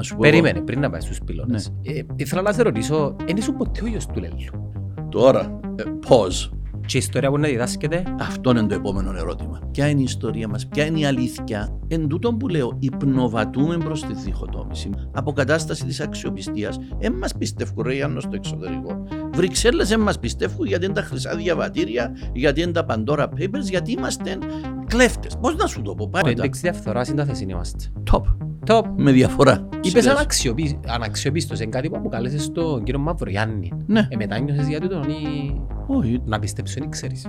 να σου πω. Περίμενε, πριν να πάει στους πυλώνες. Ε, ήθελα να σε ρωτήσω, εν ήσουν ποτέ ο γιος του Λέλου. Τώρα, ε, πώς; Και η ιστορία που να διδάσκεται, Αυτό είναι το επόμενο ερώτημα. Ποια είναι η ιστορία μας, ποια είναι η αλήθεια; Εν τούτον που λέω, υπνοβατούμε προς τη διχοτόμηση. Αποκατάσταση της αξιοπιστίας. Εν μας πιστεύουν, ρε Ιάννος, στο εξωτερικό. Βρυξέλλες εν μας πιστεύουν γιατί είναι τα χρυσά διαβατήρια, γιατί είναι τα Pandora Papers, γιατί είμαστε κλέφτες. Πώς να σου το πω, το πάρα index διαφθοράς είναι τα θέση είμαστε. Top. Top. Με διαφορά. Είπες Σιγά. αναξιοπί... αναξιοπίστος, είναι κάτι που αποκάλεσες τον κύριο Μαυρογιάννη. Ναι. Ε, μετά νιώσες για τούτον ή Όχι, να πιστέψω, δεν ξέρεις.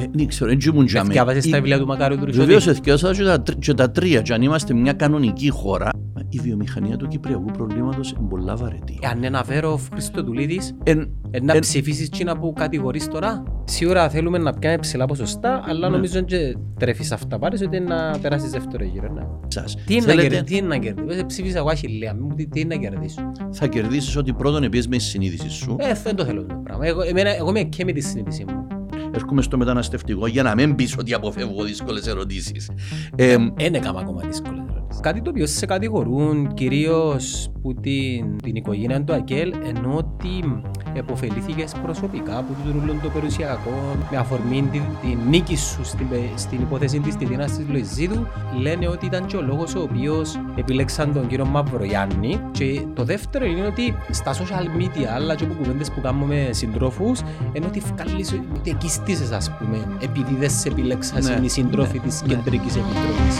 ε, δεν ξέρω, δεν ήμουν για μένα. Διάβασες τα Η- βιβλία του Μακάριου του Βεβαίως Ριζωτή. εθιώσα και, τα τρ- και τα τρία. Και αν είμαστε μια κανονική χώρα, η βιομηχανία του Κυπριακού προβλήματος είναι πολλά βαρετή. Αν είναι Αβέροφ Χριστοδουλίδης, Εν, ε, να εν- ψηφίσεις τσίνα που κατηγορείς τώρα. Σίγουρα θέλουμε να πιάνει ψηλά ποσοστά, αλλά Ναι. νομίζω και τρέφεις αυτά πάρεις ότι είναι να περάσεις δεύτερο γύρο. ναι. σας. Τι είναι να Θέλετε- κερδίσεις, τι είναι να κερδίσεις. Ε, Ψήφισα εγώ αχιλία, μου τι τι είναι να κερδίσω. θα κερδίσεις ότι πρώτον επίση με τη συνείδηση σου. Ε, δεν το θέλω αυτό το πράγμα. Εγώ, εμένα, εγώ είμαι και με τη συνείδησή μου. Έρχομαι στο μεταναστευτικό για να μην πεις ότι αποφεύγω δύσκολες ερωτήσεις. Ε, Δεν έκανα ακόμα δύσκολες ερωτήσεις. Κάτι το οποίο σε κατηγορούν κυρίως που την, την οικογένεια του Ακέλ ενώ ότι εποφελήθηκες προσωπικά από το ρούλο το περιουσιακό με αφορμή την, την νίκη σου στην, πε- στην υπόθεση της Τιτίνας της Λοϊζίδου λένε ότι ήταν και ο λόγος ο οποίος επιλέξαν τον κύριο Μαυρογιάννη και το δεύτερο είναι ότι στα social media αλλά και από κουβέντες που κάνουμε συντρόφους ενώ ότι βγάλεις ότι εκεί στήσες ας πούμε επειδή δεν σε επιλέξαν Ναι, οι σύντροφοι ναι, της ναι. Κεντρικής Επιτροπής.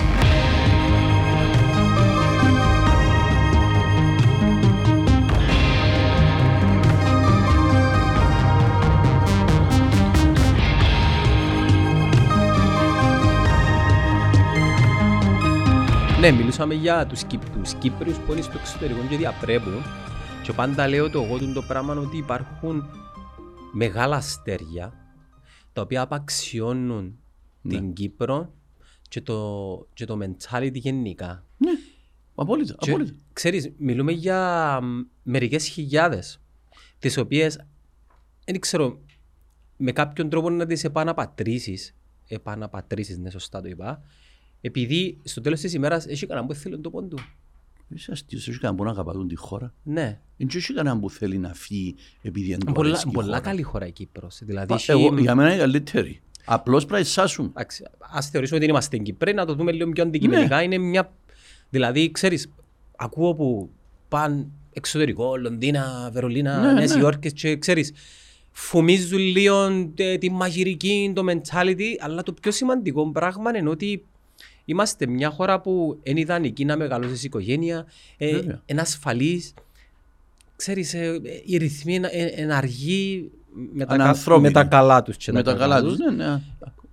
Ναι, μιλούσαμε για τους, Κύπ, τους Κύπριους που είναι στο εξωτερικό και διαπρέπουν και πάντα λέω το εγώ του το πράγμα ότι υπάρχουν μεγάλα αστέρια τα οποία απαξιώνουν Ναι. την Κύπρο και το, και το mentality γενικά. ναι, απόλυτα. Και, απόλυτα. ξέρεις, μιλούμε για μ, μερικές χιλιάδες τις οποίες δεν ξέρω με κάποιον τρόπο να τις επαναπατρίσεις επαναπατρίσεις, ναι σωστά το είπα επειδή στο τέλος της ημέρας έχει κανένα που θέλει το πόντου. Είσαι αστείος, έχει κανένα που να αγαπατούν τη χώρα. Ναι. Δεν έχει κανένα που θέλει να φύγει επειδή δεν του Πολλά, αρέσει η πολλά χώρα. καλή χώρα η Κύπρος. Δηλαδή, Πα- έχει- Εγώ, για μένα είναι καλύτερη. Απλώς πρέπει να εισάσουν. Εντάξει, ας θεωρήσουμε ότι είμαστε Κύπροι, να το δούμε λίγο πιο αντικειμενικά. Ναι. Είναι μια... Δηλαδή, ξέρεις, ακούω που πάνε εξωτερικό, Λονδίνα, Βερολίνα, Ναι, Νέες ναι. Υόρκες και ξέρεις, φουμίζουν λίγο ε, τη μαγειρική, το mentality, αλλά το πιο σημαντικό πράγμα είναι ότι είμαστε μια χώρα που είναι ιδανική να μεγαλώσεις οικογένεια, ε, Βέβαια. είναι ασφαλής, ξέρεις, ε, ε, οι ρυθμοί είναι ε, είναι αργοί με τα, κα- Ανανθρώπινοι. με τα καλά τους και Με τα καλά τους τους, ναι, ναι,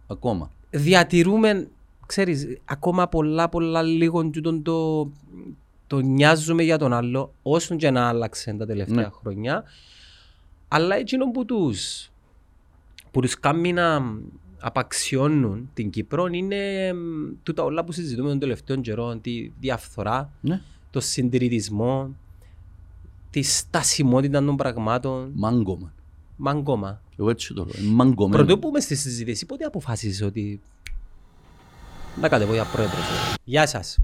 ακόμα. διατηρούμε, ξέρεις, ακόμα πολλά πολλά λίγο τούτον το, το νοιάζουμε για τον άλλο, όσον και να άλλαξε τα τελευταία Ναι. χρόνια. Αλλά εκείνο που τους, που τους κάνει να απαξιώνουν την Κύπρο είναι μ, τούτα όλα που συζητούμε τον τελευταίο καιρό, τη διαφθορά, Ναι. το συντηρητισμό, τη στασιμότητα των πραγμάτων, Μάγκομα. μαγκόμα. Εγώ έτσι το λέω. είναι Μαγκωμένο. Πρωτού πούμε στη συζήτηση, πότε αποφάσισες ότι να κατεβώ για πρόεδρος; Γεια σας.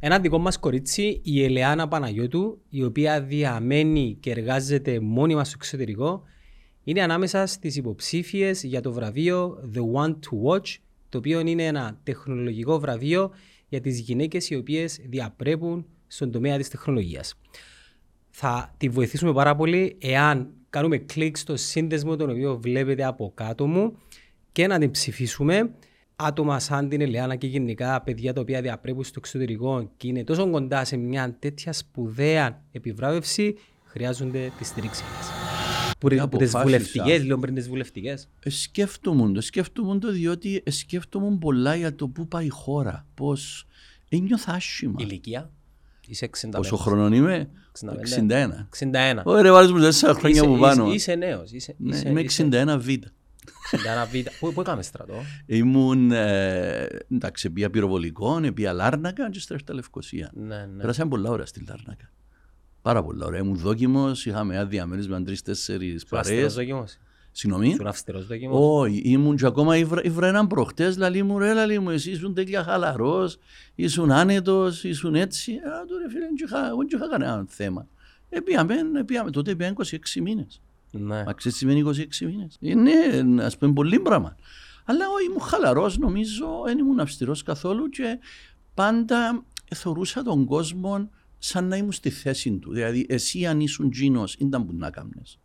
Ένα δικό μας κορίτσι, η Ελεάνα Παναγιώτου, η οποία διαμένει και εργάζεται μόνιμα στο εξωτερικό, είναι ανάμεσα στις υποψήφιες για το βραβείο The One to Watch, το οποίο είναι ένα τεχνολογικό βραβείο για τις γυναίκες οι οποίες διαπρέπουν στον τομέα της τεχνολογίας. Θα τη βοηθήσουμε πάρα πολύ εάν κάνουμε κλικ στο σύνδεσμο τον οποίο βλέπετε από κάτω μου και να την ψηφίσουμε. Άτομα σαν την Ελιάνα και γενικά παιδιά τα οποία διαπρέπουν στο εξωτερικό και είναι τόσο κοντά σε μια τέτοια σπουδαία επιβράβευση χρειάζονται τη στήριξη μας. Που, που τις αποφάσισα. βουλευτικές, λέω πριν τις βουλευτικές. Ε, σκέφτομαι το, σκέφτομαι το διότι ε, σκέφτομαι πολλά για το πού πάει η χώρα. Πώς ένιωθα άσχημα. Ηλικία. Είσαι 65. Πόσο χρονών είμαι, 65. 61. 61. Ωραία, βάλεις μου τέσσερα χρόνια Είσαι- από πάνω. Είσαι, είσαι νέος. Είσαι, Ναι, είσαι, είμαι είσαι- 61 β. 61 β. Πού, πού έκαμε στρατό; Ήμουν, ε, εντάξει, πήγα πυροβολικών, πήγα Λάρνακα και στρέφτα Λευκοσία. Ναι, ναι. Πέρασαμε πολλά ώρα στη Λάρνακα. Πάρα πολλά ώρα. Ήμουν δόκιμος, είχαμε άδεια μέρες με τρεις-τέσσερις Φάστερος παρέες. δοκιμός. Συγγνώμη; Ήσουν αυστηρός δοκιμός. Όχι, ήμουν και ακόμα ήβρα, ήβρα έναν προχτές, λαλή μου ρε, λαλή μου, εσύ ήσουν τέτοια χαλαρός, ήσουν άνετος, ήσουν έτσι. Α, τώρα φίλε, δεν είχα- εγώ δεν είχα κανένα θέμα. Ε, πήγαμε, ε, πήγαμε, τότε πήγαμε 26 μήνες. Ναι. Μα ξέρεις τι σημαίνει 26 μήνες; Είναι, ας πούμε, πολύ πράγμα. Αλλά όχι, ήμουν χαλαρός, νομίζω, δεν ήμουν αυστηρός καθόλου και πάντα θεωρούσα τον κόσμο σαν να ήμουν στη θέση του. Δηλαδή, εσύ αν ήσουν τζίνος, ήταν που να κάνεις.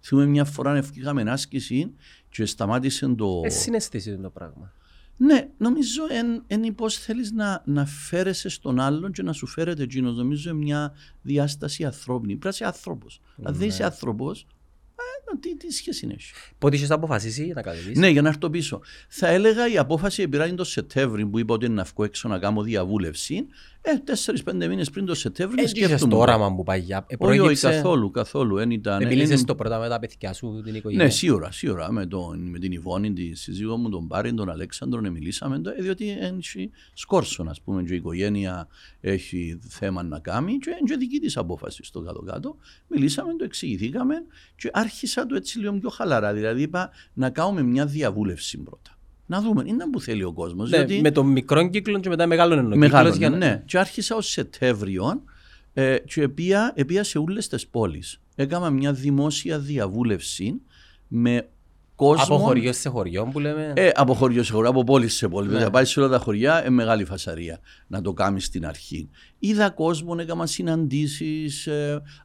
Θυμούμαι μια φορά ευκήγαμε άσκηση και σταμάτησε το... Ε, συναισθήσεις είναι το πράγμα. Ναι, νομίζω εν, εν πώς θέλεις να, να φέρεσαι στον άλλον και να σου φέρεται εκείνο. Νομίζω είναι μια διάσταση ανθρώπινη. Πρέπει να είσαι άνθρωπος. Αν δεν είσαι άνθρωπος, ε, τι, τι σχέση έχει; Πότε είχες αποφασίσει να κατεβείς; Ναι, για να έρθω πίσω. Θα έλεγα η απόφαση πήραν το Σεπτέμβρη που είπα ότι είναι να βγω έξω να κάνω διαβούλευση. Ε, τέσσερι-πέντε μήνες πριν το Σεπτέμβρη. Έτσι είχες το όραμα που πάει για... Ε, Όχι, όχι, προέκυψε- καθόλου, καθόλου. Εν ήταν, εν- Επιλύσες το πρώτα με τα παιδιά σου, την οικογένεια. Ναι, σίγουρα, σίγουρα. Με, τον, με την Ιβόνη, τη σύζυγό μου, τον Πάρη, τον Αλέξανδρο, ναι, μιλήσαμε, το, ε, διότι έχει σκόρσον, ας πούμε, και η οικογένεια έχει θέμα να κάνει και είναι και δική της απόφαση στο κάτω-κάτω. Μιλήσαμε, το εξηγηθήκαμε και άρχισα το έτσι λίγο πιο χαλαρά. Δηλαδή είπα να κάνουμε μια διαβούλευση πρώτα. Να δούμε, είναι που θέλει ο κόσμος. Ναι, διότι... Με τον μικρό κύκλο και μετά μεγάλο εννοώ. Μεγάλο, κύκλος για να- ναι. Και άρχισα ως Σεπτέμβριο ε, και επία, επία σε όλες τις πόλεις. Έκανα μια δημόσια διαβούλευση με κόσμο... Από χωριός σε χωριό που λέμε. Ε, από χωριός σε χωριό, από πόλη σε πόλη. Ναι. Δηλαδή, πάει σε όλα τα χωριά, ε, μεγάλη φασαρία να το κάνει στην αρχή. Είδα κόσμο, έκανα συναντήσεις,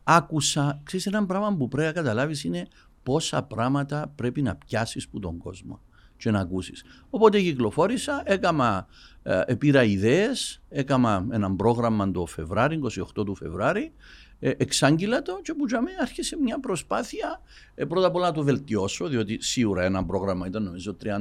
άκουσα. Ξέρεις, ένα πράγμα που πρέπει να καταλάβεις είναι πόσα πράγματα πρέπει να πιάσεις που τον κόσμο και να ακούσεις. Οπότε κυκλοφόρησα, έκανα, ε, πήρα ιδέες, έκανα ένα πρόγραμμα το Φεβράρι, 28 του Φεβράρι, ε, εξάγγειλα το και που για μένα άρχισε μια προσπάθεια ε, πρώτα απ' όλα να το βελτιώσω, διότι σίγουρα ένα πρόγραμμα ήταν νομίζω 34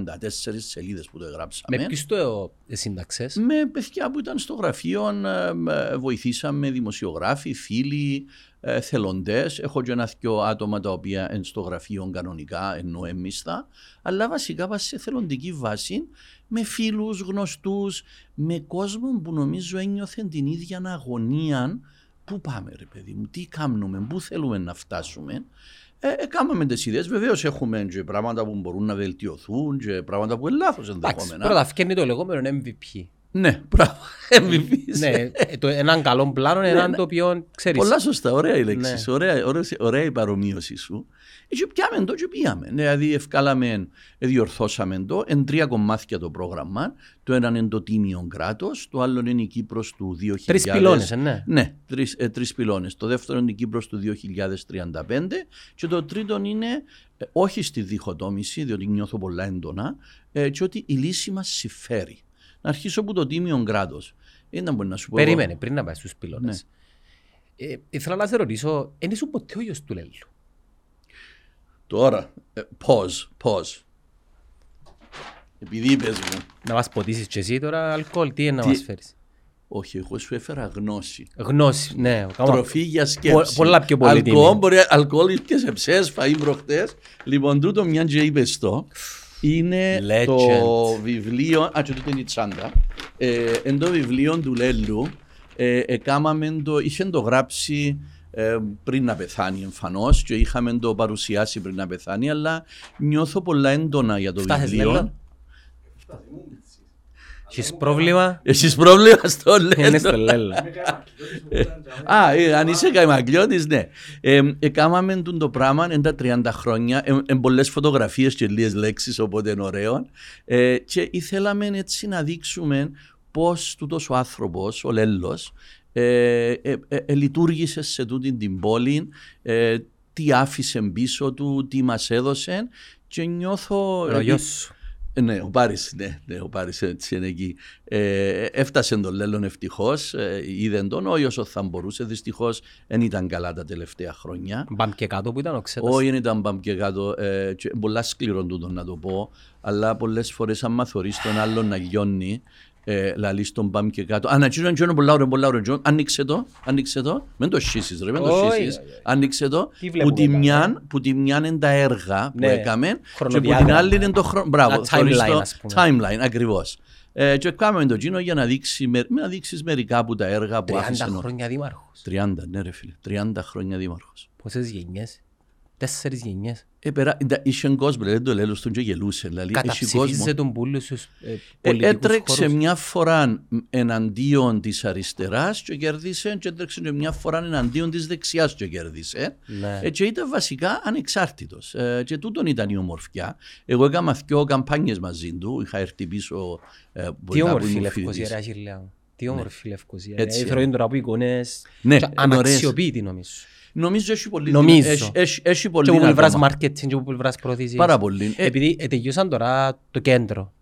σελίδες που το εγγράψαμε. Με ποιους το ε, σύνταξες; Με παιδιά που ήταν στο γραφείο, ε, με βοηθήσαμε δημοσιογράφοι, φίλοι, ε, θελοντές. Έχω και ένα δυο άτομα τα οποία είναι στο γραφείο κανονικά, ενώ εμίστα, αλλά βασικά βάσει σε θελοντική βάση, με φίλους, γνωστούς, με κόσμο που νομίζω ένιωθε την ίδια αγωνία. Πού πάμε ρε παιδί μου, τι κάνουμε, πού θέλουμε να φτάσουμε. Ε, ε, κάμαμε τις ιδέες, βεβαίως έχουμε και πράγματα που μπορούν να βελτιωθούν και πράγματα που είναι λάθος Εντάξει, ενδεχόμενα. πρώτα φκένει το λεγόμενο MVP. Ναι, μπράβο. MVP. ναι, ε, το, έναν καλό πλάνο, έναν ναι. το οποίο ξέρεις. Πολλά σωστά, ωραία η λέξη. Ναι. Ωραία, ωραία, ωραία η παρομοίωση σου. Ε, Και πιάμε το και πήγαμε. Δηλαδή, ευκάλαμε, ε, διορθώσαμε το. Εν τρία κομμάτια το πρόγραμμα. Το ένα είναι το τίμιο κράτος, το άλλο είναι η Κύπρος του 2000. Τρεις πυλώνες, ε, ναι. Ναι, τρεις, ε, τρεις πυλώνες. Το δεύτερο είναι η Κύπρος του 2035 και το τρίτο είναι ε, όχι στη διχοτόμηση, διότι νιώθω πολλά έντονα, ε, και ότι η λύση μας συμφέρει. Να αρχίσω από το τίμιο κράτος. Δεν μπορεί να σου πω. εγώ- Περίμενε πριν να πάει στους πυλώνες. Ε, ήθελα να σε ρωτήσω, δεν ήσουν ποτέ ο γιος του Λέλου; Τώρα, ε, pause, pause. Επειδή είπες μου, Να μας ποτίσεις και εσύ τώρα αλκοόλ, τι είναι να Τι- μας φέρεις; όχι, εγώ σου έφερα γνώση. Γνώση, ναι. κάμα- Τροφή για σκέψη. πολλά πιο πολύτιμη. Αλκοόλ, μπορεί, αλκοόλ και σε ψες, φαΐ προχτές. Λοιπόν, τούτο μια και είπες το. Είναι Legend. το βιβλίο, α, και τούτο είναι η τσάντα. Ε, εν το βιβλίο του Λέλου, ε, εκάμαμε το, είχε το γράψει ε, πριν να πεθάνει εμφανώς και είχαμε το παρουσιάσει πριν να πεθάνει, αλλά νιώθω πολλά έντονα για το Φτάσες, βιβλίο. Λέλο. Έχεις πρόβλημα, Εσείς πρόβλημα στο Λέλο. είναι στο Λέλο. Α, ε, αν είσαι καημακλιώτης, ναι. Ε, Εκάμαμε τον το πράγμα εν τα 30 χρόνια, εν, εν πολλές φωτογραφίες και λίγες λέξεις, οπότε είναι ωραίο. Ε, και ήθελαμε έτσι να δείξουμε πώς τούτος ο άνθρωπος, ο Λέλος, ε, ε, ε, ε, λειτουργήσε σε τούτη την πόλη, ε, τι άφησε πίσω του, τι μας έδωσε και νιώθω... Ο γιος σου. Ε, Ναι, ο Πάρης, ναι, ναι, ο Πάρης έτσι είναι εκεί. Ε, έφτασε τον Λέλλον ευτυχώς, ε, είδε τον, όχι όσο θα μπορούσε. Δυστυχώς δεν ήταν καλά τα τελευταία χρόνια. Μπαμ και κάτω που ήταν ο ξέτας. Όχι, δεν ήταν πάμε και κάτω. Ε, και πολλά σκληρό τούτο να το πω. Αλλά πολλές φορές, αν θεωρεί τον άλλον να λιώνει, ε, λαλεί στον πάμε και κάτω. Ανατσίνον τζόνο πολλά ωραία, πολλά ωραία. τζόνο. Άνοιξε το, άνοιξε το. Μην το σύσεις ρε, μην το Όχι, σύσεις. όχι, όχι. Άνοιξε το. Τι Που βλέπουμε τη καλά, μιαν, που τη μιαν είναι τα έργα που Ναι. έκαμε και που την Χρονοδιάγραμμα. άλλη είναι το χρόνο. Μπράβο, Ένα θωρείς timeline, το ας πούμε. timeline, ακριβώς. Ε, και κάνουμε το τζίνο για να, δείξει, με- να δείξεις μερικά από τα έργα που 30 άφησε. ο- χρόνια δήμαρχος. 30, ναι ρε φίλε, 30 χρόνια δήμαρχος. Πόσες γενιές; Τέσσερις γενιές. Ε, πέρα, εντά- είχε κόσμο, δεν το λέω στον και γελούσε. Δηλαδή, έχει κόσμο. Καταψηφίζεται τον πούλου στους ε, Ε, πολιτικούς έτρεξε χώρους. μια φορά εναντίον της αριστεράς και κέρδισε και έτρεξε και μια φορά εναντίον της δεξιάς και κέρδισε. Ναι. Ε, και ήταν βασικά ανεξάρτητος. Ε, και τούτον ήταν η ομορφιά. Εγώ έκανα δυο καμπάνιες μαζί του. Είχα έρθει πίσω. Ε, Τι μετά που όμορφη ήμουν Λευκοσία φοιτητής. ρε Αχιλέα μου. Τι όμορφη Λευκοσία. Έτσι, Έτσι, ε. Θρώει τώρα από εικόνες. Ναι, και είναι ωραίες. Αναξιοποιητή νομίζω. Νομίζω έχει πολύ Νομίζω. Έχει, έχει, έχει Και πολύ από πλευράς ακόμα. marketing και από πλευράς προωθήσης. Πάρα πολύ. Ε, Επειδή ε, τελειώσαν τώρα το κέντρο.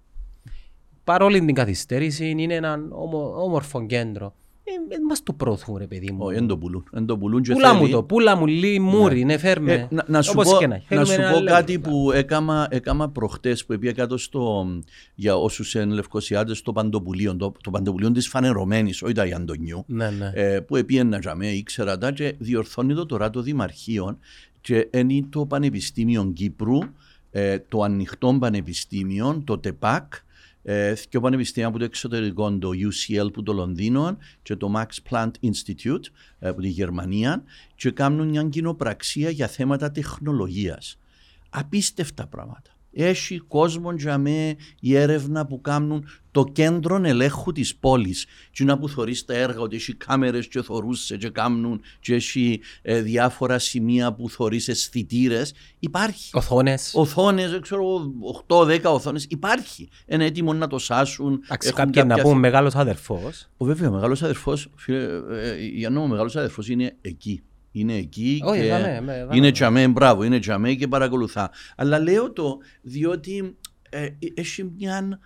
Παρόλη την καθυστέρηση είναι ένα όμο- όμορφο κέντρο. Ε, ε, μας το προωθούν ρε παιδί μου. όχι, εν το πουλούν. Εν το πουλούν και Πούλα μου θέλει- το, πούλα μου λίγο μούρι, ναι, φέρμε. Ε, να, να σου Όπως πω, και να έχει. να Θέλουμε σου ένα πω level. κάτι που έκαμα, έκαμα προχτές που πήγα κάτω στο, για όσους είναι λευκοσιάτες στο Παντοπουλίο, το, το Παντοπουλίο της Φανερωμένης, όχι τα Ιαντονιού, Ναι, ναι. ε, που επίαινα για μέ, ήξερα τα και διορθώνει το τώρα το Δημαρχείο και είναι το Πανεπιστήμιο Κύπρου, ε, το Ανοιχτό Πανεπιστήμιο, το ΤΕΠΑΚ, ε, και πανεπιστήμια από το εξωτερικό, το UCL που το Λονδίνο και το Max Planck Institute ε, από τη Γερμανία και κάνουν μια κοινοπραξία για θέματα τεχνολογίας. Απίστευτα πράγματα. Έχει κόσμο για με η έρευνα που κάνουν το κέντρο ελέγχου της πόλης. Και να που θωρείς τα έργα ότι έχει κάμερες και θωρούσες και κάνουν και έχει ε, διάφορα σημεία που θωρείς αισθητήρες. Υπάρχει. Οθόνες. Οθόνες, δεν ξέρω, 8-10 οθόνες. Υπάρχει. Είναι έτοιμο να το σάσουν. Εντάξει, Έχουν κάποιοι να κάποια πούμε μεγάλος αδερφός. ο βέβαια, ο μεγάλος αδερφός, φίλε, ε, για να ο μεγάλος αδερφός είναι εκεί. Είναι εκεί Όχι, και θα ναι, με- θα είναι ναι. τζαμέ, μπράβο, είναι τζαμέ και παρακολουθά. Αλλά λέω το διότι ε, έχει μια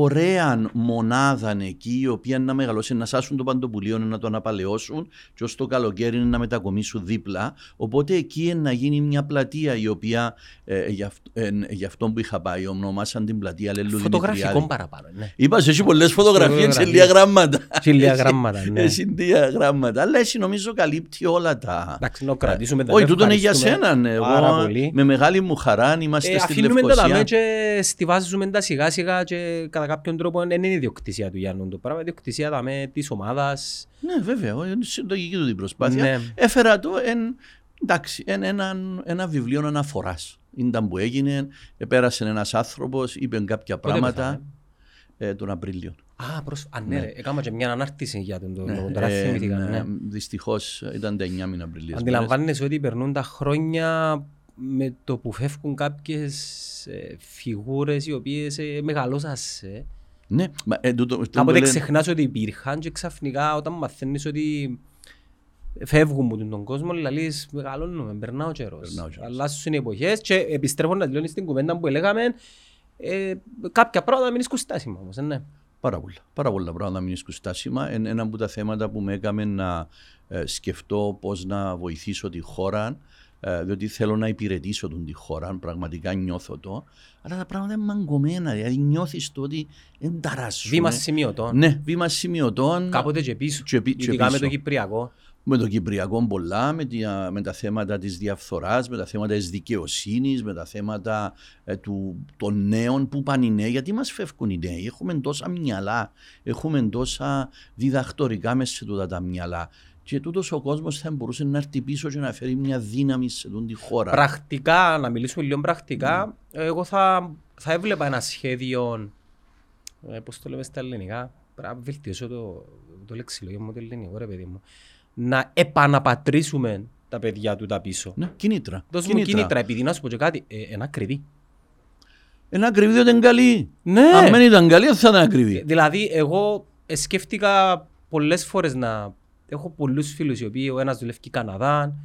ωραία μονάδα εκεί η οποία να μεγαλώσει, να σάσουν το παντοπουλίο, να το αναπαλαιώσουν και ως το καλοκαίρι να μετακομίσουν δίπλα. Οπότε εκεί να γίνει μια πλατεία η οποία ε, για, αυτ- ε, για αυτό που είχα πάει ονομάσαν την πλατεία Λελού Φωτογραφικό παραπάνω, ναι. Είπα, έχει πολλές φωτογραφίες, σε Φωτογραφίες. λίγα γράμματα. Και λίγα Έχει- γράμματα, ναι. Έχει λίγα γράμματα. Αλλά εσύ νομίζω καλύπτει όλα τα. Εντάξει, να κρατήσουμε τα Όχι, δε, τούτο είναι για ευχαριστούμε σένα. ναι. Πάρα Εγώ πολύ. με μεγάλη μου χαρά είμαστε Ε, στη αφήνουμε τα δαμέ Λευκοσία. και στιβάζουμε τα σιγά σιγά και κατά κάποιον τρόπο δεν είναι ιδιοκτησία του Γιάννου το πράγμα, είναι ιδιοκτησία δαμέ της ομάδας. Ναι, βέβαια. Είναι συντογική του την προσπάθεια. Ναι. Έφερα το εν, εντάξει, εν, ένα, ένα βιβλίο αναφοράς. Ήταν που έγινε, πέρασε ένας άνθρωπος, είπε κάποια Πότε πράγματα ε, τον Απρίλιο. Α, προς... Α, ναι, ρε, έκανα και μια ανάρτηση για τον τον- Ναι, τώρα ε, θυμήθηκα, ναι, ναι. δυστυχώς ήταν τα 9 μήνα Απριλίου. Αντιλαμβάνεσαι ότι περνούν τα χρόνια με το που φεύγουν κάποιες ε, φιγούρες οι οποίες ε, μεγαλώσασαι. Ναι, μα, ε, τούτο- τούτο Κάποτε λένε- ξεχνάς ότι υπήρχαν και ξαφνικά όταν μαθαίνεις ότι φεύγουν από τον κόσμο, λαλείς μεγαλώνουμε, περνά ο καιρός. Περνά ο καιρός. Αλλάσουν οι εποχές και επιστρέφω να τελειώνει στην κουβέντα που έλεγαμε ε, κάποια πράγματα μην είναι στάσιμα όμως, ε, ναι. Πάρα πολλά. Πάρα πολλά πράγματα μην είναι στάσιμα. Είναι ένα από τα θέματα που με έκαμε να ε, σκεφτώ πώς να βοηθήσω τη χώρα, ε, διότι θέλω να υπηρετήσω τον τη χώρα. Πραγματικά νιώθω το. Αλλά τα πράγματα είναι μαγκωμένα. Δηλαδή νιώθεις το ότι δεν ταράσσουν. Βήμα σημειωτών, Ναι, βήμα σημειωτών. κάποτε και πίσω, Και πι- και ειδικά με πίσω. το Κυπριακό. Με το Κυπριακό πολλά, με, τη- με τα θέματα της διαφθοράς, με τα θέματα της δικαιοσύνης, με τα θέματα ε, του, των νέων που πάνε οι νέοι. Γιατί μας φεύγουν οι νέοι; Έχουμε τόσα μυαλά, έχουμε τόσα διδακτορικά μέσα σε τούτα τα μυαλά. Και τούτος ο κόσμος θα μπορούσε να έρθει πίσω και να φέρει μια δύναμη σε τούτη τη χώρα. Πρακτικά, να μιλήσουμε λίγο πρακτικά, εγώ θα, θα έβλεπα ένα σχέδιο, ε, πώς το λέμε στα ελληνικά, πρέπει να βελτιώσω το, το λεξιλόγιο μου το ελληνικό ρε παιδί μου, να επαναπατρίσουμε τα παιδιά του τα πίσω. Ναι, κίνητρα. Δώσ' μου κίνητρα, επειδή να σου πω και κάτι, ε, ένα ακριβή. Ένα ακριβή δεν είναι καλή. Ναι. Αν δεν ήταν καλή, δεν θα ήταν ακριβή. Δηλαδή, εγώ ε, σκέφτηκα πολλές φορές να... Έχω πολλούς φίλους οι οποίοι ο ένας δουλεύει Καναδά,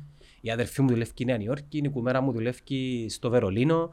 η αδερφή μου δουλεύει Νέα Νιόρκη, η κουμέρα μου δουλεύει στο Βερολίνο.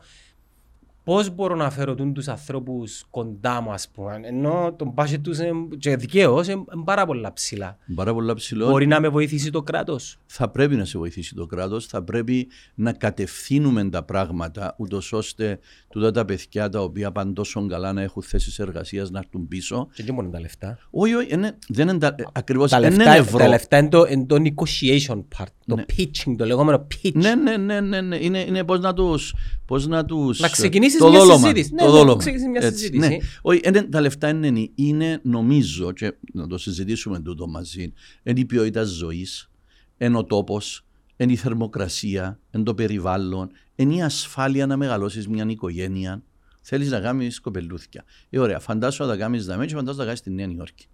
Πώς μπορώ να φέρω τούν τους ανθρώπους κοντά μου, ας πούμε, ενώ τον budget τους είναι, και δικαίως είναι πάρα πολλά ψηλά. Πάρα πολλά ψηλό. Μπορεί να με βοηθήσει το κράτος. θα πρέπει να σε βοηθήσει το κράτος, θα πρέπει να κατευθύνουμε τα πράγματα, ούτως ώστε τούτα τα παιδιά τα οποία πάνε τόσο καλά να έχουν θέσεις εργασίας να έρθουν πίσω. Και δεν μόνο τα λεφτά. Όχι, όχι, είναι- δεν είναι τα, ακριβώς, Τα δεν είναι λεφτά, ευρώ. τα λεφτά είναι το, είναι το negotiation part, το Ναι. pitching, το λεγόμενο pitch. Ναι, ναι, ναι, ναι, ναι. Είναι, είναι πώς να τους... Πώς να, τους Να ξεκινήσεις το μια δόλωμα, συζήτηση. Το Ναι, ναι, δόλωμα. ξεκινήσεις μια Έτσι, συζήτηση. ναι. Όχι, είναι, τα λεφτά είναι, είναι, νομίζω, και να το συζητήσουμε τούτο μαζί, είναι η ποιότητα ζωής, είναι ο τόπος, είναι η θερμοκρασία, είναι το περιβάλλον, είναι η ασφάλεια να μεγαλώσεις μια οικογένεια. Θέλεις να κάνεις κοπελούθια. Ε, ωραία, φαντάσου να τα κάνεις δαμέ και φαντάσου να τα κάνεις στη Νέα Νιόρκη.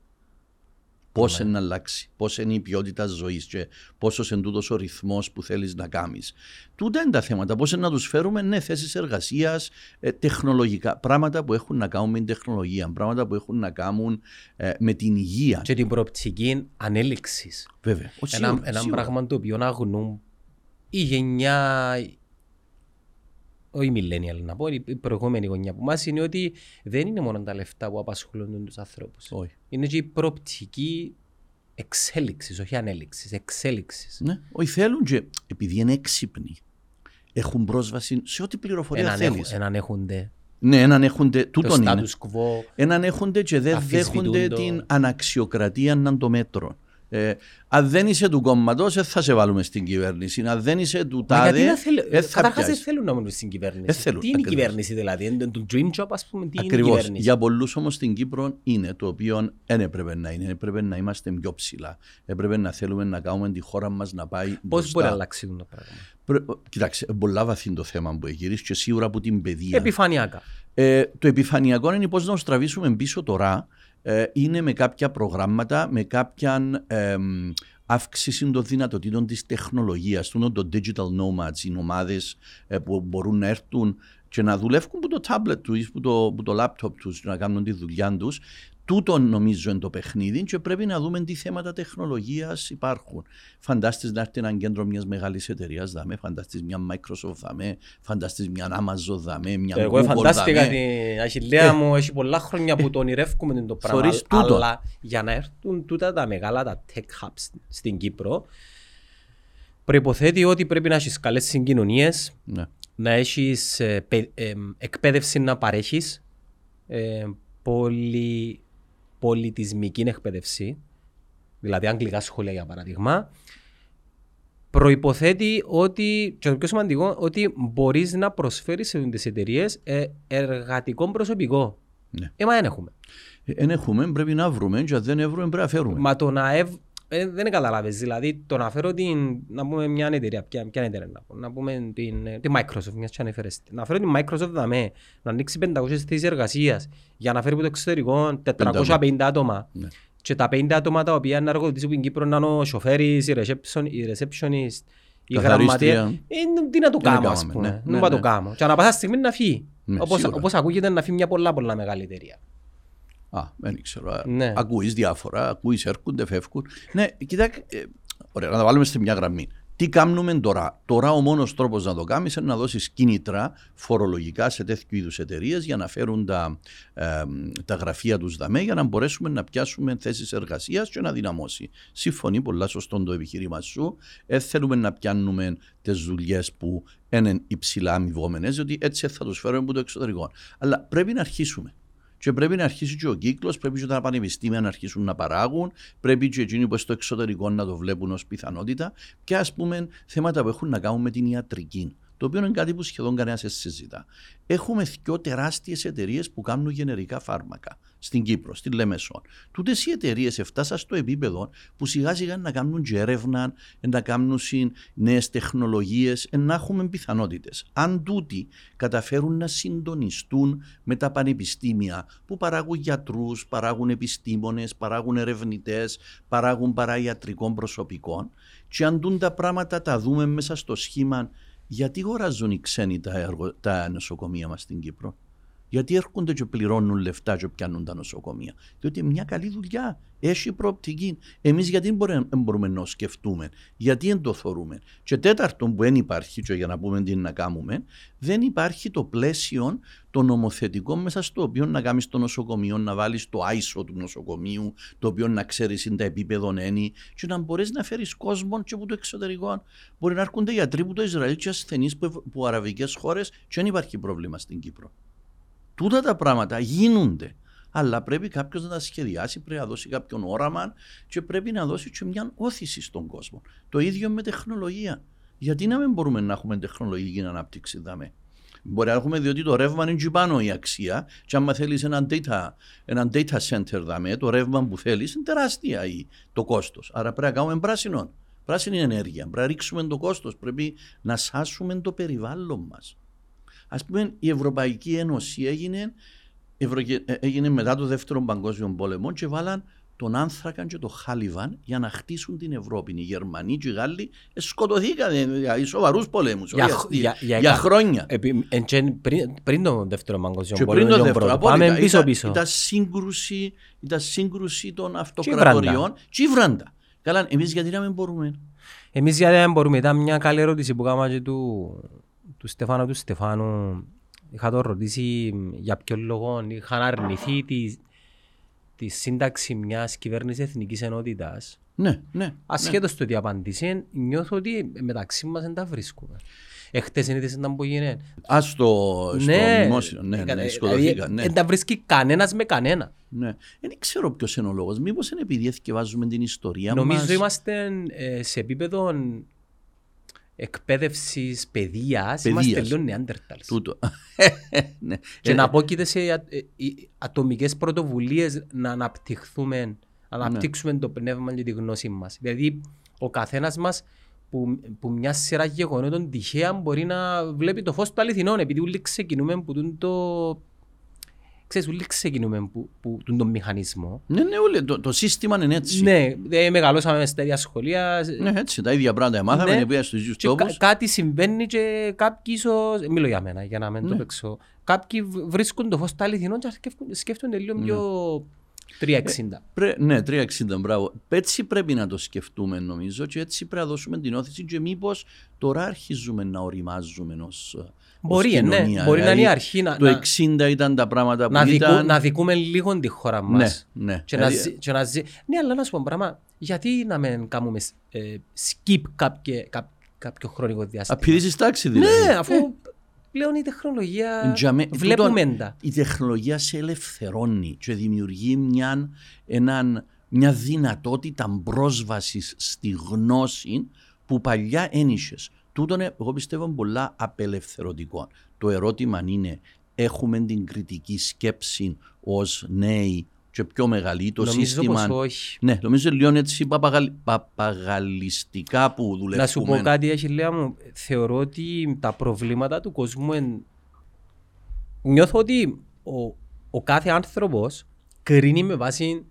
Πώς Ναι. είναι να αλλάξει, πώς είναι η ποιότητα ζωής και πόσος είναι τούτος ο ρυθμός που θέλεις να κάνεις. Τούτα είναι τα θέματα. Πώς να τους φέρουμε ναι, θέσεις εργασίας, τεχνολογικά. Πράγματα που έχουν να κάνουν με την τεχνολογία, πράγματα που έχουν να κάνουν ε, με την υγεία. Και την προοπτική ανέλυξης. Βέβαια. Ο, Ένα, σίγουρα, ένα σίγουρα. πράγμα το οποίο αγνούν η γενιά, όχι η millennial να πω, η προηγούμενη γωνιά που μας είναι ότι δεν είναι μόνο τα λεφτά που απασχολούν τους ανθρώπους. Όχι. Είναι και η προοπτική εξέλιξης, όχι ανέλυξης, εξέλιξης. Ναι, όχι θέλουν και επειδή είναι έξυπνοι. Έχουν πρόσβαση σε ό,τι πληροφορία Έναν, θέλεις. έχουν, έναν έχονται Ναι, έναν έχονται. το Τούτον είναι. status quo. Έναν έχονται και δεν Αφισβητούν δέχονται το- την αναξιοκρατία να το μέτρο. Ε, αν δεν είσαι του κόμματος, δεν θα σε βάλουμε στην κυβέρνηση. Αν δεν είσαι του Μα γιατί τάδε, να θέλ... δεν θα Καταρχάς δεν πιάσεις. θέλουν να μείνουν στην κυβέρνηση. Δεν θέλουν, τι είναι ακριβώς. η κυβέρνηση δηλαδή, είναι το dream job ας πούμε, τι είναι η Ακριβώς. κυβέρνηση; Για πολλούς όμως στην Κύπρο είναι το οποίο δεν έπρεπε να είναι. Έπρεπε να είμαστε πιο ψηλά. Έπρεπε να θέλουμε να κάνουμε τη χώρα μας να πάει. Πώς μπροστά. μπορεί να αλλάξει το πράγμα; Πρέ- Κοιτάξτε, πολλά βαθύ το θέμα που έχεις και σίγουρα από την παιδεία. Επιφανειακά. Ε, το επιφανειακό είναι πώς να στραβήσουμε πίσω τώρα. Ε, είναι με κάποια προγράμματα, με κάποια εμ, αύξηση των δυνατοτήτων της τεχνολογίας. Του το digital nomads, οι ομάδες ε, που μπορούν να έρθουν και να δουλεύουν που το tablet τους ή που το, που το laptop τους να κάνουν τη δουλειά τους. Τούτο νομίζω είναι το παιχνίδι και πρέπει να δούμε τι θέματα τεχνολογίας υπάρχουν. Φαντάστης να έρθει ένα κέντρο μιας μεγάλης εταιρείας δαμέ, φαντάστης μια Microsoft δαμέ, φαντάστης μια Amazon δαμέ, μια Εγώ Google φαντάστηκα δαμέ. την αχιλέα μου, έχει πολλά χρόνια που το ονειρεύκουμε το πράγμα. Θωρείς τούτο. Αλλά για να έρθουν τούτα τα μεγάλα τα tech hubs στην Κύπρο, προϋποθέτει ότι πρέπει να έχεις καλές συγκοινωνίες, Ναι. να έχεις ε, πε- ε, εκπαίδευση να παρέχεις, ε, πολυ, πολιτισμική εκπαίδευση, δηλαδή αγγλικά σχολεία για παράδειγμα, προϋποθέτει ότι, και το πιο σημαντικό, ότι μπορείς να προσφέρεις σε τις εταιρείες ε, εργατικό προσωπικό. Ναι. Ε, μα δεν έχουμε. Δεν έχουμε, πρέπει να βρούμε και αν δεν βρούμε πρέπει να φέρουμε. Μα το να ευ... ε, δεν καταλάβες, δηλαδή το να φέρω την, να πούμε μια εταιρεία, ποια, ποια εταιρεία να πω, να πούμε την, ε, τη Microsoft, μιας και ανέφερες, την. να φέρω την Microsoft δαμέ, να ανοίξει 500 θέσεις εργασίας, για να φέρει από το εξωτερικό 450 άτομα. Ναι. Και τα 50 άτομα τα οποία να εργοδοτήσουν στην Κύπρο να είναι ο σοφέρης, η reception- η receptionist, η Καθαρίστρια. γραμματεία. Ε, τι να το Τι να κάνω, ας κάνουμε, πούμε. ναι, Να ναι, πάω το ναι. κάνω. Και ανά πάσα στιγμή να φύγει. Ναι, Όπως, σίγουρα. όπως ακούγεται να φύγει μια πολλά πολλά μεγάλη εταιρεία. Α, δεν ξέρω. Ναι. Ακούεις διάφορα, ακούεις έρχονται, φεύγουν. Ναι, κοιτάξτε, ε, ωραία, να τα βάλουμε σε μια γραμμή. Τι κάνουμε τώρα; Τώρα ο μόνος τρόπος να το κάνεις είναι να δώσεις κίνητρα φορολογικά σε τέτοιου είδους εταιρείες για να φέρουν τα, ε, τα γραφεία τους δαμέ για να μπορέσουμε να πιάσουμε θέσεις εργασίας και να δυναμώσει. Συμφωνεί πολλά σωστό το επιχείρημα σου. Ε, θέλουμε να πιάνουμε τις δουλειές που είναι υψηλά αμοιβόμενες, διότι έτσι θα τους φέρουμε από το εξωτερικό. Αλλά πρέπει να αρχίσουμε. Και πρέπει να αρχίσει και ο κύκλος, πρέπει και τα πανεπιστήμια να αρχίσουν να παράγουν, πρέπει και εκείνοι που στο εξωτερικό να το βλέπουν ως πιθανότητα και ας πούμε θέματα που έχουν να κάνουν με την ιατρική. Το οποίο είναι κάτι που σχεδόν κανένας δεν συζητά. Έχουμε δύο τεράστιες εταιρείες που κάνουν γενερικά φάρμακα στην Κύπρο, στην Λεμεσόν. Τούτες οι εταιρείες έφτασαν στο επίπεδο που σιγά σιγά να κάνουν και έρευνα, να κάνουν νέες τεχνολογίες, να έχουμε πιθανότητες. Αν τούτοι καταφέρουν να συντονιστούν με τα πανεπιστήμια που παράγουν γιατρούς, παράγουν επιστήμονες, παράγουν ερευνητές, παράγουν παραϊατρικών προσωπικών, και αν τούν τα πράγματα τα δούμε μέσα στο σχήμα, γιατί αγοράζουν οι ξένοι τα, εργο- τα νοσοκομεία μας στην Κύπρο; Γιατί έρχονται και πληρώνουν λεφτά και πιάνουν τα νοσοκομεία. Διότι μια καλή δουλειά έχει προοπτική. Εμείς γιατί δεν μπορούμε, δεν μπορούμε να σκεφτούμε, γιατί δεν το θεωρούμε. Και τέταρτον που δεν υπάρχει, και για να πούμε τι να κάνουμε, δεν υπάρχει το πλαίσιο το νομοθετικό μέσα στο οποίο να κάνεις το νοσοκομείο, να βάλεις το ISO του νοσοκομείου, το οποίο να ξέρεις είναι τα επίπεδο ένι, και να μπορείς να φέρεις κόσμο και από το εξωτερικό. Μπορεί να έρχονται γιατροί από το Ισραήλ και ασθενείς που, που αραβικές χώρες και δεν υπάρχει πρόβλημα στην Κύπρο. Τούτα τα πράγματα γίνονται. Αλλά πρέπει κάποιος να τα σχεδιάσει, πρέπει να δώσει κάποιον όραμα και πρέπει να δώσει και μια όθηση στον κόσμο. Το ίδιο με τεχνολογία. Γιατί να μην μπορούμε να έχουμε τεχνολογική ανάπτυξη, δάμε. Μπορεί να έχουμε διότι το ρεύμα είναι εκεί πάνω η αξία και άμα θέλεις ένα data, ένα data center δάμε, το ρεύμα που θέλεις είναι τεράστια η, το κόστος. Άρα πρέπει να κάνουμε πράσινο. Πράσινη ενέργεια. Πρέπει να ρίξουμε το κόστος. Πρέπει να σάσουμε το περιβάλλον μας. Α πούμε, η Ευρωπαϊκή Ένωση έγινε, ευρωγε- ε, έγινε μετά το Δεύτερο Παγκόσμιο Πόλεμο και βάλαν τον άνθρακα και το χάλιβαν για να χτίσουν την Ευρώπη. Οι Γερμανοί και οι Γάλλοι ε, σκοτωθήκαν για σοβαρούς πολέμους. Για Για, χ- για- για για εκα- χρόνια. Επί- εν τζεν πριν, πριν τον δεύτερο παγκόσμιο Και πριν πόλεμο, το τον δεύτερο. πρώτο. απόλυτα. Πάμε πίσω ήταν, πίσω. Ήταν σύγκρουση, ήταν σύγκρουση των Τσίβραντα. αυτοκρατοριών. Τσίβραντα. Καλά, εμείς γιατί να μην μπορούμε; Εμείς γιατί δεν μπορούμε, ήταν μια καλή ερώτηση που κάναμε και του, του Στεφάνου του Στεφάνου. Είχα το ρωτήσει για ποιο λόγο είχαν αρνηθεί τη, τη σύνταξη μιας κυβέρνησης εθνικής ενότητας. Ναι, ναι. Ασχέτως το τι απαντήσει, νιώθω ότι μεταξύ μας δεν τα βρίσκουμε. Εχθές είναι είδες ήταν που έγινε. Α στο, στο δημόσιο. Ναι, ναι, δηλαδή, σκοτωθήκαν. Ναι, Δεν τα βρίσκει κανένας με κανένα. ναι. Δεν ξέρω ποιος είναι ο λόγος. Μήπως είναι επειδή θυκευάζουμε την ιστορία Νομίζω μας. είμαστε ε, σε επίπεδο εκπαίδευσης, παιδείας, Παιδείας. είμαστε λίγο νεάντερταλς. Τούτο. ναι. Και Ε, να απόκειται σε α- ε, οι ατομικές πρωτοβουλίες να αναπτυχθούμε, Ναι. να αναπτύξουμε το πνεύμα και τη γνώση μας. Δηλαδή, ο καθένας μας που, που μια σειρά γεγονότων τυχαία μπορεί να βλέπει το φως του αληθινών, επειδή όλοι ξεκινούμε που τούν το... Ξέρεις, όλοι ξεκινούμε που, που τούν τον μηχανισμό. Ναι, ναι, όλοι, το, το σύστημα είναι έτσι. Ναι, δε, μεγαλώσαμε στα ίδια σχολεία. Ναι, έτσι, τα ίδια πράγματα μάθαμε, Ναι. πήγα στους ίδιους Και κα- τόπους. κάτι συμβαίνει και κάποιοι ίσως, μιλώ για μένα για να μην το Ναι. παίξω, κάποιοι β- βρίσκουν το φως του αληθινών και σκέφτονται- σκέφτονται λίγο Ναι. πιο 360. Πρέ, ναι, 360, μπράβο. Έτσι πρέπει να το σκεφτούμε νομίζω και έτσι πρέπει να δώσουμε την όθηση και μήπως τώρα αρχίζουμε να οριμάζουμε ως, Μπορεί, ως ε, ναι, κοινωνία. μπορεί να είναι η Δηλαδή, αρχή να, Το να, 60 ήταν τα πράγματα που να, δικού, ήταν... να δικούμε λίγο τη χώρα ναι, μας. ναι. Και, να, Δηλαδή, ζει- και να ζει... Ναι, αλλά να σου πω πράγμα, γιατί να μην κάνουμε ε, skip κάποιο, κάποιο χρονικό διάστημα; Απειρίζεις τάξη δηλαδή. Ναι, αφού πλέον η τεχνολογία Για με- βλέπουμε τούτον- τα. Η τεχνολογία σε ελευθερώνει και δημιουργεί μια, έναν, μια δυνατότητα πρόσβασης στη γνώση που παλιά ένιξε. Τούτο είναι, εγώ πιστεύω, πολλά απελευθερωτικό. Το ερώτημα είναι, έχουμε την κριτική σκέψη ως νέοι και πιο μεγάλη, το Νομίζω σύστημα. πως όχι. Ναι, νομίζω λίγο έτσι παπαγαλ, παπαγαλιστικά που δουλεύουμε. Να σου πω κάτι, Αχιλέα μου. Θεωρώ ότι τα προβλήματα του κόσμου εν... Νιώθω ότι ο, ο κάθε άνθρωπος κρίνει με βάση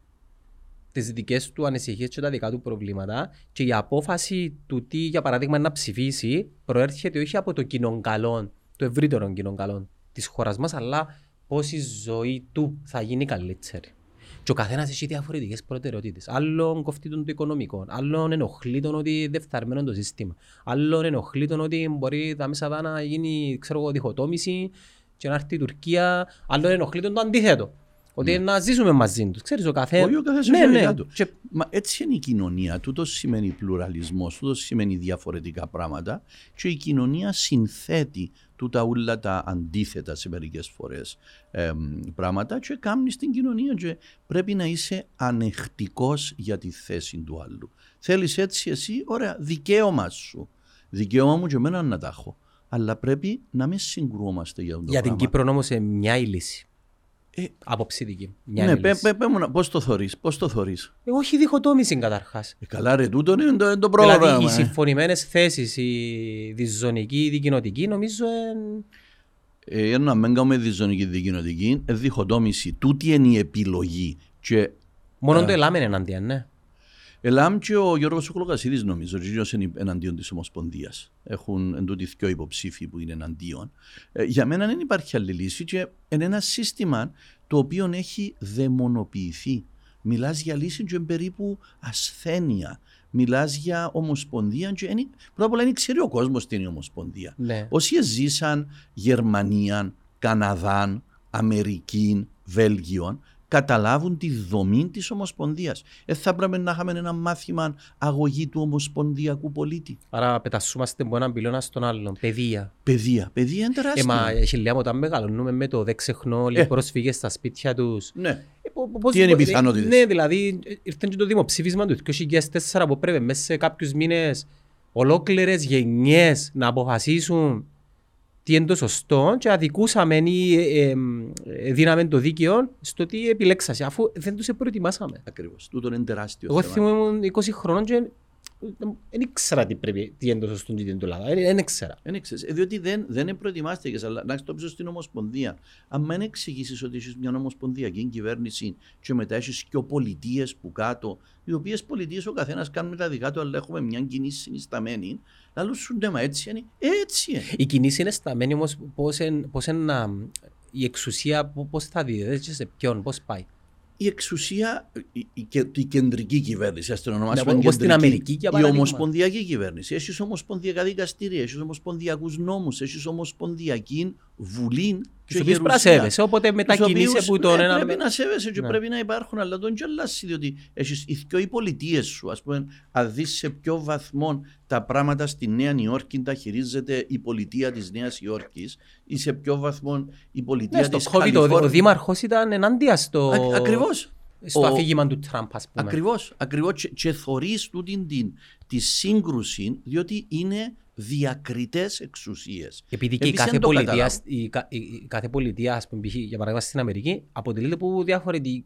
τις δικές του ανησυχίες και τα δικά του προβλήματα και η απόφαση του τι, για παράδειγμα, να ψηφίσει προέρχεται όχι από το κοινό καλό, το ευρύτερο κοινό καλό της χώρας μας, αλλά πώς η ζωή του θα γίνει καλύτερη. Και ο καθένας έχει διαφορετικές προτεραιότητες. Άλλον κοφτεί τον το οικονομικό, άλλον ενοχλεί τον ότι δεν φθαρμένο το σύστημα, άλλον ενοχλεί τον ότι μπορεί τα μέσα δά να γίνει ξέρω εγώ, διχοτόμηση και να έρθει η Τουρκία, άλλον ενοχλεί τον το αντίθετο. Ότι να ζήσουμε μαζί τους. Ξέρεις, ο καθένας... Όχι, ο καθένας ναι, έχει ναι. δικά του. Και Μα έτσι είναι η κοινωνία. Τούτος σημαίνει πλουραλισμός, τούτος σημαίνει διαφορετικά πράγματα. Και η κοινωνία συνθέτει τούτα όλα τα αντίθετα σε μερικές φορές πράγματα και κάνει στην κοινωνία. Και πρέπει να είσαι ανεχτικός για τη θέση του άλλου. Θέλεις έτσι εσύ, ωραία, δικαίωμα σου. Δικαίωμα μου και εμένα να τα έχω. Αλλά πρέπει να μην συγκρουόμαστε για αυτό το Για την πράγμα. Κύπρο όμως είναι μια η λύση. Ε, Άποψη δική. Μια ναι, είναι η πέ, λύση. πέ, πέ μου να- πώς το θωρείς, πώς το θωρείς; Ε, όχι διχοτόμηση καταρχάς. Ε, καλά ρε, τούτο είναι το, το πρόγραμμα. Δηλαδή οι ε. συμφωνημένες θέσεις, η διζωνική, η δικοινοτική, νομίζω εν... Ε, για να μην κάνουμε διζωνική δικοινοτική, ε, διχοτόμηση. Τούτη είναι η επιλογή. Και μόνο το ελάμε είναι εναντίον, ναι. Ελάμ και ο Γιώργος Οκολοκασίδης νομίζω, και εκείνος είναι εναντίον της Ομοσπονδίας. Έχουν εν τούτοι δυο υποψήφοι που είναι εναντίον. Ε, για μένα δεν υπάρχει άλλη λύση και είναι ένα σύστημα το οποίο έχει δαιμονοποιηθεί. Μιλάς για λύση και περίπου ασθένεια. Μιλάς για ομοσπονδία και είναι, πρώτα απ' όλα δεν ξέρει ο κόσμος τι είναι η ομοσπονδία. ναι. Όσοι ζήσαν Γερμανία, Καναδάν, Αμερική, Βέλγιο, καταλάβουν τη δομή της Ομοσπονδίας. Ε, θα έπρεπε να είχαμε ένα μάθημα αγωγή του Ομοσπονδιακού πολίτη. Άρα πετασούμαστε από έναν πυλώνα στον άλλον. Παιδεία. Παιδεία. Παιδεία είναι Ε, τεράστια. μα έχει λέει όταν μεγαλώνουμε με το δεν ξεχνώ όλοι Ε. οι πρόσφυγες στα σπίτια τους. Ναι. Ε, πο- πο- πώς Τι είναι οι μπορεί- πιθανότητες; Ναι, δηλαδή ε, ήρθε και το δημοψήφισμα του 2004 που πρέπει μέσα σε κάποιους μήνες ολόκληρες γενιές να αποφασίσουν τι είναι το σωστό και αδικούσαμε ή ε, ε, ε, δίναμε το δίκαιο στο τι επιλέξασε αφού δεν τους προετοιμάσαμε. Ακριβώς. Τούτο είναι τεράστιο Εγώ θέμα. θυμούμαι ήμουν 20 χρονών και Δεν ήξερα τι, πρέπει, τι είναι το σωστό και τι είναι το λάθος. Δεν ήξερα. Δεν ξέρεις, ε, διότι δεν, δεν προετοιμάστηκες, αλλά να το πίσω στην Ομοσπονδία. Αν δεν εξηγήσεις ότι έχεις μια Ομοσπονδιακή κυβέρνηση και μετά έχεις και πολιτείες που κάτω, οι οποίες πολιτείες ο καθένας κάνουμε τα δικά του, αλλά έχουμε μια κοινή συνισταμένη, λαλούς σου ναι, μα έτσι είναι, έτσι είναι. Η κοινή συναισθαμένη όμως πώς, εν, πώς εν, α, η εξουσία πο- πώς θα δίδεται, σε ποιον, πώς πάει. η εξουσία, η, η, και- η κεντρική κυβέρνηση, ας την ονομάσουμε Ναι, όπως στην κεντρική, Αμερική, για η παράδειγμα. ομοσπονδιακή κυβέρνηση. Έχεις ομοσπονδιακά δικαστήρια, έχεις ομοσπονδιακούς νόμους, έχεις ομοσπονδιακή βουλή και Τους οποίους πρέπει να γερουσία. σέβεσαι, οπότε Τους μετακινείσαι οποίους, που τον ναι, ένα... Πρέπει να σέβεσαι και Ναι. πρέπει να υπάρχουν, αλλά τον και αλλάσει, διότι έχεις οι δυο οι πολιτείες σου, ας πούμε, αν δεις σε ποιο βαθμό τα πράγματα στη Νέα Νιόρκη τα χειρίζεται η πολιτεία της Νέας Υόρκης ή σε ποιο βαθμό η πολιτεία Ναι, στο της COVID ο, ο Καλιφόρνιας. δήμαρχος ήταν ενάντια στο, Α- Ακριβώς. στο Ο- αφήγημα του Τραμπ, ας πούμε. Ακριβώς, ακριβώς και, και θωρείς τούτην την, τη σύγκρουση διότι είναι διακριτές εξουσίες. Επειδή και η Εμείς κάθε, δεν το πολιτεία, καταλάβουμε. η, κα- η, η κάθε πολιτεία, ας πούμε, π.χ. για παράδειγμα στην Αμερική, αποτελείται από διαφορετικ...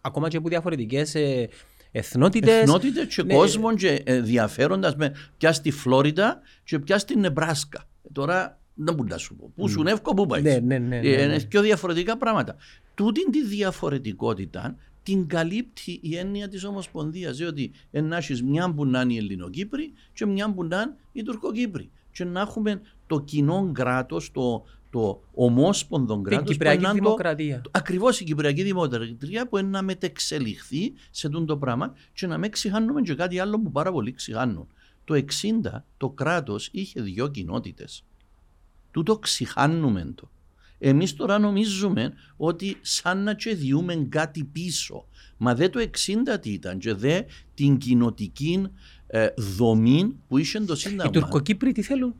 ακόμα και από διαφορετικές ε, εθνότητες. Εθνότητες και Ναι. κόσμο και ενδιαφέροντας με πια στη Φλόριντα και πια στη Νεμπράσκα. Τώρα δεν μπορώ να σου πω. Πού σου νεύκο, πού πάεις. Ναι, ναι, ναι, ναι, Ε, ναι. Είναι πιο διαφορετικά πράγματα. Τούτην τη διαφορετικότητα την καλύπτει η έννοια της Ομοσπονδίας διότι να έχεις μια που να είναι οι Ελληνοκύπροι και μια που να είναι οι Τουρκοκύπροι και να έχουμε το κοινό κράτος, το, το ομόσπονδο Την κράτος που Κυπριακή είναι το, Δημοκρατία. Ακριβώς η Κυπριακή Δημοκρατία που είναι να μετεξελιχθεί σε τούτο το πράγμα και να μην ξεχάνουμε και κάτι άλλο που πάρα πολύ ξεχάνουν. Το 60 το κράτος είχε δύο κοινότητες. Τούτο ξεχάνουμε το. Εμείς τώρα νομίζουμε ότι σαν να και διούμε κάτι πίσω. Μα δε το 60 τι ήταν και δε την κοινοτική ε, δομή που είχε το Οι Σύνταγμα. Τουρκοκύπροι τι θέλουν;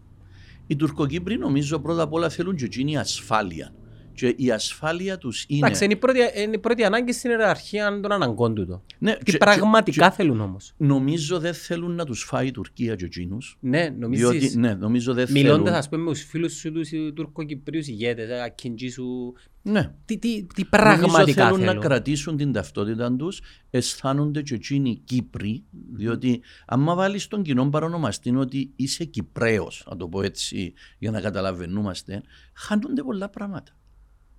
Οι Τουρκοκύπροι νομίζω πρώτα απ' όλα θέλουν και εκείνη ασφάλεια. Και η ασφάλεια τους είναι... Εντάξει, είναι η πρώτη, είναι η πρώτη ανάγκη στην ιεραρχία των αναγκών του. Ναι, Τι και- πραγματικά και- θέλουν όμως. Νομίζω δεν θέλουν να τους φάει η Τουρκία και εκείνους. Ναι, νομίζεις. Διότι, ναι, νομίζω δεν Μιλώντας θέλουν. ας πούμε με τους φίλους σου τους ε, Τουρκοκυπρίους ηγέτες, ε, Ακίντζη σου, Ναι. τι, τι, τι Νομίζω πραγματικά θέλουν θέλουν. να κρατήσουν την ταυτότητα τους, αισθάνονται και εκείνοι Κύπροι, διότι άμα βάλεις τον κοινό παρονομαστή ότι είσαι Κυπρέος, να το πω έτσι για να καταλαβαίνούμαστε, χάνονται πολλά πράγματα.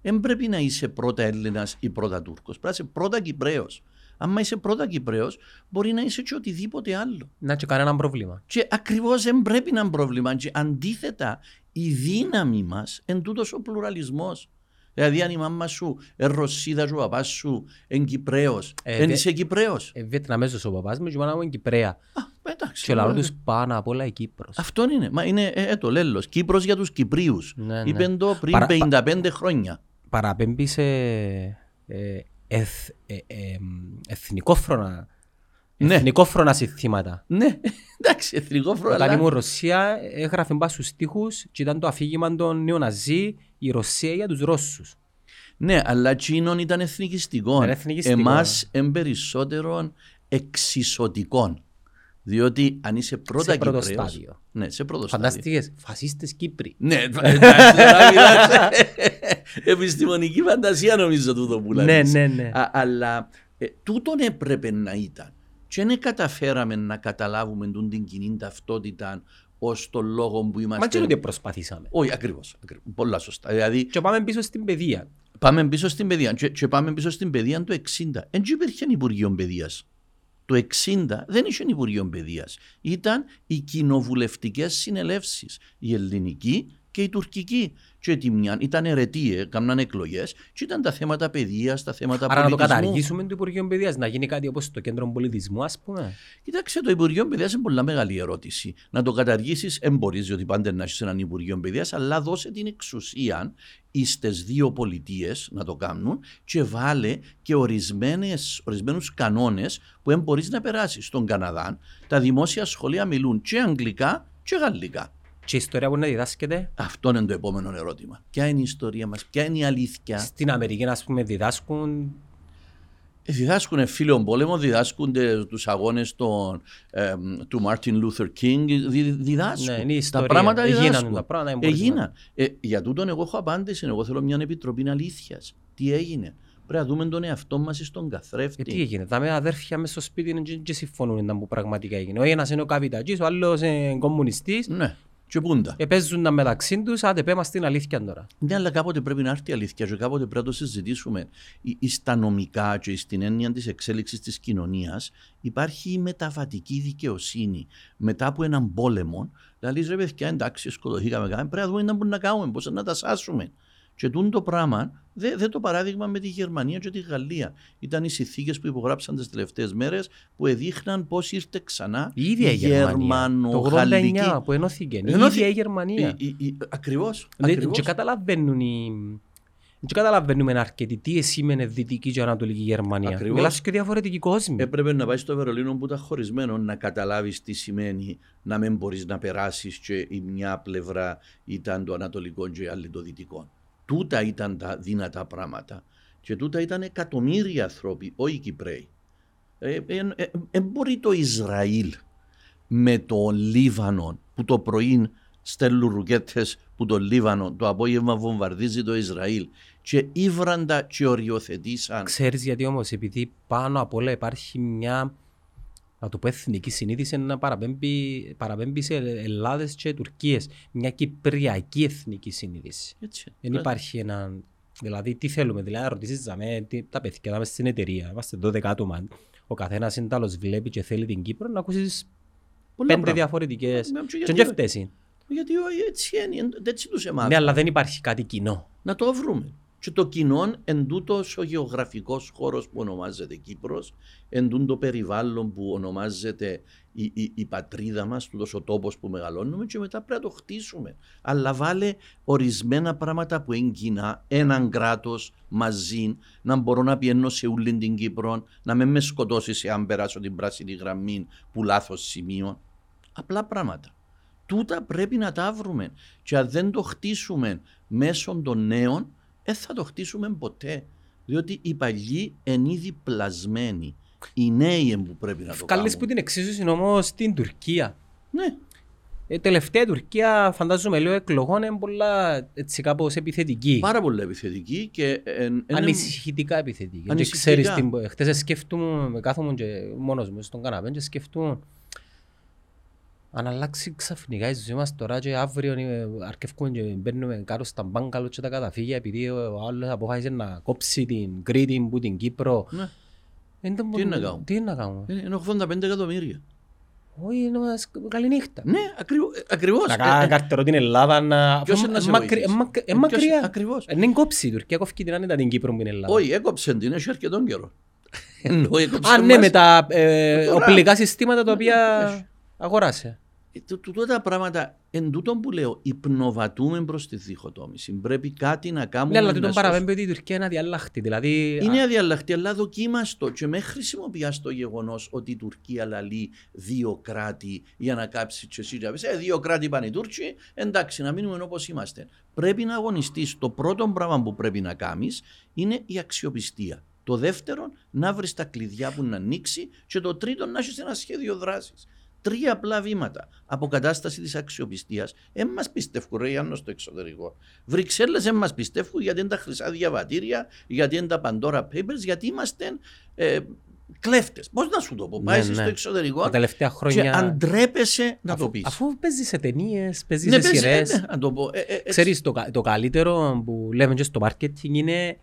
Δεν πρέπει να είσαι πρώτα Έλληνας ή πρώτα Τούρκος, πρέπει να είσαι πρώτα Κυπρέος. Αν είσαι πρώτα Κυπρέος, μπορεί να είσαι και οτιδήποτε άλλο. Να και κανένα πρόβλημα. Και ακριβώς δεν πρέπει να είναι πρόβλημα. Και αντίθετα, η δύναμη μας εν τούτος ο πλουραλισμός. Δηλαδή, αν η μάμα σου είναι Ρωσίδα, και ο παπάς σου είναι Κυπρέος, Ε, δεν δε- είσαι Κυπρέος. Ε, Βιετναμέζος ο παπάς μου και η μάνα μου είναι Κυπρέα. Α, εντάξει. Και λαός ε, τους πάνω απ' όλα η Κύπρος. Αυτό είναι. Μα είναι ε, ε, το λέλος. Κύπρος για τους Κυπρίους. Ναι, ναι. Είπε το πριν Παρα- 55 χρόνια. Παραπέμπει σε ε, εθ, ε, ε, εθνικόφρονα, Ναι. εθνικόφρονα συνθήματα. Ναι, εντάξει, εθνικό Όταν φρονάκι. ήμουν Ρωσία έγραφε μπας στους στίχους και ήταν το αφήγημα των νεοναζί η Ρωσία για τους Ρώσους. Ναι, αλλά εκείνον ήταν εθνικιστικό. Ήταν εθνικιστικό, Εμάς είναι περισσότερο εξισωτικό. Διότι αν είσαι πρώτα Σε πρώτο Κυπρέος- στάδιο. Ναι, σε πρώτο στάδιο. Φανταστικές, φασίστες Κύπροι. Ναι, εντάξει, τώρα μιλάς. Επιστημονική φαντασία νομίζω τούτο που Ναι, λες. ναι, ναι. Α, αλλά ε, τούτον έπρεπε να ήταν. Και δεν καταφέραμε να καταλάβουμε τούν την κοινή ταυτότητα ως το λόγο που Μα είμαστε. και ότι προσπαθήσαμε. Όχι, ακριβώς. Πολλά σωστά. Δηλαδή, Και πάμε πίσω στην παιδεία. πάμε πίσω στην παιδεία. Και, και πάμε πίσω στην παιδεία το 60. Δεν υπήρχε Υπουργείο Παιδείας; Το 60 δεν είχε Υπουργείο Παιδείας. Ήταν οι κοινοβουλευτικές συνελεύσεις. Η ελληνική και η τουρκική. Και τη μια ήταν αιρετή, έκαναν εκλογές, και ήταν τα θέματα παιδείας, τα θέματα Άρα να το πολιτισμού. καταργήσουμε το Υπουργείο Παιδείας, να γίνει κάτι όπως το Κέντρο Πολιτισμού, ας πούμε. Κοιτάξτε, το Υπουργείο Παιδείας είναι πολλά μεγάλη ερώτηση. Να το καταργήσεις, δεν μπορεί, διότι πάντα να έχεις έναν Υπουργείο Παιδείας, αλλά δώσε την εξουσία στι δύο πολιτείες να το κάνουν και βάλε και ορισμένους κανόνες που δεν μπορείς να περάσεις. Στον Καναδά, τα δημόσια σχολεία μιλούν και αγγλικά και γαλλικά. Και η ιστορία που να διδάσκεται; Αυτό είναι το επόμενο ερώτημα. Ποια είναι η ιστορία μας, ποια είναι η αλήθεια; στην Αμερική, ας πούμε, διδάσκουν Ε, Διδάσκουν εμφύλιον πόλεμο, διδάσκουν τους αγώνες του Μάρτιν Λούθερ Κίνγκ. Διδάσκουν. Ναι, είναι η τα ιστορία. πράγματα Έγιναν διδάσκουν. τα πράγματα, δεν μπορείς Έγιναν. Ε, για τούτον εγώ έχω απάντηση. Εγώ θέλω μια επιτροπή αλήθειας. Τι έγινε, Πρέπει να δούμε τον εαυτό μας στον καθρέφτη. Ε, τι έγινε, τα με αδέρφια μέσα στο σπίτι είναι και, και συμφωνούν ήταν που πραγματικά έγινε. Ο ένας είναι ο καπιτατζής, ο άλλος είναι κομμουνιστής. Ναι, και πούντα. Ε, παίζουν τα μεταξύ τους, άντε πέμα στην αλήθεια τώρα. Ναι, αλλά κάποτε πρέπει να έρθει η αλήθεια και κάποτε πρέπει να το συζητήσουμε. Ή- ή Στα νομικά και στην έννοια της εξέλιξης της κοινωνίας υπάρχει η μεταβατική δικαιοσύνη. Μετά από έναν πόλεμο, δηλαδή ρε παιδιά, εντάξει, σκοτωθήκαμε, κάναμε, πρέπει να δούμε τι μπορούμε να κάνουμε, πώς να τα σάσουμε. Και τούτο το πράγμα, δεν δε το παράδειγμα με τη Γερμανία και τη Γαλλία. Ήταν οι συνθήκες που υπογράψαν τις τελευταίες μέρες που έδειχναν πώς ήρθε ξανά Η ίδια η Γερμανία. Το 89 που ενώθηκε. Η Ενώθη- ίδια η Γερμανία. Ακριβώς. Δεν και καταλαβαίνουν οι... Δεν καταλαβαίνουμε αρκετοί τι σήμαινε Δυτική και Ανατολική Γερμανία. Ακριβώς. Μιλάς και διαφορετικοί κόσμοι. Έπρεπε να πάει στο Βερολίνο που ήταν χωρισμένο να καταλάβεις τι σημαίνει να μην μπορείς να περάσεις και η μια πλευρά ήταν το ανατολικό και η άλλη το δυτικό. Τούτα ήταν τα δυνατά πράγματα. Και τούτα ήταν εκατομμύρια άνθρωποι, όχι οι Κυπρέοι. Ε, ε, ε, ε, μπορεί το Ισραήλ με το Λίβανο που το πρωί στέλνουν ρουκέτες που το Λίβανο το απόγευμα βομβαρδίζει το Ισραήλ και ήβραντα και οριοθετήσαν Ξέρεις γιατί όμως, επειδή πάνω απ' όλα υπάρχει μια να το πω εθνική συνείδηση να παραπέμπει, παραπέμπει σε Ελλάδες και Τουρκίες. Μια κυπριακή εθνική συνείδηση. Έτσι. Δεν υπάρχει ένα... Δηλαδή, τι θέλουμε, δηλαδή, να ρωτήσεις ζαμε, τι, τα παιδιά να είμαστε στην εταιρεία, είμαστε 12 άτομα. Ο καθένας εντάλλως βλέπει και θέλει την Κύπρο να ακούσεις Πολλά πέντε πράγματα. διαφορετικές. Ναι, και Και γιατί- και αυτές είναι. Γιατί όχι, έτσι είναι, έτσι τους εμάς. Ναι, αλλά δεν υπάρχει κάτι κοινό. Να το βρούμε. Και το κοινό εν τούτος ο γεωγραφικός χώρος που ονομάζεται Κύπρος, εν τούτο το περιβάλλον που ονομάζεται η, η, η πατρίδα μας, τούτος ο τόπος που μεγαλώνουμε και μετά πρέπει να το χτίσουμε. Αλλά βάλε ορισμένα πράγματα που είναι κοινά, έναν κράτος μαζί, να μπορώ να πιένω σε όλη την Κύπρο, να μην μες σκοτώσεις εάν περάσω την πράσινη γραμμή που λάθος σημείο. Απλά πράγματα. Τούτα πρέπει να τα βρούμε. Και αν δεν το χτίσουμε μέσω των νέων, δεν θα το χτίσουμε ποτέ. Διότι οι παλιοί είναι ήδη πλασμένοι. Οι νέοι είναι που πρέπει να το Καλείς που κάνουν. την εξίσωση όμως στην Τουρκία. Ναι, Ε, τελευταία η Τουρκία, φαντάζομαι λέω εκλογών, είναι πολλά έτσι κάπως επιθετική. πάρα πολύ επιθετική και εν- εν- Ανησυχητικά επιθετική. Και Ανησυχητικά. ξέρεις, την, χτες σκέφτομαι, κάθομαι και μόνος μου στον καναπέ και σκέφτομαι αν αλλάξει ξαφνικά η ζωή μας τώρα και αύριο ε, αρκεύουμε και μπαίνουμε κάτω στα μπάγκαλο και τα καταφύγια επειδή ο άλλος αποφάσισε να κόψει την Κρήτη που την Κύπρο. ναι. Δεν το Τι είναι να μπορούμε- κάνουμε; Τι είναι να κάνουμε; Είναι είναι 85 εκατομμύρια. Όχι, είναι μας καληνύχτα. Ναι, ακριβώ. Ακριβώς. Να Ε, κα- ε, καρτερώ την Ελλάδα να... Ποιος αφού είναι να σε μακρι- βοηθήσει; ε, μακ- ε, Ποιος- μακριά. Ακριβώς. Ε, Δεν κόψει η Τουρκία, κόφηκε την άνετα την Κύπρο που είναι Ελλάδα. Όχι, έκοψε την, έχει αρκετόν καιρό. Εννοώ, έκοψε Α, ναι, μας. με τα ε, Τώρα- οπλικά συστήματα τα οποία Έχει. αγοράσε. Ε, τού- τούτα τα πράγματα, εν τούτον που λέω, υπνοβατούμε προς τη διχοτόμηση. Πρέπει κάτι να κάνουμε. Ναι, αλλά να τούτον σώσουμε. παραπέμπει ότι η Τουρκία είναι αδιαλλάχτη. Δηλαδή, Είναι αδιαλλαχτή, αλλά δοκίμαστο και με χρησιμοποιά το γεγονός ότι η Τουρκία λαλεί δύο κράτη για να κάψει και εσύ. να πεις, Ε, δύο κράτη πάνε οι Τούρκοι, εντάξει, να μείνουμε όπως είμαστε. Πρέπει να αγωνιστείς. Το πρώτο πράγμα που πρέπει να κάνεις είναι η αξιοπιστία. Το δεύτερο, να βρεις τα κλειδιά που να ανοίξει. Και το τρίτο, να έχεις ένα σχέδιο δράσης. Τρία απλά βήματα. Αποκατάσταση της αξιοπιστίας. Δεν μας πιστεύουν, ρε Ιάννος, στο εξωτερικό. Βρυξέλλες δεν μας πιστεύουν γιατί είναι τα χρυσά διαβατήρια, γιατί είναι τα Pandora Papers, γιατί είμαστε ε, κλέφτες. Πώς να σου το πω, πάει Ναι, στο ναι. εξωτερικό τα τελευταία και χρόνια... αντρέπεσαι να αφού, το πεις. αφού παίζεις σε ταινίες, παίζεις Ναι, σε πες, σειρές. ε, ναι, να το πω. Ε, ε, έτσι. Ξέρεις, το, κα- το καλύτερο που λέμε και στο marketing είναι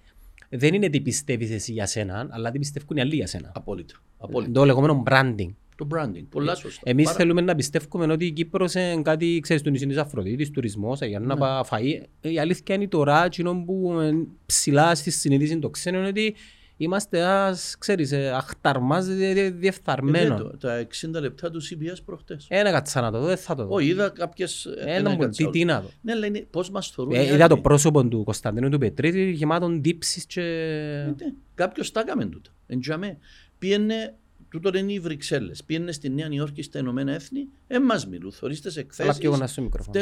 δεν είναι τι πιστεύεις εσύ για σένα, αλλά τι πιστεύουν οι άλλοι για σένα. Απόλυτα. Απόλυτα. Το λεγόμενο branding. Το branding. Πολλά σωστά. Εμείς Πάρα- θέλουμε να πιστεύουμε ότι η Κύπρος είναι κάτι, ξέρεις, του νησί της Αφροδίτης, τουρισμός, για Ναι. να πάει φαΐ. Η αλήθεια είναι τώρα, εκείνο που ε, ψηλά στη συνείδηση το ξένο είναι ότι είμαστε ένας, ξέρεις, ε, αχταρμάς δι- δι- Ε, διεφθαρμένο. το- Τα 60 λεπτά του CBS προχτές. Ένα κάτσα να το δω, δεν θα το δω. Όχι, είδα κάποιες. Ένα μου, τι, τι να δω. Ναι, αλλά είναι πώς μας θεωρούν. Ε, είδα το πρόσωπο του Κωνσταντίνου του Πετρίτη γεμάτον τύψεις και... Κάποιος τα έκαμε τούτα. Εντζαμέ. Πήγαινε, τούτο είναι οι Βρυξέλλες. Πήγαινε στη Νέα Νιόρκη στα Ηνωμένα Έθνη, δεν μας μιλούν. Θωρείς τις Αλλά εκθέσεις. πιο κοντά στο μικρόφωνο.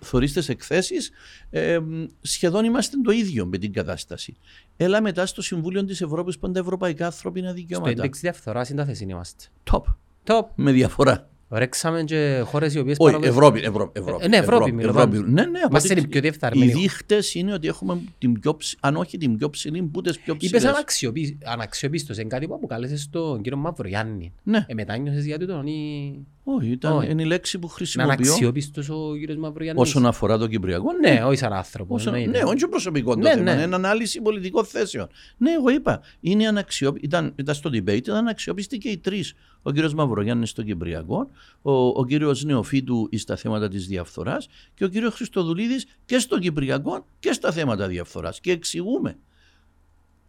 Θωρείς τις εκθέσεις. Ε, σχεδόν είμαστε το ίδιο με την κατάσταση. Έλα μετά στο Συμβούλιο της Ευρώπης που είναι τα ευρωπαϊκά ανθρώπινα Στο δικαιώματα. index διαφθοράς είναι τα θέση είμαστε. Top. Top. Με διαφορά. Ρέξαμε και χώρες οι οποίες Όχι, παραδο- Ευρώπη, Ευρώπη, Ευρώπη. Ε, ναι, Ευρώπη, μιλώ Ευρώπη. πάντα. Ναι, ναι, από Είμαστε ό,τι- οι πιο Οι διεφθαρμένοι. δείχτες είναι ότι έχουμε την πιο ψη- αν όχι την πιο ψηλή, που τες πιο Είπες ψηλές. αναξιοπί- αναξιοπίστος, είναι κάτι που αποκάλεσες τον κύριο Μαυρογιάννη. Ναι, Ε, μετάνιωσες για τούτον ή... όχι, ήταν, Όχι. είναι η λέξη που Είναι χρησιμοποιώ αναξιοπίστος ο κύριος Μαυρογιάννης. όσον αφορά το Κυπριακό. Ναι, όχι σαν άνθρωπο. Όσον- εννοείται. ναι, όχι και προσωπικό το Ναι, θέμα, ναι. είναι ανάλυση πολιτικών θέσεων. Ναι, εγώ είπα, είναι αναξιόπι... ήταν, ήταν στο debate, ήταν αναξιόπιστοι και οι τρεις. Ο κύριος Μαυρογιάννης στο Κυπριακό, ο, ο κύριος Νεοφίτου στα θέματα της διαφθοράς και ο κύριος Χριστοδουλίδης και στο Κυπριακό και στα θέματα διαφθοράς. Και εξηγούμε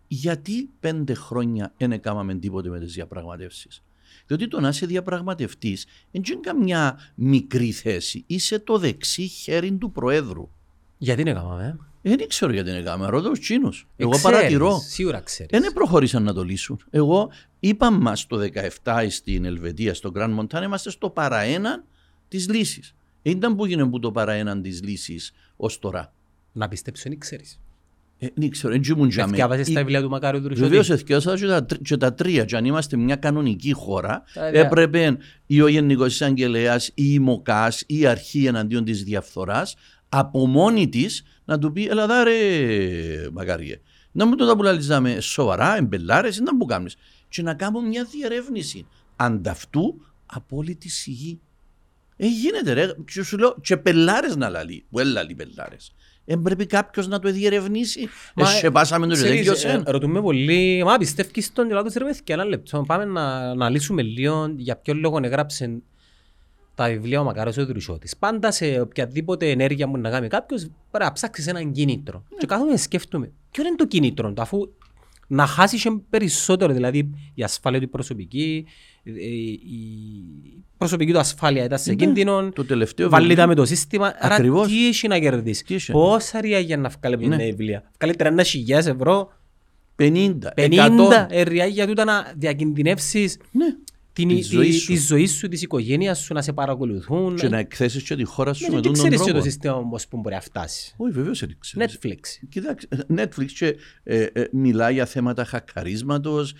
γιατί πέντε χρόνια δεν έκαναμε τίποτε με τις διαπραγματεύσεις. Διότι το να είσαι διαπραγματευτής δεν είναι καμιά μικρή θέση. Είσαι το δεξί χέρι του Προέδρου. Γιατί δεν έκαναμε. ε; Δεν ξέρω γιατί είναι κάμερα, ρωτώ τους Τσίνους. Εγώ Ξέρεις, παρατηρώ. Σίγουρα ξέρεις. Δεν προχωρήσαν να το λύσουν. Εγώ είπα μας το 17 στην Ελβετία, στο Grand Montana, είμαστε στο παραέναν της λύσης. Ήταν που γίνε που το παραέναν της λύσης ως τώρα. Να πιστέψω, δεν ξέρεις. Ε, δεν ξέρω, δεν ήμουν για Εθιάβασες τα βιβλία του Μακάριου του Ρουσιώτη. Βεβαίω εθιώσα και, τα τρ- και τα τρία. Και αν είμαστε μια κανονική χώρα, Τα ιδέα. έπρεπε ή ο Γενικός Εισαγγελέας ή η ΜΟΚΑ ή η αρχή εναντίον της διαφθοράς από μόνη της να του πει: Ελά, ρε, μακάριε. Να μου το πουλαλιζάμε σοβαρά, εμπελάρες, ή να μου κάνεις. Και να κάνουμε μια διερεύνηση. Ανταυτού απόλυτη σιγή. Ε, γίνεται ρε. Και σου λέω, και πελάρες να λαλεί. Που έλαλει πελάρες. Ε, πρέπει κάποιος να το διερευνήσει. Μα, Ε, σε πάσαμε το και Ξέρεις, τέλειωσε. ε, Ρωτούμε πολύ, μα πιστεύεις στον Ελλάδος ρε παιδιά, ένα λεπτό. Πάμε να αναλύσουμε λίγο για ποιο λόγο έγραψε τα βιβλία ο Μακάρος ο Δρουσιώτης. Πάντα σε οποιαδήποτε ενέργεια που να κάνει κάποιος πρέπει να ψάξεις έναν κίνητρο. Ναι. Και κάθομαι να σκέφτομαι, ποιο είναι το κίνητρο του, αφού να χάσεις και περισσότερο, δηλαδή η ασφάλεια του προσωπική, ε, η προσωπική του ασφάλεια ήταν σε Ναι, κίνδυνο, Το τελευταίο Βάλει βιβλίο- τα με το σύστημα. Άρα Ακριβώς. τι έχει να κερδίσεις; Τι έχει. Πόσα ρία για να βγάλει μια Ναι. νέα βιβλία; Βγάλει 30.000 ευρώ, 50, 50 100. ρία για τούτα να διακινδυνεύσεις Ναι. Την, Τη τη, ζωή σου. τη ζωή σου, της οικογένειας σου, να σε παρακολουθούν. Και να εκθέσεις και τη χώρα σου Ναι, με και τον ξέρεις και τρόπο. το σύστημα όμως που μπορεί να φτάσει. Όχι, βεβαίως δεν ξέρει. Netflix. Κοιτάξτε, Netflix και, ε, ε, μιλάει για θέματα χακαρίσματος,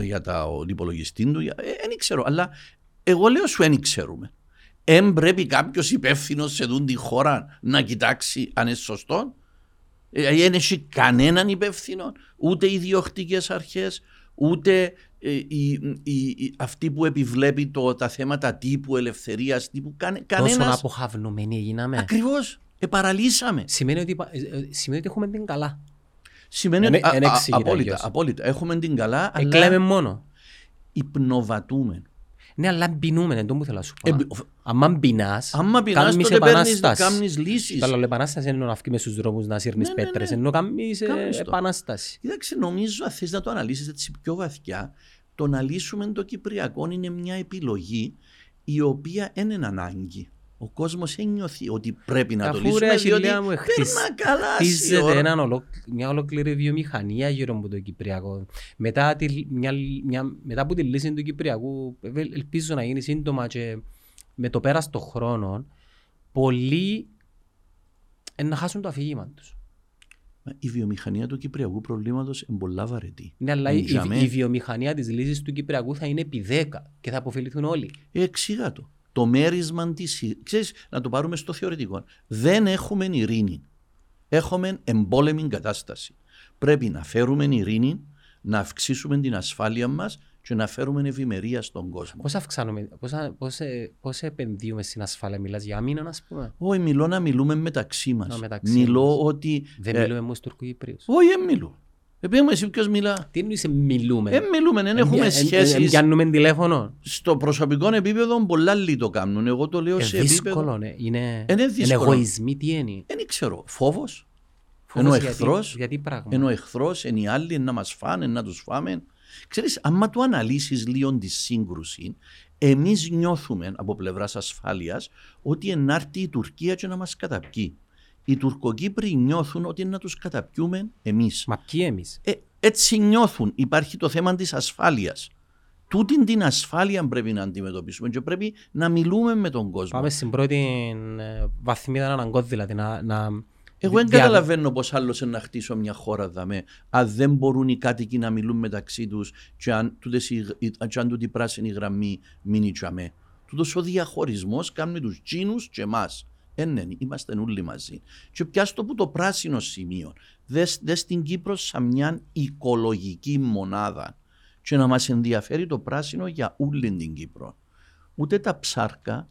για τα ο, υπολογιστή του. Δεν ε, ξέρω, αλλά εγώ λέω σου δεν ξέρουμε. Εν πρέπει κάποιος υπεύθυνος σε δουν τη χώρα να κοιτάξει αν είναι σωστό. Ε, Δεν έχει κανέναν υπεύθυνο, ούτε οι διοκτικέ αρχές, ούτε ε, η, η, η- αυτή που επιβλέπει το, τα θέματα τύπου ελευθερίας, τύπου κανε, Τόσο κανένα. αποχαυνωμένοι έγιναμε. Ακριβώς. Επαραλύσαμε. Σημαίνει ότι, υπα- ε, ε, σημαίνει ότι έχουμε την καλά. Σημαίνει Εν- ότι. α- εν α- εξηγείται απόλυτα, αλλιώς. απόλυτα. Έχουμε την καλά, Εκλέμε αλλά μόνο. υπνοβατούμε. Ναι, αλλά μπινούμε, είναι το που θέλω να σου πω. Ε, μπι- Αν πεινάς, Άμα πεινάς κάνεις τότε παίρνεις, επανάσταση. κάνεις λύσεις. Το άλλο επανάστασης είναι να βγει μες στους δρόμους να σύρνεις Ναι, ναι, πέτρες, ναι. ενώ κάνεις ε, Κάνεις το. επανάσταση. Κοίταξε, νομίζω αν θες να το αναλύσεις έτσι πιο βαθιά, το να λύσουμε το Κυπριακό είναι μια επιλογή η οποία δεν είναι ανάγκη. Ο κόσμος ένιωθει ότι πρέπει να το Αφού ρε λύσουμε διότι Αχιλέα μου, χτισ- περνά καλά χτίζεται η ώρα. έναν ολο- μια ολόκληρη βιομηχανία γύρω από το Κυπριακό. Μετά, τη, μια, μια, μετά από τη λύση του Κυπριακού, ε, ελπίζω να γίνει σύντομα και με το πέρας των χρόνων, πολλοί ε, να χάσουν το αφήγημα τους. Η βιομηχανία του Κυπριακού προβλήματος είναι πολλά βαρετή. Ναι, αλλά η, Για η, μέ- η βιομηχανία της λύσης του Κυπριακού θα είναι επί 10 και θα αποφεληθούν όλοι. Ε, εξήγα το. Το μέρισμα της. Ξέρεις, να το πάρουμε στο θεωρητικό. Δεν έχουμε ειρήνη. Έχουμε εμπόλεμη κατάσταση. Πρέπει να φέρουμε ειρήνη, να αυξήσουμε την ασφάλεια μας και να φέρουμε ευημερία στον κόσμο. Πώς αυξάνουμε, πώς, α- πώς, ε, πώς επενδύουμε στην ασφάλεια, μιλάς για άμυνα, ας πούμε; Όχι, μιλώ να μιλούμε μεταξύ μας. Α, μεταξύ Μιλώ μας. ότι. Δεν ε, μιλούμε με τους Τουρκοκυπρίους. Όχι, δεν μιλώ. Επειδή μου εσύ ποιος μιλά. Τι εννοείς μιλούμε; Δεν μιλούμε, δεν έχουμε Εν- εν- εν- σχέσεις. Πιάνουμε τηλέφωνο; Στο προσωπικό επίπεδο πολλά λίγοι το κάνουν. Εγώ το λέω Ε, σε επίπεδο. δύσκολο, ναι. Είναι, Είναι είναι δύσκολο. εγωισμοί, τι είναι; Δεν ξέρω. Φόβος. Φόβος Ενώ γιατί- εχθρός, Γιατί πράγμα; Ενώ ο εχθρός, είναι οι άλλοι να μας φάνε, να τους φάμε. Ξέρεις, άμα το αναλύσεις λίγο τη σύγκρουση, εμείς νιώθουμε από πλευράς ασφάλειας ότι ενάρτη η Τουρκία και να μας καταπιεί. Οι Τουρκοκύπροι νιώθουν ότι να τους καταπιούμε εμείς. Μα ποιοι εμείς; Ε, έτσι νιώθουν. Υπάρχει το θέμα της ασφάλειας. Τούτην την ασφάλεια πρέπει να αντιμετωπίσουμε και πρέπει να μιλούμε με τον κόσμο. Πάμε στην πρώτη ε, βαθμίδα αναγκών, δηλαδή να, να Εγώ δεν δια- καταλαβαίνω πώς άλλος να χτίσω μια χώρα δαμέ, αν δεν μπορούν οι κάτοικοι να μιλούν μεταξύ τους και αν, τούτες οι- οι- και αν τούτη η πράσινη γραμμή μείνει τσαμέ. Τούτος ο διαχωρισμός κάνει τους Τσίνους και εμάς. Ε, ναι, είμαστε όλοι μαζί. Και πιάσ' το που το πράσινο σημείο. Δες, δες την Κύπρο σαν μια οικολογική μονάδα. Και να μας ενδιαφέρει το πράσινο για όλη την Κύπρο. Ούτε τα ψάρκα,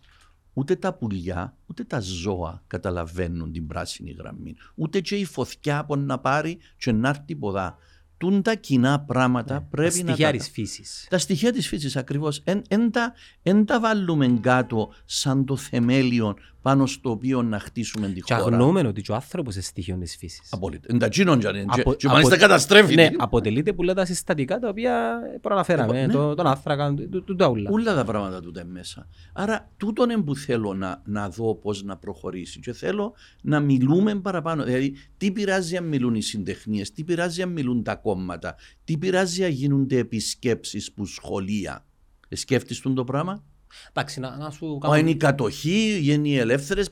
ούτε τα πουλιά, ούτε τα ζώα καταλαβαίνουν την πράσινη γραμμή. Ούτε και η φωτιά από να πάρει και να έρθει ποδά. Τούν τα κοινά πράγματα Ναι, πρέπει τα να στοιχεία τα... της φύσης. Τα στοιχεία της φύσης ακριβώς. Εν, τα, εν τα βάλουμε κάτω σαν το θεμέλιο πάνω στο οποίο να χτίσουμε τη Και χώρα. αγνοούμε ότι και ο άνθρωπος είναι στοιχείο της φύσης. Απόλυτα. Εν τα τσίνον και, και, Απο- και μάλιστα απο- καταστρέφει. Ναι, την. αποτελείται που λέει τα συστατικά τα οποία προαναφέραμε. Ε, ναι. το- Τον άνθρακα, του- του τα ούλα. Όλα τα πράγματα του είναι μέσα. Άρα τούτον είναι που θέλω να, να δω πώς να προχωρήσει και θέλω να μιλούμε παραπάνω. Δηλαδή τι πειράζει αν μιλούν οι συντεχνίες, τι πειράζει αν μιλούν τα κόμματα, τι πειράζει αν γίνονται επισκέψεις που σχολεία; Ε, σκέφτεις τον το πράγμα; Εντάξει, να, να σου Μα κάνω... είναι η κατοχή, είναι οι ελεύθερες.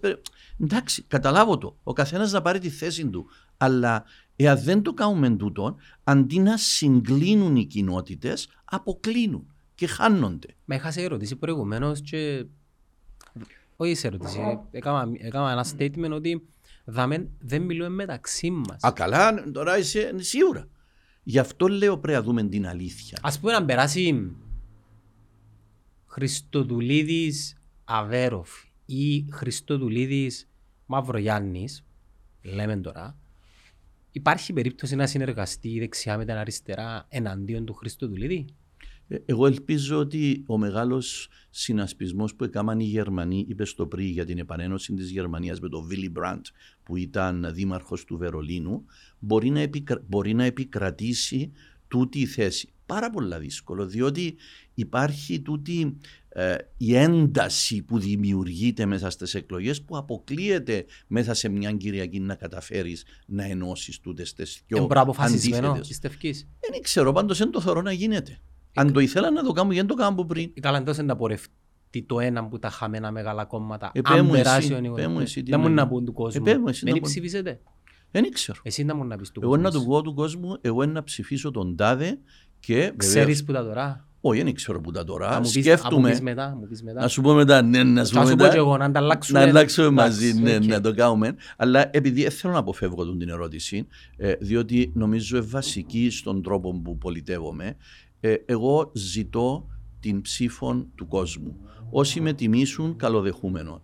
Εντάξει, καταλάβω το. Ο καθένας να πάρει τη θέση του. Αλλά εάν δεν το κάνουμε τούτο, αντί να συγκλίνουν οι κοινότητες, αποκλίνουν και χάνονται. Με είχα σε ερώτηση προηγουμένως και... Όχι σε ερώτηση, έκανα, έκανα ένα statement ότι δάμε, δεν μιλούμε μεταξύ μας. Α, καλά, τώρα είσαι σίγουρα. Γι' αυτό λέω πρέπει να δούμε την αλήθεια. Ας πούμε να περάσει Χριστοδουλίδης Αβέροφ ή Χριστοδουλίδης Μαυρογιάννης, λέμε τώρα, υπάρχει περίπτωση να συνεργαστεί η δεξιά με την αριστερά εναντίον του Χριστοδουλίδη; Ε, Εγώ ελπίζω ότι ο μεγάλος συνασπισμός που έκαναν οι Γερμανοί, είπες στο πριν για την επανένωση της Γερμανίας με τον Βίλι Μπραντ, που ήταν δήμαρχος του Βερολίνου, μπορεί να, επικρα... μπορεί να επικρατήσει τούτη η θέση. Πάρα πολύ δύσκολο, διότι υπάρχει τούτη ε, η ένταση που δημιουργείται μέσα στις εκλογές που αποκλείεται μέσα σε μια Κυριακή να καταφέρεις να ενώσεις τούτες τις Είναι πιο μπορεί αποφασισμένο, αντίθετες. πιστεύεις. Δεν ξέρω, πάντως δεν το θεωρώ να γίνεται. Αν το ήθελα να το κάνω, γιατί το κάνω από πριν. Η καλά εντός είναι να πορευτεί το ένα που τα χαμένα μεγάλα κόμματα. Ε, αν πέ μου περάσει εσύ, ο Νικόλας. πέ μου εσύ τι Δεν μου να να γίνει. πούν του κόσμου. Ε, πέ μου εσύ Δεν να πούν. ψηφίσετε. Δεν ξέρω. Εσύ να μου να πεις του Εγώ να κόσμου. του πω του κόσμου, εγώ να ψηφίσω τον τάδε και βεβαίως- Ξέρεις που τα τώρα. Όχι, δεν ξέρω που τα Θα τώρα. μου πεις- θα μου Σκέφτομαι. πεις μετά, μου πεις μετά. Να σου πω μετά, ναι, να σου Θα πω σου πω μετά. και εγώ να ανταλλάξουμε. Να αλλάξουμε Εντάξει, μαζί, ναι, οκ. να το κάνουμε. Αλλά επειδή δεν θέλω να αποφεύγω τον την ερώτηση, ε, διότι νομίζω είναι βασική στον τρόπο που πολιτεύομαι, ε, εγώ ζητώ την ψήφο του κόσμου. Όσοι με τιμήσουν, καλοδεχούμενο.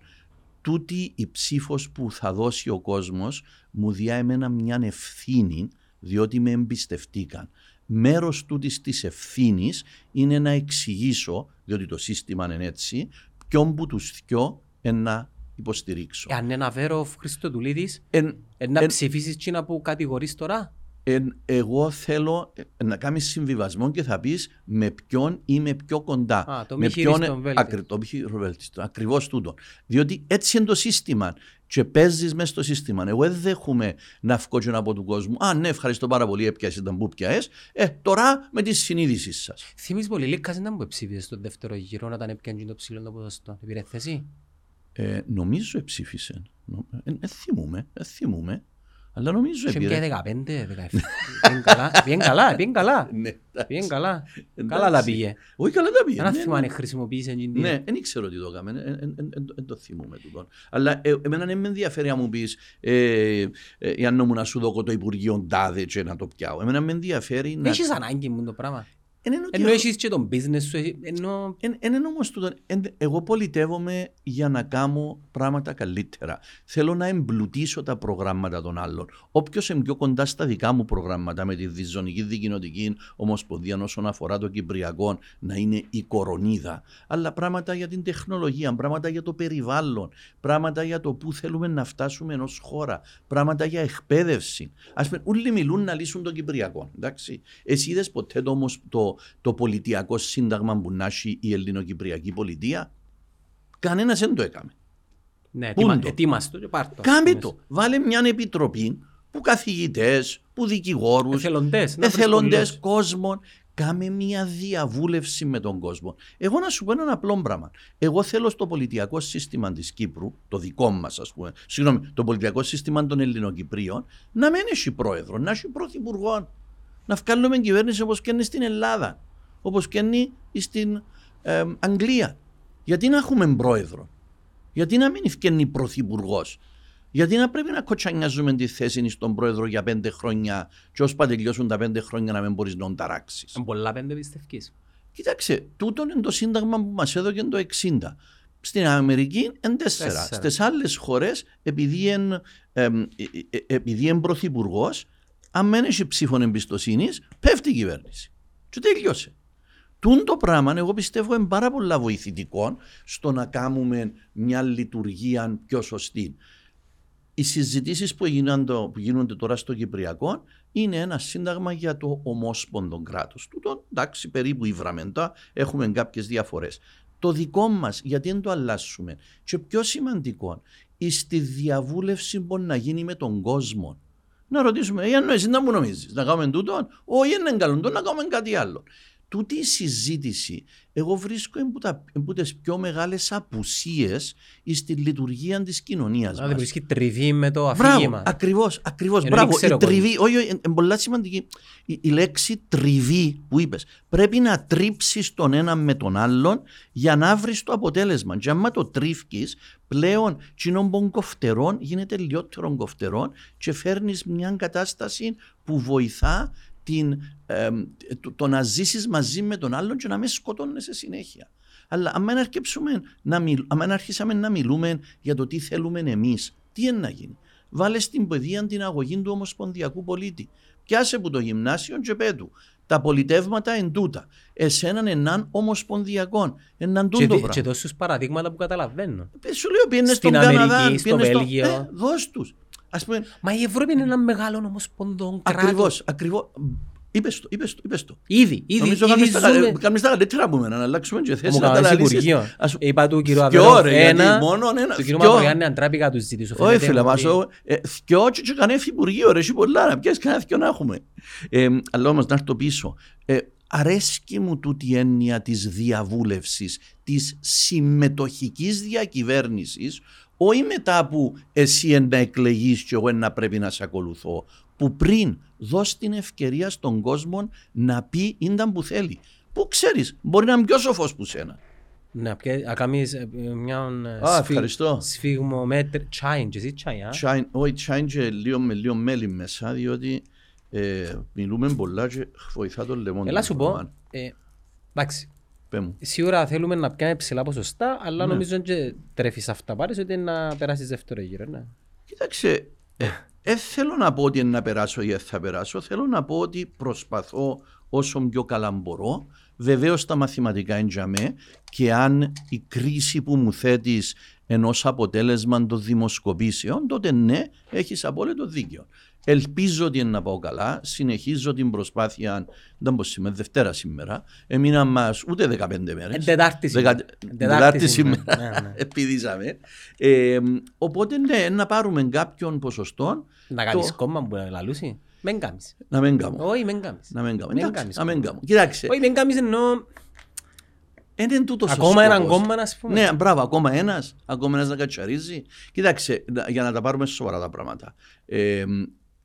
Τούτη η ψήφος που θα δώσει ο κόσμος μου διά εμένα μια ευθύνη διότι με εμπιστευτήκαν. Μέρος τούτης της ευθύνης είναι να εξηγήσω, διότι το σύστημα είναι έτσι, ποιον που τους θκιο να υποστηρίξω. Εάν είναι Αβέροφ Χριστοδουλίδης, Εν, ε, να εν- ψηφίσεις τσίνα που κατηγορείς τώρα; Εν, εγώ θέλω ε, να κάνεις συμβιβασμό και θα πεις με ποιον είμαι πιο κοντά. Α, το με μη χειρίστον βέλτιστο. ακρι, το μη χειρίστον, ακριβώς τούτο. Διότι έτσι είναι το σύστημα και παίζεις μέσα στο σύστημα. Εγώ δεν δέχομαι να βγω και να πω του κόσμου «Α, ναι, ευχαριστώ πάρα πολύ, έπιασες τα που πιάες. Ε, τώρα με τη συνείδηση σας». Θυμείς πολύ Λίκας ήταν που ψήφισε στο δεύτερο γύρο όταν έπιανε το ψηλό το ποδοστό. Επήρε θέση. Ε, νομίζω ψήφισε. Δεν ε, θυμούμαι, ε, θυμούμαι. Αλλά νομίζω Και επήρε. πια 15, 17. Πήγαινε καλά, πήγαινε καλά, πήγαινε καλά. Ναι, Πήγαινε καλά. Εντάξει. Καλά τα πήγε. Όχι, καλά τα πήγε. Ένα ναι, θυμό αν ναι. χρησιμοποίησε εκείνη την- Ναι, δεν ήξερα ότι το έκαμε. Δεν το θυμούμαι τούτο. Αλλά ε, εμένα δεν με ενδιαφέρει αν μου πεις ε, ε, εάν νόμου να σου δω το Υπουργείο Ντάδε και να το πιάω. Εμένα με ενδιαφέρει να. Έχεις ανάγκη μου το πράγμα. Εν είναι ότι Ενώ έχω- έχεις και τον business σου, εσύ- ενώ Εν, εν είναι όμως τούτο, εν- εγώ πολιτεύομαι για να κάνω πράγματα καλύτερα. Θέλω να εμπλουτίσω τα προγράμματα των άλλων. Όποιος είναι πιο κοντά στα δικά μου προγράμματα με τη διζωνική δικοινοτική ομοσπονδία όσον αφορά το Κυπριακό να είναι η κορονίδα. Αλλά πράγματα για την τεχνολογία, πράγματα για το περιβάλλον, πράγματα για το πού θέλουμε να φτάσουμε ενός χώρα, πράγματα για εκπαίδευση. Ας πούμε, όλοι μιλούν να λύσουν το Κυπριακό. Εντάξει. Εσύ είδες ποτέ το, όμως το, το πολιτιακό σύνταγμα που να έχει η ελληνοκυπριακή πολιτεία. Κανένας δεν το έκαμε. ναι, Πού είναι ετοιμα- το; ετοίμαστο και πάρ' το. Κάμε Μέσα. το. Βάλε μια επιτροπή που καθηγητές, που δικηγόρους, Εθελοντές. να βρεις εθελοντές, πολλούς. κόσμο. Κάμε μια διαβούλευση με τον κόσμο. Εγώ να σου πω ένα απλό πράγμα. Εγώ θέλω στο πολιτιακό σύστημα της Κύπρου, το δικό μας, ας πούμε, συγγνώμη, το πολιτιακό σύστημα των Ελληνοκυπρίων, να μην έχει πρόεδρο, να έχει πρωθυπουργό. Να βγάλουμε κυβέρνηση όπως και είναι στην Ελλάδα, όπως και είναι στην ε, Αγγλία. Γιατί να έχουμε πρόεδρο, γιατί να μην ευκαινεί πρωθυπουργός, γιατί να πρέπει να κοτσανιάζουμε τη θέση στον πρόεδρο για πέντε χρόνια και ώσπα τελειώσουν τα πέντε χρόνια να μην μπορείς να ταράξεις; Είναι πολλά πέντε πιστεύεις. Κοίταξε, τούτο είναι το σύνταγμα που μας έδωκε το 60. Στην Αμερική είναι τέσσερα. Στις άλλες χώρες, επειδή είναι ε, ε, πρωθυπουργός, αν δεν έχει ψήφων εμπιστοσύνης, πέφτει η κυβέρνηση. Και τελειώσε. Τούν το πράγμα, εγώ πιστεύω, είναι πάρα πολύ βοηθητικό στο να κάνουμε μια λειτουργία πιο σωστή. Οι συζητήσεις που, που γίνονται τώρα στο Κυπριακό είναι ένα σύνταγμα για το ομόσπονδο κράτος. Τούτο εντάξει, περίπου υβραμεντά, έχουμε κάποιες διαφορές. Το δικό μας, γιατί δεν το αλλάσουμε. Και πιο σημαντικό, στη διαβούλευση μπορεί να γίνει με τον κόσμο. Να ρωτήσουμε, «Ε, ενώ εσύ να μου νομίζεις, να κάνουμε τούτο, όχι είναι καλό, να κάνουμε κάτι άλλο τούτη η συζήτηση εγώ βρίσκω από τις πιο μεγάλες απουσίες στη λειτουργία της κοινωνίας μας. Δηλαδή βρίσκει τριβή με το αφήγημα. Ακριβώς, ακριβώς. Μπράβο. Η τριβή, όχι, όχι, είναι πολύ σημαντική. Η, η, λέξη τριβή που είπες. Πρέπει να τρίψεις τον ένα με τον άλλον για να βρεις το αποτέλεσμα. Και άμα το τρίφκεις, πλέον κοινών κοφτερών γίνεται λιότερο κοφτερών και φέρνεις μια κατάσταση που βοηθά την, ε, το, το, να ζήσεις μαζί με τον άλλον και να μην σκοτώνεσαι συνέχεια. Αλλά αν να, μιλ, αρχίσαμε να μιλούμε για το τι θέλουμε εμείς, τι είναι να γίνει; Βάλε στην παιδεία την αγωγή του Ομοσπονδιακού πολίτη. Πιάσε που το γυμνάσιο και πέτου. Τα πολιτεύματα εν τούτα. Εσέναν έναν ομοσπονδιακό. Έναν τούτο πράγμα. Και δώσ' παραδείγματα που καταλαβαίνω. Ε, σου λέω πιένες στον Αμερική, Καναδά, στο Βέλγιο. Στο... Ε, δώσ' τους. Ας πούμε, Μα η Ευρώπη είναι ένα μεγάλο ομοσπονδό κράτος. Ακριβώς, ακριβώς. Είπες το, είπες το, είπες το. Ήδη, ήδη. Νομίζω κάνεις τα καλύτερα πούμε, να αλλάξουμε και θέση. Μου κάνεις Υπουργείο. Είπα του κύριου Αβέροφ ένα, μόνο ένα. Του κύριου Μαυρογιάννη Αντράπηκα του ζητήσω. Όχι φίλε μας, θκιο και κανένα Υπουργείο, ρε, έχει πολλά, να πιάσεις κανένα θκιο να έχουμε. Αλλά όμως να έρθω πίσω. Αρέσκει μου τούτη έννοια της διαβούλευσης, της συμμετοχικής διακυβέρνησης, όχι μετά που εσύ να εκλεγείς και εγώ να πρέπει να σε ακολουθώ, που πριν δώσει την ευκαιρία στον κόσμο να πει ίνταν που θέλει. Που ξέρεις, μπορεί να είναι πιο σοφός που σένα. Ναι, να κάνεις ε, μια Α, ευχαριστώ. σφίγμο μέτρη. Τσάιν, εσύ τσάιν, Όχι, τσάιν και λίγο με λίγο μέλι μέσα, διότι ε, μιλούμε πολλά και βοηθά το λαιμό. Έλα σου πω, ε, εντάξει, Σίγουρα θέλουμε να πιάνει ψηλά ποσοστά, αλλά ναι. νομίζω ότι τρέφεις αυτά πάρει ότι να περάσεις δεύτερο γύρο. Ναι. Κοίταξε, δεν θέλω να πω ότι είναι να περάσω ή δεν θα περάσω. Θέλω να πω ότι προσπαθώ όσο πιο καλά μπορώ. Βεβαίως τα μαθηματικά είναι για μέ και αν η κρίση που μου θέτεις ενός αποτέλεσμα των δημοσκοπήσεων, τότε ναι, έχεις απόλυτο δίκιο. Ελπίζω ότι είναι να πάω καλά. Συνεχίζω την προσπάθεια. Δεν πως σήμερα, Δευτέρα σήμερα. Έμεινα μας ούτε 15 μέρες. Τετάρτη σήμερα. Τετάρτη σήμερα. Ναι, ναι. Επιδίσαμε. Ε, οπότε ναι, να πάρουμε κάποιον ποσοστό. Να κάνεις το... κόμμα που να λαλούσει. Μεν κάμεις. Να μην κάνω. Όχι, μεν κάμεις. Να μην κάνω. Να μην κάνω. Κοιτάξτε. Όχι, μεν κάμεις εννοώ είναι τούτος Ακόμα έναν κόμμα, ας πούμε. Ναι, μπράβο, ακόμα ένας. Ακόμα ένας να κατσαρίζει. Κοιτάξτε, για να τα πάρουμε σοβαρά τα πράγματα.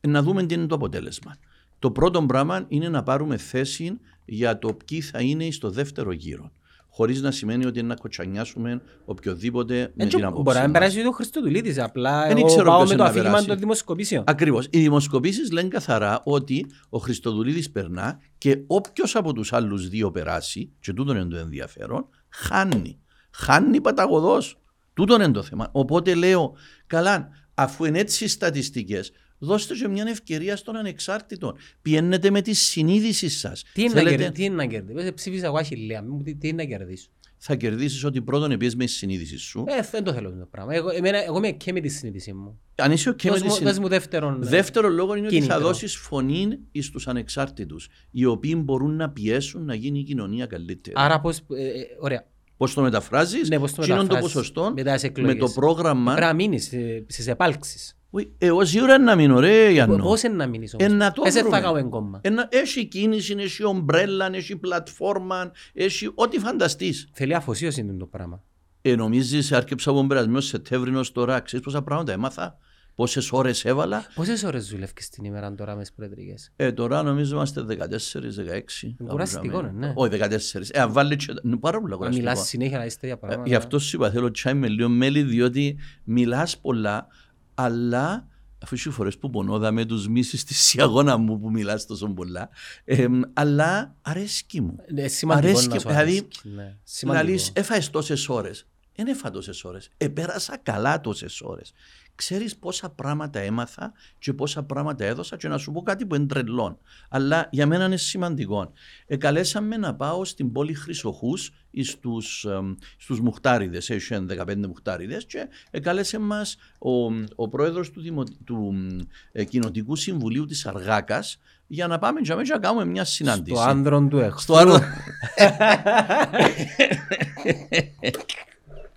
Ε, να δούμε τι είναι το αποτέλεσμα. Το πρώτο πράγμα είναι να πάρουμε θέση για το ποιοι θα είναι στο δεύτερο γύρο. Χωρίς να σημαίνει ότι να κοτσανιάσουμε οποιοδήποτε με την απόψη. Μπορεί να περάσει το Χριστοδουλίδη. Απλά εγώ ξέρω πάω με το αφήγημα των δημοσκοπήσεων. Ακριβώς. Οι δημοσκοπήσεις λένε καθαρά ότι ο Χριστοδουλίδης περνά και όποιος από τους άλλους δύο περάσει, και τούτο είναι το ενδιαφέρον, χάνει. Χάνει παταγωδός. Τούτο είναι το θέμα. Οπότε λέω, καλά, αφού είναι έτσι οι στατιστικές, δώστε και μια ευκαιρία στον ανεξάρτητο. Πιένετε με τη συνείδηση σας. Τι, Θέλετε... τι είναι να κερδίσει. Ψήφισα εγώ αχιλία. Τι είναι να κερδίσει. Θα κερδίσεις ότι πρώτον επίση με τη συνείδηση σου. Ε, δεν το θέλω αυτό το πράγμα. Εγώ, εμένα, εγώ είμαι και με τη συνείδησή μου. Αν είσαι και με τη συνείδηση. μου δεύτερον. Ε, δεύτερο λόγο είναι κίνητρο. ότι θα δώσεις φωνή στου ανεξάρτητους, οι οποίοι μπορούν να πιέσουν να γίνει η κοινωνία καλύτερη. Άρα πώς. Ε, ε, ωραία. Πώς το μεταφράζεις, ναι, πώς το, μεταφράζεις το ποσοστό με το πρόγραμμα. Πρέπει να μείνεις στις επάλξεις. Εγώ σίγουρα να μείνω ρε Γιάννο. Πώς είναι να μείνεις όμως; Ένα το βρούμε. θα κάνω κόμμα. Έχει κίνηση, έχει ομπρέλα, έχει πλατφόρμα, έχει ό,τι φανταστείς. Θέλει αφοσίωση είναι το πράγμα. Ε, νομίζεις άρκεψα από περασμένο Σεπτέμβρινος τώρα, ξέρεις πόσα πράγματα έμαθα. πόσες ώρες έβαλα. Πόσες ώρες δουλεύει την ημέρα τώρα με τι προεδρικέ. Ε, τώρα νομίζω είμαστε 14-16. Κουραστικό, ναι. Όχι, 14. Ε, αν βάλει. Είναι πάρα πολύ κουραστικό. Μιλάς συνέχεια να είστε για Ε, πράγματα. Γι' αυτό σου είπα, θέλω τσάι με λίγο μέλι, διότι μιλάς πολλά, αλλά αφού σου φορές που πονώ, με τους μίσεις στη σιαγώνα μου που μιλάς τόσο πολλά, ε, αλλά αρέσκει μου. Ε, σημαντικό αρέσκει, να σου δηλαδή, αρέσκει, ναι. Σημαντικό. Δηλαδή, έφαγες τόσες ώρες. Δεν έφα τόσες ώρες. Επέρασα καλά τόσες ώρες. Ξέρεις πόσα πράγματα έμαθα και πόσα πράγματα έδωσα και να σου πω κάτι που είναι τρελό. Αλλά για μένα είναι σημαντικό. Εκαλέσαμε να πάω στην πόλη Χρυσοχούς στους, εμ, στους μουχτάριδες, έχουν 15 μουχτάριδες και εκάλεσε μας ο, ο πρόεδρος του, Δημο, του εμ, ε, Κοινοτικού Συμβουλίου της Αργάκας για να πάμε και να κάνουμε μια συνάντηση. Το άνδρον του έχω. Στο άλλο.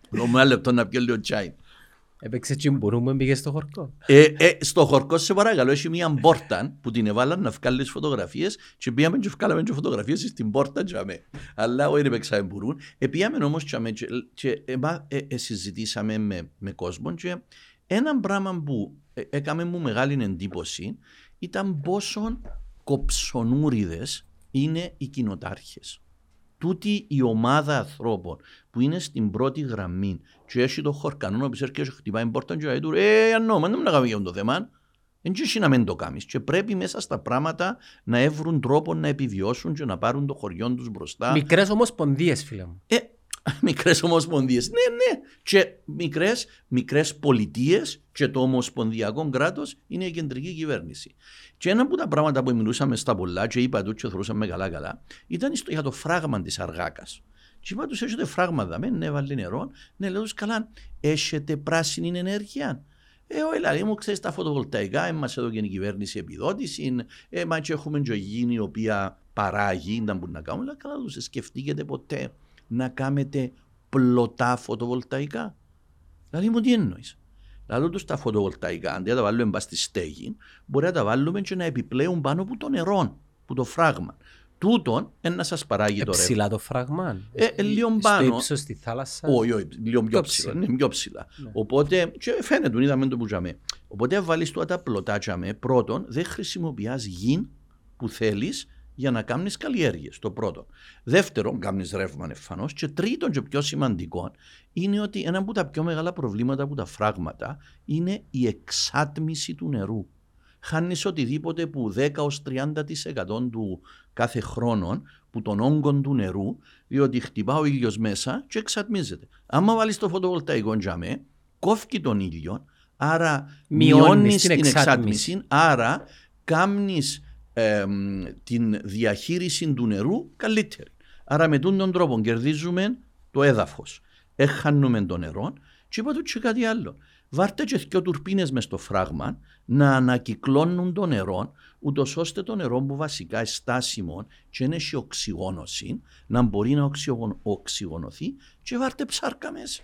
Δώμε ένα λεπτό να πιω λίγο τσάι. Έπαιξε τσιμπουρού πήγε στο χορκό. Ε, ε, στο χορκό σε παρακαλώ έχει μια πόρτα που την έβαλαν να βγάλεις φωτογραφίες και πήγαμε και βγάλαμε και φωτογραφίες στην πόρτα και αμέ. Αλλά όχι παίξαμε μπουρούν. Ε, πήγαμε όμως και, αμέ, και, και ε, μα- ε, ε, συζητήσαμε με, με κόσμο και ένα πράγμα που ε, έκαμε μου μεγάλη εντύπωση ήταν πόσο κοψονούριδες είναι οι κοινοτάρχες. Τούτη η ομάδα ανθρώπων που είναι στην πρώτη γραμμή και έχει το χορκανό που έρχεται και χτυπάει την πόρτα και λέει του «Ε, ανώ, μα δεν να κάνουμε για το θέμα». Δεν έχει να μην το κάνεις και πρέπει μέσα στα πράγματα να έβρουν τρόπο να επιβιώσουν και να πάρουν το χωριό τους μπροστά. Μικρές ομοσπονδίες, φίλε μου. Ε, μικρές ομοσπονδίες. Ναι, ναι. Και μικρές, μικρές πολιτείες και το ομοσπονδιακό κράτος είναι η κεντρική κυβέρνηση. Και ένα από τα πράγματα που μιλούσαμε στα πολλά και είπα του και θεωρούσαμε καλά καλά ήταν στο- για το φράγμα της αργάκας. Και είπα τους έχετε φράγματα, με ναι, βάλει νερό. Ναι, λέω τους καλά, έχετε πράσινη ενέργεια. Ε, ο Ελαλή μου ξέρεις τα φωτοβολταϊκά, ε, μας έδωκε η κυβέρνηση επιδότηση, ε, μα και έχουμε και γη η οποία παράγει, δεν μπορεί να κάνουμε, αλλά καλά τους σκεφτήκετε ποτέ να κάνετε πλωτά φωτοβολταϊκά. Δηλαδή μου τι εννοείς; Δηλαδή τους τα φωτοβολταϊκά, αντί να τα βάλουμε μπας στη στέγη, μπορεί να τα βάλουμε και να επιπλέουν πάνω από το νερό, που το φράγμα. Τούτον είναι να σας παράγει το ρεύμα. Ψηλά το φραγμά. Ε, ε, λίγο πάνω. Στο ύψος στη θάλασσα. Όχι, όχι, λίγο πιο Πιο ψηλά. ψηλά. Ναι, πιο ψηλά. Ναι. Οπότε, και φαίνεται, είδαμε το που τζαμέ. Οπότε, αν βάλεις τώρα τα πλωτά τζαμέ, πρώτον, δεν χρησιμοποιεί γη που θέλεις για να κάνεις καλλιέργειες. Το πρώτο. Δεύτερον, κάνεις ρεύμα εμφανώ. Και τρίτον, και πιο σημαντικό, είναι ότι ένα από τα πιο μεγάλα προβλήματα από τα φράγματα είναι η εξάτμιση του νερού. Χάνεις οτιδήποτε που 10 ως 30% του κάθε χρόνο που τον όγκο του νερού, διότι χτυπά ο ήλιος μέσα και εξατμίζεται. Άμα βάλεις το φωτοβολταϊκό τζαμέ, κόφει τον ήλιο, άρα Μειώνεις μειώνεις την την εξάτμιση. εξάτμιση, άρα κάνει την διαχείριση του νερού καλύτερη. Άρα με τούτον τον τρόπο κερδίζουμε το έδαφος, έχανουμε το νερό και είπα του και κάτι άλλο. Βάρτε και δυο τουρπίνες μες στο φράγμα να ανακυκλώνουν το νερό, ούτως ώστε το νερό που βασικά είναι στάσιμο και είναι σε οξυγόνωση, να μπορεί να οξυγον- οξυγονωθεί και βάρτε ψάρκα μέσα.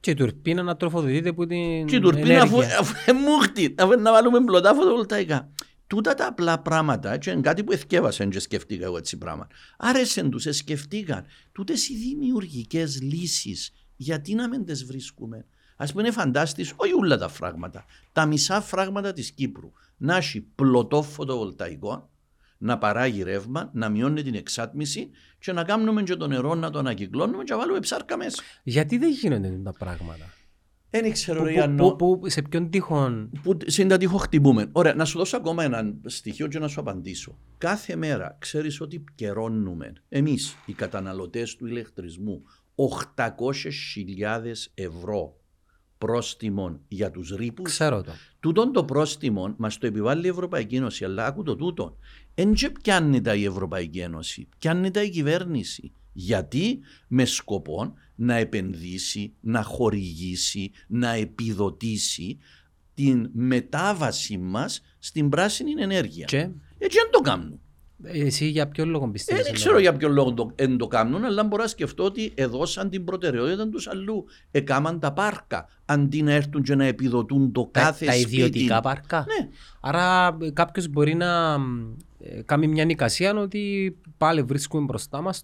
Και η τουρπίνα να τροφοδοτείται από την Και η τουρπίνα αφού, ενέργεια. αφού είναι μούχτη, αφού είναι να βάλουμε πλωτά φωτοβολταϊκά. Τούτα τα απλά πράγματα και είναι κάτι που εθκεύασαν και σκεφτήκα εγώ έτσι πράγμα. Άρεσαν τους, σκεφτήκαν. Τούτες οι δημιουργικές λύσεις, γιατί να μην τις βρίσκουμε. Ας πούμε φαντάστης, όχι όλα τα φράγματα, τα μισά φράγματα της Κύπρου να έχει πλωτό φωτοβολταϊκό, να παράγει ρεύμα, να μειώνει την εξάτμιση και να κάνουμε και το νερό να το ανακυκλώνουμε και να βάλουμε ψάρκα μέσα. Γιατί δεν γίνονται τα πράγματα; Δεν ξέρω, Που- ρε που- Ιαννό. που- που- σε ποιον τείχον που συντατήχο χτυπούμε. Ωραία, να σου δώσω ακόμα ένα στοιχείο και να σου απαντήσω. Κάθε μέρα ξέρεις ότι καιρώνουμε εμείς οι καταναλωτές του ηλεκτρισμού 800.000 ευρώ πρόστιμων για τους ρήπους. ξέρω το. Τούτον το πρόστιμο μας το επιβάλλει η Ευρωπαϊκή Ένωση, αλλά άκου το τούτον. Εν και πιάνει τα η Ευρωπαϊκή Ένωση, πιάνει τα η κυβέρνηση. Γιατί; Με σκοπό να επενδύσει, να χορηγήσει, να επιδοτήσει την μετάβαση μας στην πράσινη ενέργεια. Και; Έτσι δεν το κάνουν. εσύ για ποιον λόγο πιστεύεις. Δεν εν ξέρω το- για ποιο λόγο το, εν το κάνουν, αλλά μπορώ να σκεφτώ ότι έδωσαν την προτεραιότητα τους αλλού. Εκάμαν τα πάρκα, αντί να έρθουν και να επιδοτούν το τα, κάθε τα σπίτι. ιδιωτικά πάρκα; Ναι. Άρα κάποιος μπορεί να ε, κάνει μια νοικασία ότι πάλι βρίσκουμε μπροστά μας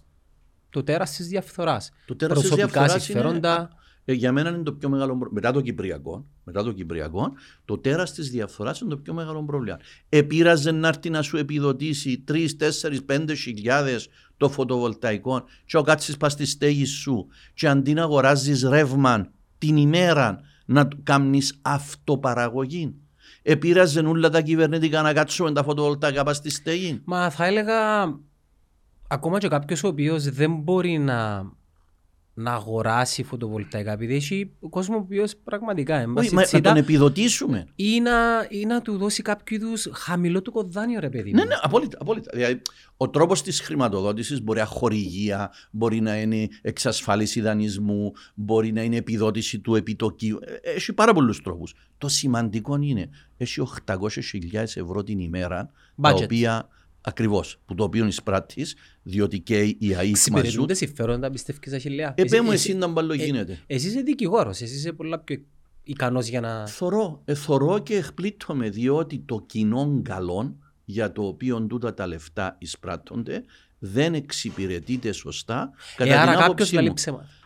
το τέρας της διαφθοράς. Το τέρας της Προσωπικά διαφθοράς συμφέροντα. Ε, για μένα είναι το πιο μεγάλο πρόβλημα. Μετά το Κυπριακό, μετά το Κυπριακό, το τέρας της διαφθοράς είναι το πιο μεγάλο πρόβλημα. Επήραζε να έρθει να σου επιδοτήσει 3, 4, 5 χιλιάδες το φωτοβολταϊκό, και ο κάτσεις πας στη στέγη σου, και αντί να αγοράζεις ρεύμα την ημέρα να κάνεις αυτοπαραγωγή. Επήραζε όλα τα κυβερνητικά να κάτσουμε τα φωτοβολταϊκά πας στη στέγη. Μα θα έλεγα ακόμα και κάποιος ο οποίος δεν μπορεί να να αγοράσει φωτοβολταϊκά επειδή έχει κόσμο που πραγματικά έμπαση Όχι, να τον επιδοτήσουμε. Ή να, ή να του δώσει κάποιο είδους χαμηλό του κοδάνιο ρε παιδί Ναι, ναι, απόλυτα. απόλυτα. Δηλαδή, ο τρόπος της χρηματοδότησης μπορεί να χορηγία, μπορεί να είναι εξασφάλιση δανεισμού, μπορεί να είναι επιδότηση του επιτοκίου. Ε, έχει πάρα πολλούς τρόπους. Το σημαντικό είναι, έχει 800.000 ευρώ την ημέρα, Budget. τα οποία Ακριβώς. Που το οποίο εισπράττεις, διότι και η ΑΕΠ μαζί. Συμπεριλούνται συμφέροντα, πιστεύεις και χιλιά. Επέ μου εσύ να μπαλό ε, γίνεται. Εσύ είσαι δικηγόρος, εσύ είσαι πολλά πιο ικανός για να. Θωρώ, ε, θωρώ και εκπλήττομαι, διότι το κοινό καλό για το οποίο τούτα τα λεφτά εισπράττονται δεν εξυπηρετείται σωστά. Κατά ε, άρα κάποιος λέει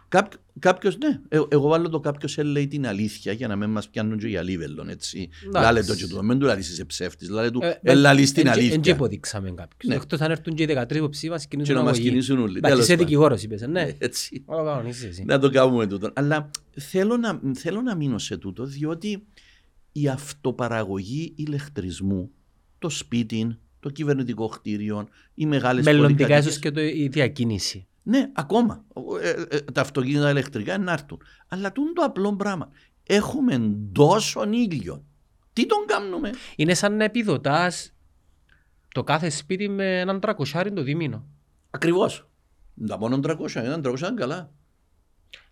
ψέματα. Κάποιος, ναι. Ε, εγώ βάλω το κάποιος λέει την αλήθεια για να μην μας πιάνουν και για λίβελον. Έτσι. Λάλε το και του. Μην του λέει είσαι ψεύτης. Λάλε του. Ε, λαλείς την αλήθεια. Δεν υποδείξαμε κάποιο. Ναι. Εκτός αν έρθουν και οι 13 υποψήφοι μα κινήσουν. Και να μας κινήσουν όλοι. Είσαι δικηγόρος, είπες. Ναι. Έτσι. Να το κάνουμε τούτο. Αλλά θέλω να, θέλω να μείνω σε τούτο διότι η αυτοπαραγωγή ηλεκτρισμού, το σπίτι, το κυβερνητικό κτίριο, οι μεγάλες Μελλοντικά ίσως και το, η διακίνηση. Ναι, ακόμα. Ε, ε, τα αυτοκίνητα ηλεκτρικά είναι να έρθουν. Αλλά τούν το απλό πράγμα. Έχουμε τόσο ήλιο. Τι τον κάνουμε. Είναι σαν να επιδοτάς το κάθε σπίτι με έναν τρακοσάρι το δίμηνο. Ακριβώς. Τα μόνο 300, έναν 300 είναι καλά.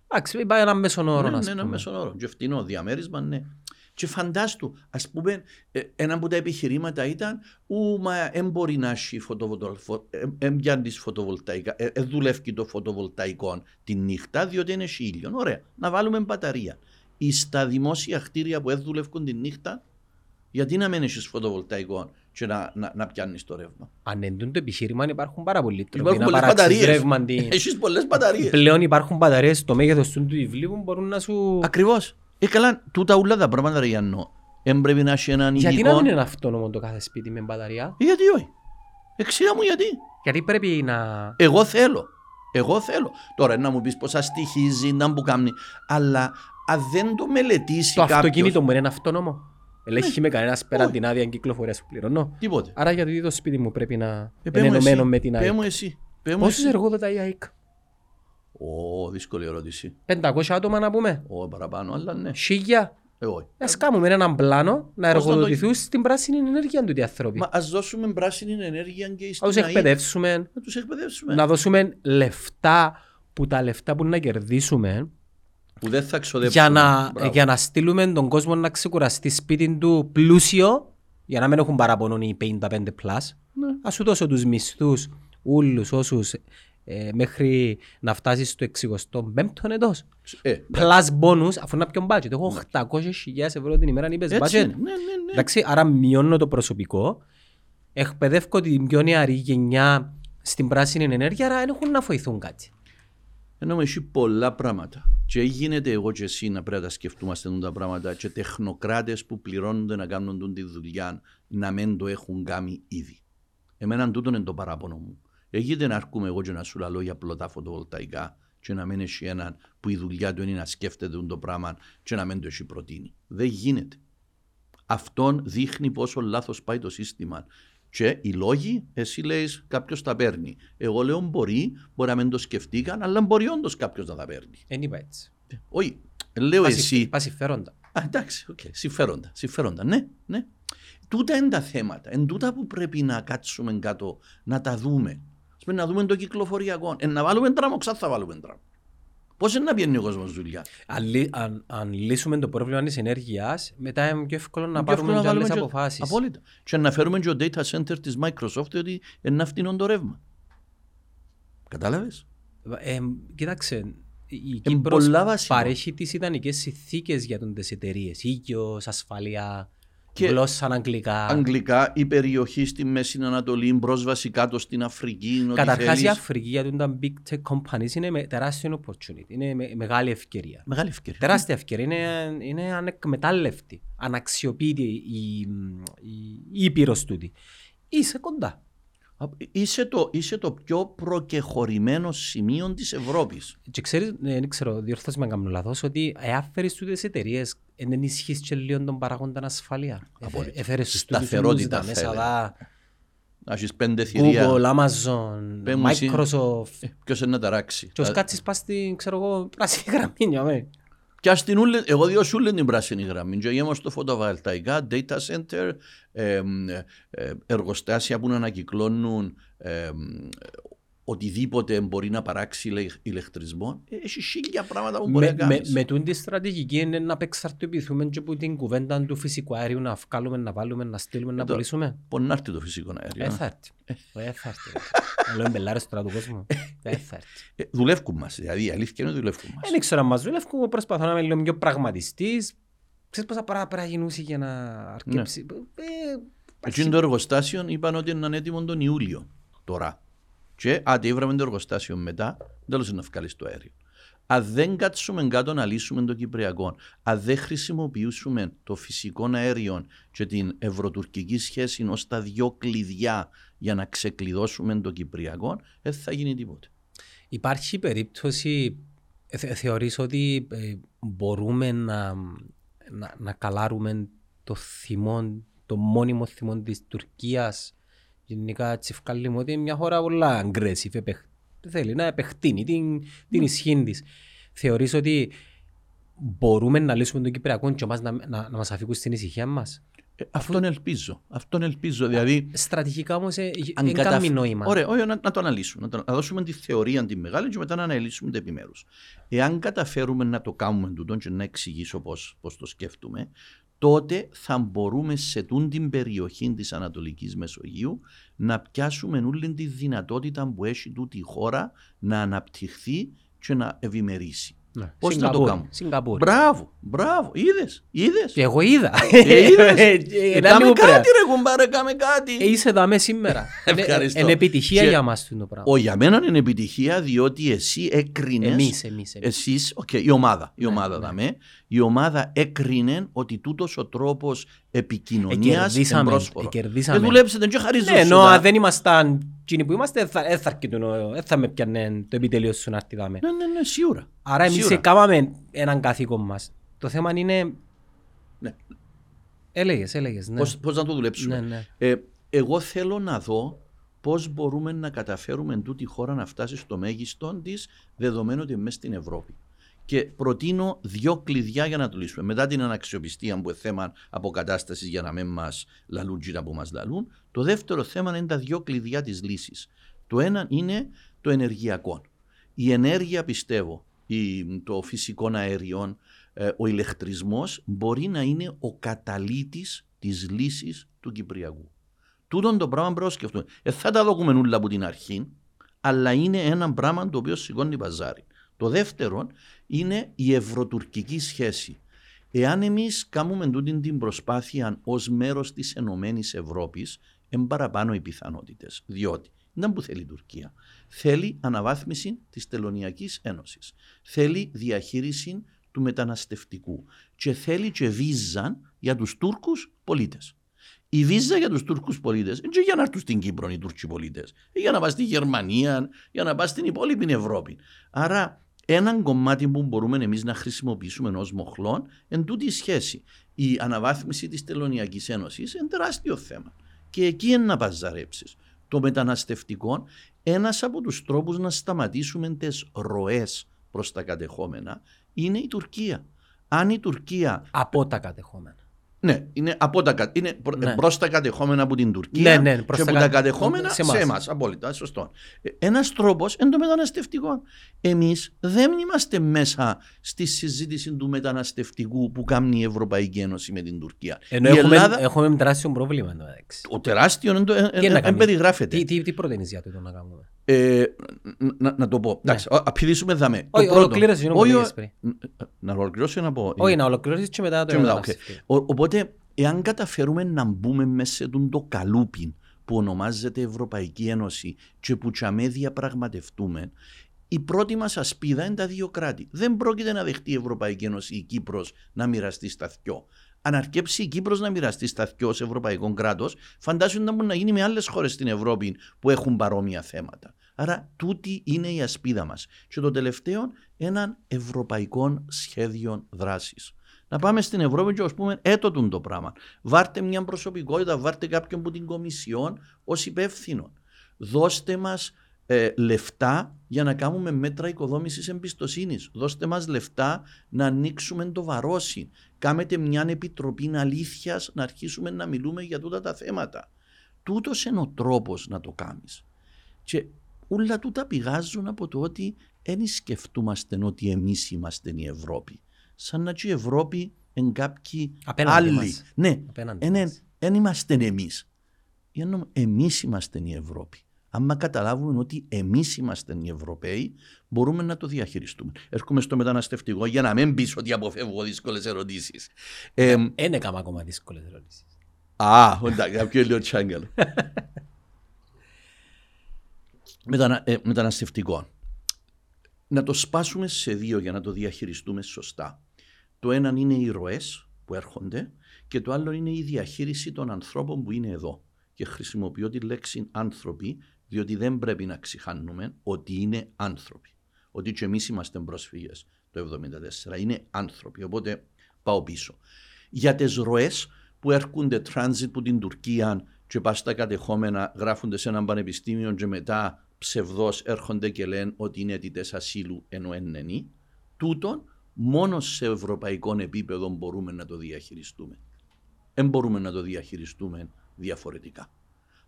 Εντάξει, υπάρχει ένα μέσον όρο. Ναι, ναι, ένα μέσον όρο. Και φτηνό διαμέρισμα, ναι. Και φαντάστου, ας πούμε, ε, ένα από τα επιχειρήματα ήταν ου μα δεν μπορεί να έχει φωτοβολταϊκά, ε, ε, δουλεύει το φωτοβολταϊκό τη νύχτα διότι είναι ήλιο. Ωραία, να βάλουμε μπαταρία. Ή στα δημόσια κτίρια που δουλεύουν τη νύχτα, γιατί να μην έχεις φωτοβολταϊκό και να, να, να πιάνεις το ρεύμα; Αν εντούν το επιχείρημα, υπάρχουν πάρα πολλοί τρόποι υπάρχουν να παράξεις ρεύμα. Έχεις πολλές μπαταρίες. Πλέον υπάρχουν μπαταρίες στο μέγεθος του βιβλίου που μπορούν να σου... Ακριβώς. Ε, καλά, τούτα ούλα τα πράγματα ρε Γιάννο. Εν πρέπει να έχει έναν Γιατί να μην είναι αυτόνομο το κάθε σπίτι με μπαταρία; Ε, γιατί όχι. Εξήγα μου γιατί. Γιατί πρέπει να... Εγώ θέλω. Εγώ θέλω. Τώρα να μου πεις πόσα στοιχίζει, να μου κάνει. Αλλά αν δεν το μελετήσει Το κάποιος... αυτοκίνητο μου είναι αυτόνομο. Ελέγχει ναι. με κανένας πέραν την άδεια κυκλοφορίας που πληρώνω. Τίποτε. Άρα γιατί το σπίτι μου πρέπει να ε, είναι ενωμένο με την ΑΕΚ; Πέ μου εσύ. Πόσους εργόδοτα η ΑΕΚ; Ω, δύσκολη ερώτηση. 500 άτομα να πούμε. Ω, παραπάνω, αλλά ναι. Σίγια. Εγώ. Ας κάνουμε έναν πλάνο να εργοδοτηθούν το... στην πράσινη ενέργεια του οι άνθρωποι. Μα ας δώσουμε πράσινη ενέργεια και στην τους εκπαιδεύσουμε. Να τους εκπαιδεύσουμε. Να δώσουμε λεφτά που τα λεφτά που να κερδίσουμε που δεν θα ξοδέψουμε. Για να, για να στείλουμε τον κόσμο να ξεκουραστεί σπίτι του πλούσιο για να μην έχουν παραπονούν οι 55 plus. Ναι. Ας σου δώσω τους μισθούς όλους όσους ε, μέχρι να φτάσεις στο 65ο ετό. Ε, Plus bonus, αφού να πιω budget. Έχω 800.000 ευρώ την ημέρα, είπες budget. Ναι, ναι, ναι. Εντάξει, άρα μειώνω το προσωπικό. Εκπαιδεύω την πιο νεαρή γενιά στην πράσινη ενέργεια, άρα δεν έχουν να βοηθούν κάτι. Ενώ έχει πολλά πράγματα. Και γίνεται εγώ και εσύ να πρέπει να τα σκεφτούμαστε τα πράγματα και τεχνοκράτες που πληρώνονται να κάνουν τη δουλειά να μην το έχουν κάνει ήδη. Εμένα τούτο είναι το παράπονο μου. Έγινε να αρκούμε εγώ και να σου λέω για πλωτά φωτοβολταϊκά και να μην έχει έναν που η δουλειά του είναι να σκέφτεται το πράγμα και να μην το έχει προτείνει. Δεν γίνεται. Αυτόν δείχνει πόσο λάθος πάει το σύστημα. Και οι λόγοι, εσύ λέει κάποιος τα παίρνει. Εγώ λέω μπορεί, μπορεί να μην το σκεφτήκαν, αλλά μπορεί όντως κάποιος να τα παίρνει. Δεν είπα έτσι. Όχι. Λέω Πα εσύ. Πα συμφέροντα. Α, εντάξει, okay. συμφέροντα. Συμφέροντα, ναι, ναι. Τούτα είναι τα θέματα. Εν τούτα που πρέπει να κάτσουμε κάτω, να τα δούμε να δούμε το κυκλοφοριακό. Ε, να βάλουμε τράμο, ξά θα βάλουμε τράμο. Πώς είναι να πιένει ο κόσμος δουλειά; Αν, αν, αν, λύσουμε το πρόβλημα της ενέργειας, μετά είναι πιο εύκολο να πάρουμε και άλλες αποφάσεις. Απόλυτα. Και να φέρουμε και το data center της Microsoft ότι είναι να φτύνουν το ρεύμα. Κατάλαβες; Ε, κοίταξε, η Κύπρος παρέχει τις ιδανικές συνθήκες για τις εταιρείες. Οίκιος, ασφαλεία, Και Γλώσσα αγγλικά. αγγλικά, η περιοχή στη Μέση Ανατολή, πρόσβαση κάτω στην Αφρική. ότι Καταρχάς η θέλεις. Αφρική για τα big tech companies είναι με τεράστιο opportunity. Είναι με- μεγάλη ευκαιρία. Μεγάλη ευκαιρία. Τεράστια ευκαιρία. Είναι, είναι ανεκμετάλλευτη. Αναξιοποιείται η, η, η ήπειρος τούτη. Είσαι κοντά. Α, Είσαι το, είσαι το πιο προκεχωρημένο σημείο της Ευρώπης. Και ξέρεις, ε, δεν ξέρω, διορθώς με κάνω λάθος, ότι εάν φέρεις τούτες εταιρείες, δεν ενισχύεις και λίγο τον παράγοντα ασφαλεία. Απόλυτα. Έφερες τους τούτους Σταθερότητα, τα μέσα θα δά, Να έχεις πέντε θηρία. Google, Amazon, Πες μου εσύ. Microsoft. Ε, Ποιος είναι να ταράξει. Και ως Α, κάτσεις πας στην, ξέρω εγώ, πράσινη γραμμή, νιώμε. Και ας την ούλε, εγώ διώ σου λένε την πράσινη γραμμή. Και γέμω στο φωτοβολταϊκά, data center, ε, ε, εργοστάσια που να ανακυκλώνουν ε, οτιδήποτε μπορεί να παράξει ηλε- ηλεκτρισμό. Ε, Έχει χίλια πράγματα που μπορεί Με, να με, κάνεις. με τούν τη στρατηγική είναι να απεξαρτοποιηθούμε και από την κουβέντα του φυσικού αέριου να βγάλουμε, να βάλουμε, να στείλουμε, να το- πουλήσουμε. Πού να έρθει το φυσικό αέριο; Ε, ε. θα έρθει. Ε, θα έρθει. Να λέμε μπελάρες τώρα του κόσμου. Ε, θα έρθει. Ε, δουλεύουν μας. Δηλαδή η αλήθεια είναι ότι δουλεύουν μας. Δεν ξέρω αν μας δουλεύουν, εγώ προσπαθώ να είμαι λίγο πιο πραγματιστής. Ξέρεις πόσα πράγματα πρέπει να γινούσει για να αρκέψει. Ε, Εκείνο το εργοστάσιο είπαν ότι είναι έτοιμο τον Ιούλιο τώρα. Και άντε ήβραμε το εργοστάσιο μετά, τέλος να βγάλεις το αέριο. Αν δεν κάτσουμε κάτω να λύσουμε το Κυπριακό, αν δεν χρησιμοποιήσουμε το φυσικό αέριο και την ευρωτουρκική σχέση ως τα δυο κλειδιά για να ξεκλειδώσουμε το Κυπριακό, δεν θα γίνει τίποτε. Υπάρχει περίπτωση, ε, θε, θεωρείς ότι ε, μπορούμε να, να, να καλάρουμε το θυμό, το μόνιμο θυμό της Τουρκίας γενικά έτσι βγάλουμε ότι είναι μια χώρα πολλά aggressive, επεχ- θέλει να επεκτείνει την, την ισχύ της. Θεωρείς ότι μπορούμε να λύσουμε τον Κυπριακό και μας να, να, να μας αφήκουν στην ησυχία μας; Ε, αυτόν ελπίζω. Αυτόν ελπίζω. Δηλαδή, Στρατηγικά όμως ε, αν δεν καταφ- κάνει νόημα. Ωραία, όχι, να, να το αναλύσουμε. Να, το, να δώσουμε τη θεωρία τη μεγάλη και μετά να αναλύσουμε τα επιμέρους. Εάν καταφέρουμε να το κάνουμε τούτο και να εξηγήσω πώς το σκέφτομαι, τότε θα μπορούμε σε τούν την περιοχή της Ανατολικής Μεσογείου να πιάσουμε όλη τη δυνατότητα που έχει τούτη η χώρα να αναπτυχθεί και να ευημερήσει. Ναι. Πώς να το Σιγκαπούρη, κάνουμε. Σιγκαπούρη. Μπράβο, μπράβο, είδες, είδες. Και εγώ είδα. Ε, είδες. Ε, Ε, ένα Κάμε λίγο πρέπει. κάτι ρε κουμπάρε, κάμε κάτι. Ε, Είσαι δαμέ σήμερα. Ευχαριστώ. Είναι επιτυχία Και- για μας το πράγμα. Ο, για μένα είναι επιτυχία διότι εσύ έκρινες Εμείς, εμείς. εμείς. Εσείς, οκ, η ομάδα, η Ναι, ομάδα ναι. δαμε, η ομάδα έκρινε ότι τούτος ο τρόπος επικοινωνίας είναι Εκερδίσαμε. πρόσφορο. εκερδίσαμε. Δεν δουλέψετε και χαρίζω Ναι, σου ενώ τα- αν δεν ήμασταν εκείνοι που είμαστε, δεν θα- δεν θα αρκετούν ο- δεν θα με πιάνε το επιτελείο σου να έρθει δάμε. Ναι, ναι, ναι, σίγουρα. Άρα εμείς Σίγουρα. έκαναμε έναν καθήκον μας. Το θέμα είναι... Ναι. Έλεγες, έλεγες. Ναι. Πώς, πώς να το δουλέψουμε. Ναι, ναι. Ε, εγώ θέλω να δω πώς μπορούμε να καταφέρουμε τούτη η χώρα να φτάσει στο μέγιστο της δεδομένου ότι μέσα στην Ευρώπη. Και προτείνω δύο κλειδιά για να το λύσουμε. Μετά την αναξιοπιστία που είναι θέμα αποκατάστασης για να μην μας λαλούν τζίρα που μας λαλούν, το δεύτερο θέμα είναι τα δύο κλειδιά της λύσης. Το ένα είναι το ενεργειακό. Η ενέργεια, πιστεύω, η, το φυσικό αέριο, ε, ο ηλεκτρισμός μπορεί να είναι ο καταλήτης της λύσης του Κυπριακού. Τούτον το πράγμα πρέπει να σκεφτούμε. Ε, θα τα δούμε όλα από την αρχή, αλλά είναι ένα πράγμα το οποίο σηκώνει παζάρι. Το δεύτερο είναι η ευρωτουρκική σχέση. Εάν εμείς κάνουμε τούτη την προσπάθεια ως μέρος της Ενωμένης Ευρώπης, είναι παραπάνω οι πιθανότητες. Διότι δεν που θέλει η Τουρκία. Θέλει αναβάθμιση της Τελωνιακής Ένωσης. Θέλει διαχείριση του μεταναστευτικού. Και θέλει και βίζα για τους Τούρκους πολίτες. Η βίζα για τους Τούρκους πολίτες δεν είναι για να έρθουν στην Κύπρο οι Τούρκοι πολίτες. Για να πας στη Γερμανία, για να πας στην υπόλοιπη Ευρώπη. Άρα, έναν κομμάτι που μπορούμε εμείς να χρησιμοποιήσουμε ως μοχλόν εν τούτη η σχέση. Η αναβάθμιση της Τελωνιακής Ένωσης είναι τεράστιο θέμα. Και εκεί είναι να παζαρέψει. Το μεταναστευτικό, ένας από τους τρόπους να σταματήσουμε τι ροές προς τα κατεχόμενα είναι η Τουρκία. Αν η Τουρκία Από τα κατεχόμενα. Ναι, είναι, από τα, κα- είναι προ, Ναι. προς τα κατεχόμενα από την Τουρκία Ναι, ναι, προς και τα από κα- τα κατεχόμενα σε σε εμάς. εμά. Απόλυτα, σωστό. Ένας τρόπος είναι το μεταναστευτικό. Εμείς δεν είμαστε μέσα στη συζήτηση του μεταναστευτικού που κάνει η Ευρωπαϊκή Ένωση με την Τουρκία. Ενώ η έχουμε, Ελλάδα, έχουμε τεράστιο πρόβλημα εν τω μεταξύ. το τεράστιο είναι το, ε, Τι ε, να ε, κάνουμε; περιγράφεται. Τι, τι, τι προτείνεις για το να κάνουμε; Ε, να, να το πω. Εντάξει, α- απειλήσουμε δαμέ. Το Ναι. Όχι, πρώτο- ολοκλήρωσες, είναι όχι, που ο- λέγες πριν. να ολοκληρώσω ή να πω. Όχι, να ολοκληρώσεις και μετά το Και μετά, οκ. μεταναστευτικό. Ο- Οπότε εάν καταφέρουμε να μπούμε μέσα σε τον το καλούπιν που ονομάζεται Ευρωπαϊκή Ένωση και που τσαμέ διαπραγματευτούμε, η πρώτη μας ασπίδα είναι τα δύο κράτη. Δεν πρόκειται να δεχτεί η Ευρωπαϊκή Ένωση η Κύπρος να μοιραστεί στα δυο. Αν αρκέψει η Κύπρος να μοιραστεί στα δυο σε ευρωπαϊκό κράτος, φαντάζομαι να μπορεί να γίνει με άλλες χώρες στην Ευρώπη που έχουν παρόμοια θέματα. Άρα, τούτη είναι η ασπίδα μας. Και το τελευταίο, έναν ευρωπαϊκό σχέδιο δράσης. Να πάμε στην Ευρώπη και ας πούμε έτοτουν το πράγμα. Βάρτε μια προσωπικότητα, βάρτε κάποιον που την Κομισιόν ως υπεύθυνο. Δώστε μας ε, λεφτά για να κάνουμε μέτρα οικοδόμησης εμπιστοσύνης. Δώστε μας λεφτά να ανοίξουμε το βαρόσι. Κάμετε μια επιτροπή αλήθειας να αρχίσουμε να μιλούμε για τούτα τα θέματα. Τούτος είναι ο τρόπος να το κάνεις. Και όλα τούτα πηγάζουν από το ότι δεν σκεφτούμαστε ότι εμείς είμαστε η Ευρώπη. Σαν να και η Ευρώπη είναι κάποιοι Απέναντι άλλοι. μας. Ναι, Απέναντι δεν μας. είμαστε εμείς. Εμείς είμαστε η Ευρώπη. Αν καταλάβουμε ότι εμείς είμαστε οι Ευρωπαίοι, μπορούμε να το διαχειριστούμε. Έρχομαι στο μεταναστευτικό για να μην πεις ότι αποφεύγω δύσκολες ερωτήσεις. Ε, Δεν έκανα ακόμα δύσκολες ερωτήσεις. α, εντάξει, κάποιο λίγο τσάγκαλο. Μετανα, ε, μεταναστευτικό. Να το σπάσουμε σε δύο για να το διαχειριστούμε σωστά. Το ένα είναι οι ροές που έρχονται και το άλλο είναι η διαχείριση των ανθρώπων που είναι εδώ. Και χρησιμοποιώ τη λέξη άνθρωποι, διότι δεν πρέπει να ξεχάνουμε ότι είναι άνθρωποι. Ότι και εμείς είμαστε πρόσφυγε το 1974. Είναι άνθρωποι. Οπότε πάω πίσω. Για τις ροές που έρχονται transit που την Τουρκία και πας στα κατεχόμενα, γράφονται σε έναν πανεπιστήμιο και μετά ψευδό έρχονται και λένε ότι είναι αιτητές ασύλου ενώ εννενή, τούτον μόνο σε ευρωπαϊκό επίπεδο μπορούμε να το διαχειριστούμε. Δεν μπορούμε να το διαχειριστούμε διαφορετικά.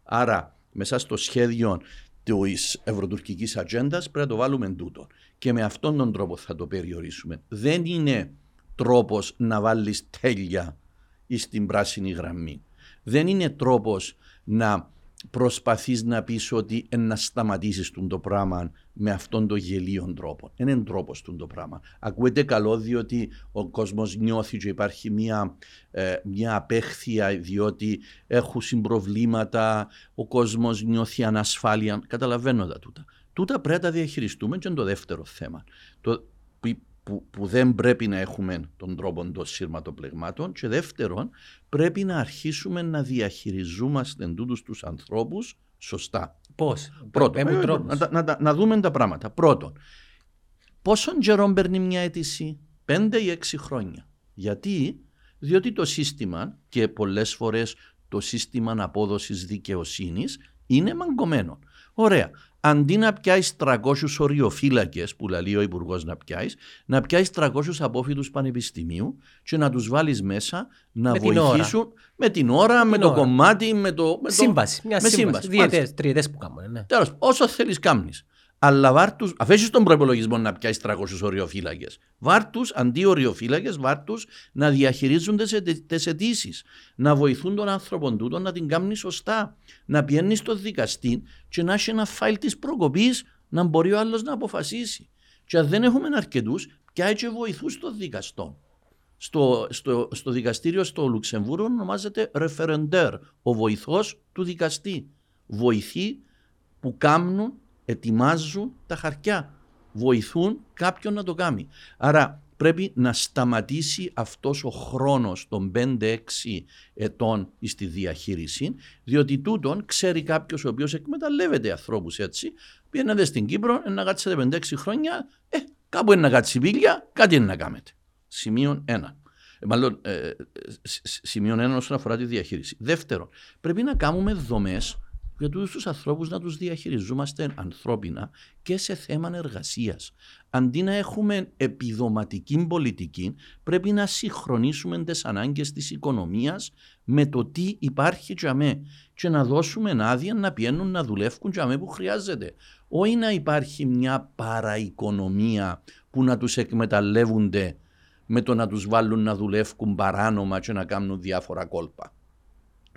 Άρα, μέσα στο σχέδιο της ευρωτουρκικής ατζέντας πρέπει να το βάλουμε τούτο. Και με αυτόν τον τρόπο θα το περιορίσουμε. Δεν είναι τρόπος να βάλεις τέλεια στην πράσινη γραμμή. Δεν είναι τρόπος να προσπαθείς να πεις ότι να σταματήσεις το πράγμα με αυτόν τον γελίο τρόπο. Δεν είναι τρόπος το πράγμα. Ακούεται καλό διότι ο κόσμος νιώθει και υπάρχει μια, ε, μια απέχθεια διότι έχουν προβλήματα, ο κόσμος νιώθει ανασφάλεια. Καταλαβαίνω τα τούτα. Τούτα πρέπει να τα διαχειριστούμε και είναι το δεύτερο θέμα. Το, που, που, που δεν πρέπει να έχουμε τον τρόπο των σύρματοπλεγμάτων και δεύτερον πρέπει να αρχίσουμε να διαχειριζόμαστε τούτους τους ανθρώπους σωστά. Πώς; Πρώτον, ε, να, τα- να, τα- να δούμε τα πράγματα. Πρώτον, πόσον καιρό παίρνει μια αίτηση, πέντε ή έξι χρόνια. Γιατί, διότι το σύστημα και πολλές φορές το σύστημα απόδοσης δικαιοσύνης είναι μαγκωμένο. Ωραία. Αντί να πιάσεις 300 οριοφύλακες που λέει ο Υπουργός να πιάσεις, να πιάσεις 300 απόφοιτους πανεπιστημίου και να τους βάλεις μέσα να Με την ώρα. βοηθήσουν με την ώρα, με την το ώρα. κομμάτι, με το. Με το- Σύμβαση. Μια με σύμβαση. Μάλιστα. Διετές, τριετές που κάνουμε. Ναι. Τέλος, όσο θέλεις, κάμνεις. Αλλά βάρτου, αφήσεις τον προπολογισμό να πιάσεις 300 οριοφύλακες. Βάρτου, αντί οριοφύλακες, βάρτου να διαχειρίζονται τι αιτήσεις. Να βοηθούν τον άνθρωπο τούτο να την κάνουν σωστά. Να πηγαίνει στο δικαστή και να έχει ένα φάιλ της προκοπής να μπορεί ο άλλος να αποφασίσει. Και αν δεν έχουμε αρκετούς, πιάει και βοηθούς των δικαστών. Στο, στο, στο δικαστήριο στο Λουξεμβούργο ονομάζεται referender, ο βοηθός του δικαστή. Βοηθοί που κάνουν, ετοιμάζουν τα χαρτιά. Βοηθούν κάποιον να το κάνει. Άρα πρέπει να σταματήσει αυτός ο χρόνος των 5-6 ετών στη διαχείριση, διότι τούτον ξέρει κάποιος ο οποίος εκμεταλλεύεται ανθρώπους έτσι, πήγαινατε στην Κύπρο, ε, να κάτσετε 5-6 χρόνια, ε, κάπου είναι να κάτσει πίλια, κάτι είναι να κάνετε. Σημείο 1. Ε, μάλλον, ε, ε, σ- σ- σημείο 1 όσον αφορά τη διαχείριση. Δεύτερον, πρέπει να κάνουμε δομές για τους τους ανθρώπους να τους διαχειριζόμαστε ανθρώπινα και σε θέμα εργασίας. Αντί να έχουμε επιδοματική πολιτική, πρέπει να συγχρονίσουμε τις ανάγκες της οικονομίας με το τι υπάρχει για μέ και να δώσουμε άδεια να πιένουν να δουλεύουν για μέ που χρειάζεται. Όχι να υπάρχει μια παραοικονομία που να τους εκμεταλλεύονται με το να τους βάλουν να δουλεύουν παράνομα και να κάνουν διάφορα κόλπα.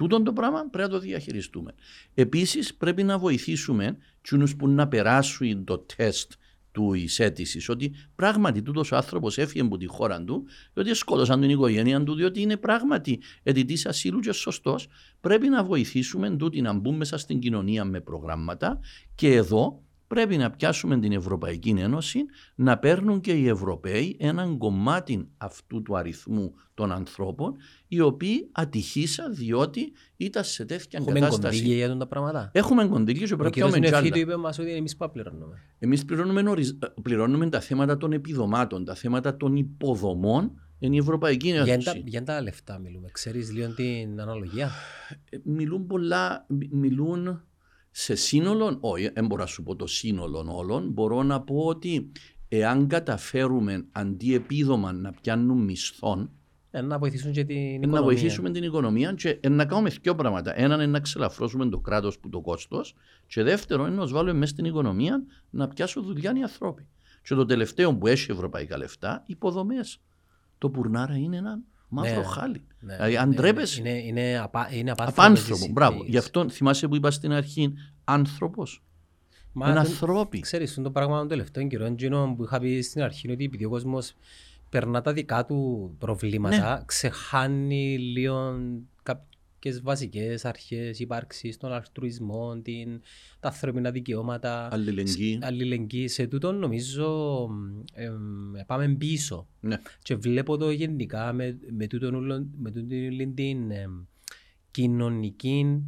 Τούτον το πράγμα πρέπει να το διαχειριστούμε. Επίσης πρέπει να βοηθήσουμε τους που να περάσουν το τεστ του αίτηση ότι πράγματι τούτος ο άνθρωπος έφυγε από τη χώρα του, διότι σκότωσαν την οικογένεια του, διότι είναι πράγματι αιτητής ασύλου και σωστός. Πρέπει να βοηθήσουμε τούτη να μπουν μέσα στην κοινωνία με προγράμματα και εδώ πρέπει να πιάσουμε την Ευρωπαϊκή Ένωση να παίρνουν και οι Ευρωπαίοι έναν κομμάτι αυτού του αριθμού των ανθρώπων οι οποίοι ατυχήσαν διότι ήταν σε τέτοια Έχουμε κατάσταση. κονδύλια για τα πράγματα. Έχουμε κονδύλια και Ο πρέπει να κύριος πιάμε κι Νεφή άλλα. του είπε μας ότι εμείς πάμε πληρώνουμε. Εμείς πληρώνουμε, νωρίς- πληρώνουμε τα θέματα των επιδομάτων, τα θέματα των υποδομών είναι η Ευρωπαϊκή Για Ένωση. τα, για τα λεφτά μιλούμε. Ξέρεις λίγο την αναλογία; Ε, Μιλούν πολλά, μι- μιλούν σε σύνολο, όχι, δεν μπορώ να σου πω το σύνολο όλων, μπορώ να πω ότι εάν καταφέρουμε αντί επίδομα να πιάνουν μισθών, Ε, να βοηθήσουν και την ε, οικονομία. να βοηθήσουμε την οικονομία και ε, να κάνουμε δύο πράγματα. Έναν είναι να ξελαφρώσουμε το κράτος που το κόστος, και δεύτερον είναι να τους βάλουμε μέσα στην οικονομία να πιάσουν δουλειά οι άνθρωποι. Και το τελευταίο που έχει ευρωπαϊκά λεφτά, υποδομές. Το πουρνάρα είναι ένα μαύρο Ναι, χάλι. Ναι. Δηλαδή, αν Είναι- τρέπεσαι. Είναι, είναι, απα, είναι απάνθρωπες Απάνθρωπο. οι Μπράβο. συνθήκες. Γι' αυτό θυμάσαι που είπα στην αρχή, άνθρωπος. Μα Είναι δεν- ανθρώποι. Ξέρεις, αυτό το πράγμα των τελευταίων καιρών εκείνο που είχα πει στην αρχή ότι επειδή ο κόσμος περνά τα δικά του προβλήματα, Ναι. ξεχάνει λίγο κάποιες βασικές αρχές ύπαρξης, τον αλτρουισμό, την, τα ανθρώπινα δικαιώματα, Αλληλεγγύη. αλληλεγγύη. Σε τούτο νομίζω εμ, πάμε πίσω. Ναι. Και βλέπω το γενικά με, με, τούτον ούλον- με τούτην όλην την εμ, κοινωνική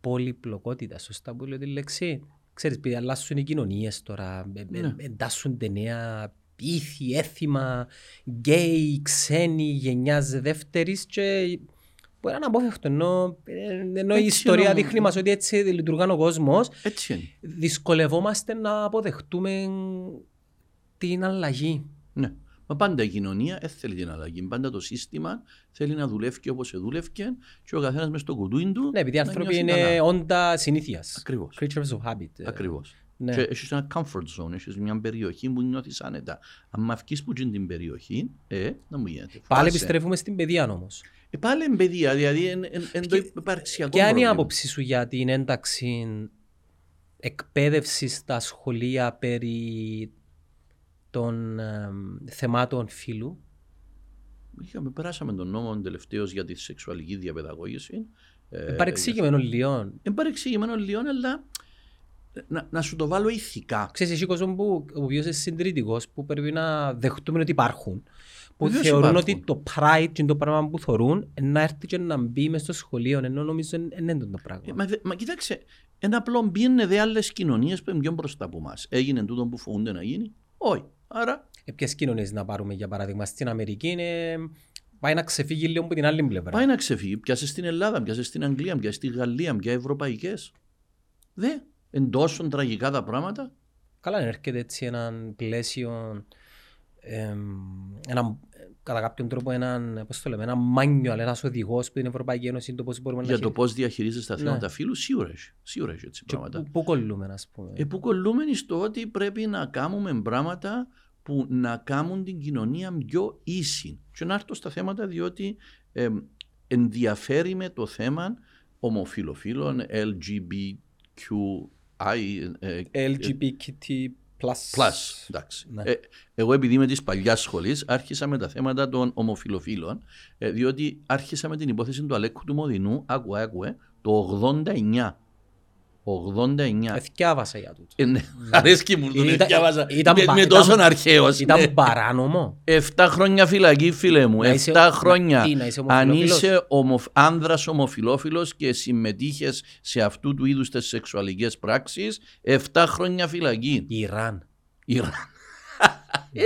πολυπλοκότητα. Σωστά που λέω τη λέξη. Ξέρεις, επειδή αλλάσουν οι κοινωνίες τώρα, ε, ε, Ναι. εντάσσονται νέα ήθη, έθιμα, γκέι, ξένοι, γενιάς δεύτερης και μπορεί να είναι απόφευκτο. Ενώ, ε, ενώ η Έτσι ιστορία είναι, δείχνει μας ότι έτσι λειτουργεί ο κόσμος, Έτσι είναι. δυσκολευόμαστε να αποδεχτούμε την αλλαγή. Ναι. Μα πάντα η κοινωνία δεν θέλει την αλλαγή. Πάντα το σύστημα θέλει να δουλεύει όπως δούλευε και ο καθένας μες στο κουτούιν του. Ναι, επειδή οι να άνθρωποι νιώσει είναι καλά. όντα συνήθειας. Ακριβώς. Creatures of habit. Ε, Ακριβώς. Ναι. Και έχεις ένα comfort zone, έχεις μια περιοχή που νιώθεις άνετα. Αν με αυκείς που είναι την περιοχή, ε, να μου γίνεται. Πάλι Φάσε. επιστρέφουμε στην παιδεία όμως. Ε, πάλι είναι παιδεία, δηλαδή είναι το υπαρξιακό Ποια είναι η πρόβλημα. άποψη σου για την ένταξη εκπαίδευσης στα σχολεία περί των εμ, θεμάτων φύλου; Είχαμε, περάσαμε τον νόμο τελευταίο για τη σεξουαλική διαπαιδαγώγηση. Ε, Παρεξήγημενο λιών. Είναι παρεξηγημένο λίγο, αλλά να, να σου το βάλω ηθικά. Ξέρεις, εσύ κόσμο που ο οποίος είναι συντηρητικός, που πρέπει να δεχτούμε ότι υπάρχουν, που Βεβαίως θεωρούν υπάρχουν. ότι το pride είναι το πράγμα που θεωρούν, να έρθει και να μπει μες στο σχολείο, ενώ νομίζω δεν είναι το πράγμα. Ε, μα, δε- μα κοίταξε, ένα απλό μπίνε δε άλλες κοινωνίες που είναι πιο μπροστά από εμάς. Έγινε τούτο που φοβούνται να γίνει; Όχι. Άρα Ε, ποιες κοινωνίες να πάρουμε για παράδειγμα. Στην Αμερική είναι... πάει να ξεφύγει λίγο από την άλλη πλευρά. πάει να ξεφύγει. Πιάσε στην Ελλάδα, πιάσε στην Αγγλία, πιάσε στη Γαλλία, πια ευρωπαϊκές. Δε. Εν τόσο τραγικά τα πράγματα. Καλά, αν έρχεται έτσι έναν πλαίσιο, εμ, έναν, κατά κάποιον τρόπο έναν, πώς το λέμε, έναν manual, ένας οδηγός που την Ευρωπαϊκή Ένωση το πώς μπορούμε Για να το πώς διαχειρίζεσαι τα Ναι. θέματα φύλου, σίγουρα έχει. Σίγουρα έχει έτσι Και πράγματα. πού, πού κολλούμε, ας πούμε. Ε, που κολλούμε στο ότι πρέπει να κάνουμε πράγματα που να κάνουν την κοινωνία πιο ίση. Και να έρθω στα θέματα διότι ε, ενδιαφέρει με το θέμα ομοφιλοφίλων, LGBTQI. ε, LGBTQ+. Plus, εντάξει. Ναι. Ε, εγώ επειδή είμαι της παλιάς σχολής, άρχισα με τα θέματα των ομοφιλοφίλων, ε, διότι άρχισα με την υπόθεση του Αλέκου του Μοδινού, άκουε, άκουε, το 89. 89. Εθιάβασα για τούτο. Ε, ναι, αρέσκει μου το Ήταν- διάβαζα. ήταν Με, πα- με ήταν- τόσο αρχαίος. Ήταν ναι. παράνομο. Εφτά χρόνια φυλακή, φίλε μου. Να είσαι- Εφτά να- χρόνια. τι, να είσαι Αν ομοφυλόφιλος; είσαι ομο, άνδρας ομοφιλόφιλος και συμμετείχες σε αυτού του είδους τις σεξουαλικές πράξεις, εφτά χρόνια φυλακή. Ιράν. Ιράν.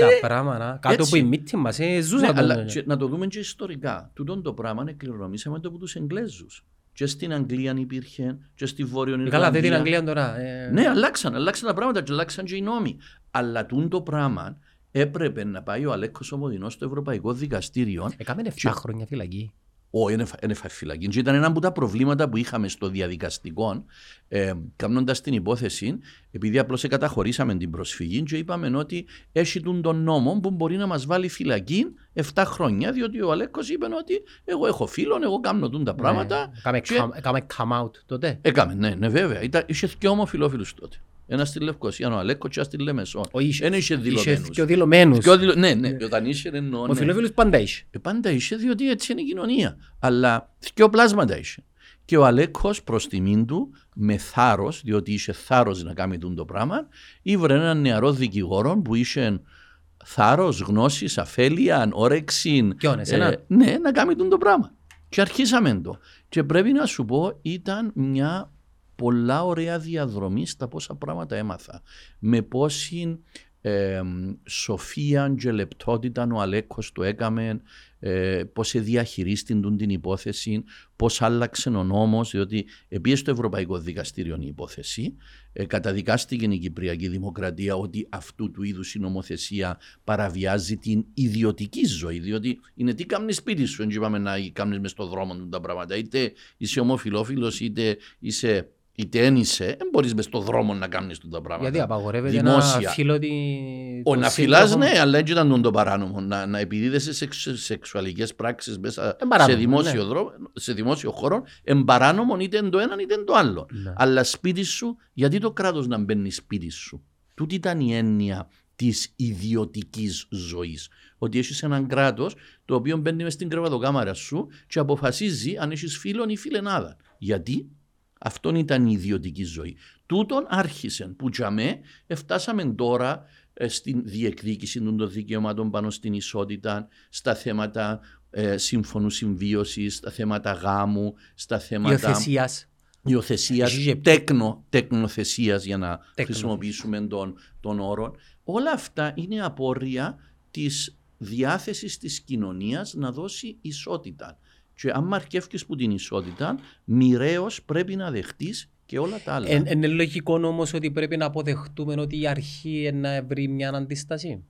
Τα πράγματα. Κάτω έτσι. που η μύτη μας, ε, Ναι, ζούσα το. αλλά και να το δούμε και ιστορικά. Τούτον το πράγμα εκληρονομήσαμε το από τους Εγγλέζους. Και στην Αγγλία υπήρχε, και στη Βόρειο Ε, Καλά, δεν την Ιρλανδία. Αγγλία τώρα. ε. Ναι, αλλάξαν, αλλάξαν τα πράγματα και αλλάξαν και οι νόμοι. Αλλά τούν το πράγμα έπρεπε να πάει ο Αλέκος Ομοδινός στο Ευρωπαϊκό Δικαστήριο. Έκαμε 7 χρόνια φυλακή. Όχι, δεν έφαγε φυλακή. Και ήταν ένα από τα προβλήματα που είχαμε στο διαδικαστικό, ε, κάνοντας την υπόθεση, επειδή απλώς καταχωρήσαμε την προσφυγή και είπαμε ότι έχει τούν τον νόμο που μπορεί να μας βάλει φυλακή 7 χρόνια, διότι ο Αλέκος είπε ότι εγώ έχω φίλον, εγώ κάνω τούν τα πράγματα. Ναι. Έκαμε και- come- Έκαμε come out τότε. Έκαμε, ναι, ναι, βέβαια. Ήταν, είχε και ομοφιλόφιλου τότε. Ένας στη Λευκοσία, ο Αλέκος και ένας στη Λεμεσό. Ο είχε- Δεν είχε Είχε δηλωμένους. και ο δηλωμένους. Πιο δηλω- Ναι, ναι, όταν είχε εννοώ. Ο ναι. Φιλόφιλος πάντα είχε. Ε, πάντα είχε, διότι έτσι είναι η κοινωνία. Αλλά δύο πλάσματα είχε. Και ο Αλέκος προς τιμήν του, με θάρρος, διότι είχε θάρρος να κάνει τούτο το πράγμα, ήβρε έναν νεαρό δικηγόρο που είχε θάρρος, γνώσης, αφέλεια, όρεξη. Ποιον, εσένα; ναι, να κάνει τούτο το πράγμα. Και αρχίσαμε το. Και πρέπει να σου πω, ήταν μια πολλά ωραία διαδρομή στα πόσα πράγματα έμαθα. Με πόση ε, σοφία και λεπτότητα ο Αλέκος το έκαμε, ε, πώς διαχειρίστην τούν την υπόθεση, πώς άλλαξε ο νόμος, διότι επίσης στο Ευρωπαϊκό Δικαστήριο η υπόθεση, ε, καταδικάστηκε η Κυπριακή Δημοκρατία ότι αυτού του είδους η νομοθεσία παραβιάζει την ιδιωτική ζωή, διότι είναι τι κάνεις σπίτι σου, δεν είπαμε να κάνεις μες στον δρόμο του τα πράγματα, είτε είσαι ομοφιλόφιλος, είτε είσαι είτε δεν είσαι, δεν μπορείς μες στον δρόμο να κάνεις τα πράγματα. Γιατί απαγορεύεται να Δημόσια. φίλο τη... Ο τον να φυλάς, σύντροφο. ναι, αλλά έτσι ήταν τον το παράνομο. Να, να επιδίδεσαι σε εξ- σεξουαλικές πράξεις μέσα Ε, παράνομο, σε, δημόσιο ναι. δρόμο, σε δημόσιο χώρο, εμπαράνομο είτε είναι το έναν είτε είναι το άλλο. Ναι. Αλλά σπίτι σου, γιατί το κράτος να μπαίνει σπίτι σου; Τούτη ήταν η έννοια της ιδιωτικής ζωής. Ότι έχεις έναν κράτος το οποίο μπαίνει μες στην κρεβατοκάμαρα σου και αποφασίζει αν έχεις φίλον ή φιλενάδα. Γιατί; Αυτόν ήταν η ιδιωτική ζωή. Τούτον άρχισε που για με φτάσαμε τώρα ε, στην διεκδίκηση των δικαιωμάτων πάνω στην ισότητα, στα θέματα ε, σύμφωνου συμβίωσης, στα θέματα γάμου, στα θέματα Υιοθεσίας. υιοθεσίας, Έχει και- τέκνο, τεκνοθεσία για να Τέκνοθεσίας. χρησιμοποιήσουμε τον, τον όρο. Όλα αυτά είναι απόρρια της διάθεσης της κοινωνίας να δώσει ισότητα. Και αν μαρκεύκεις που την ισότητα, μοιραίως πρέπει να δεχτείς και όλα τα άλλα. Εν- Είναι λογικό όμως ότι πρέπει να αποδεχτούμε ότι η αρχή είναι να βρει μια αντίσταση;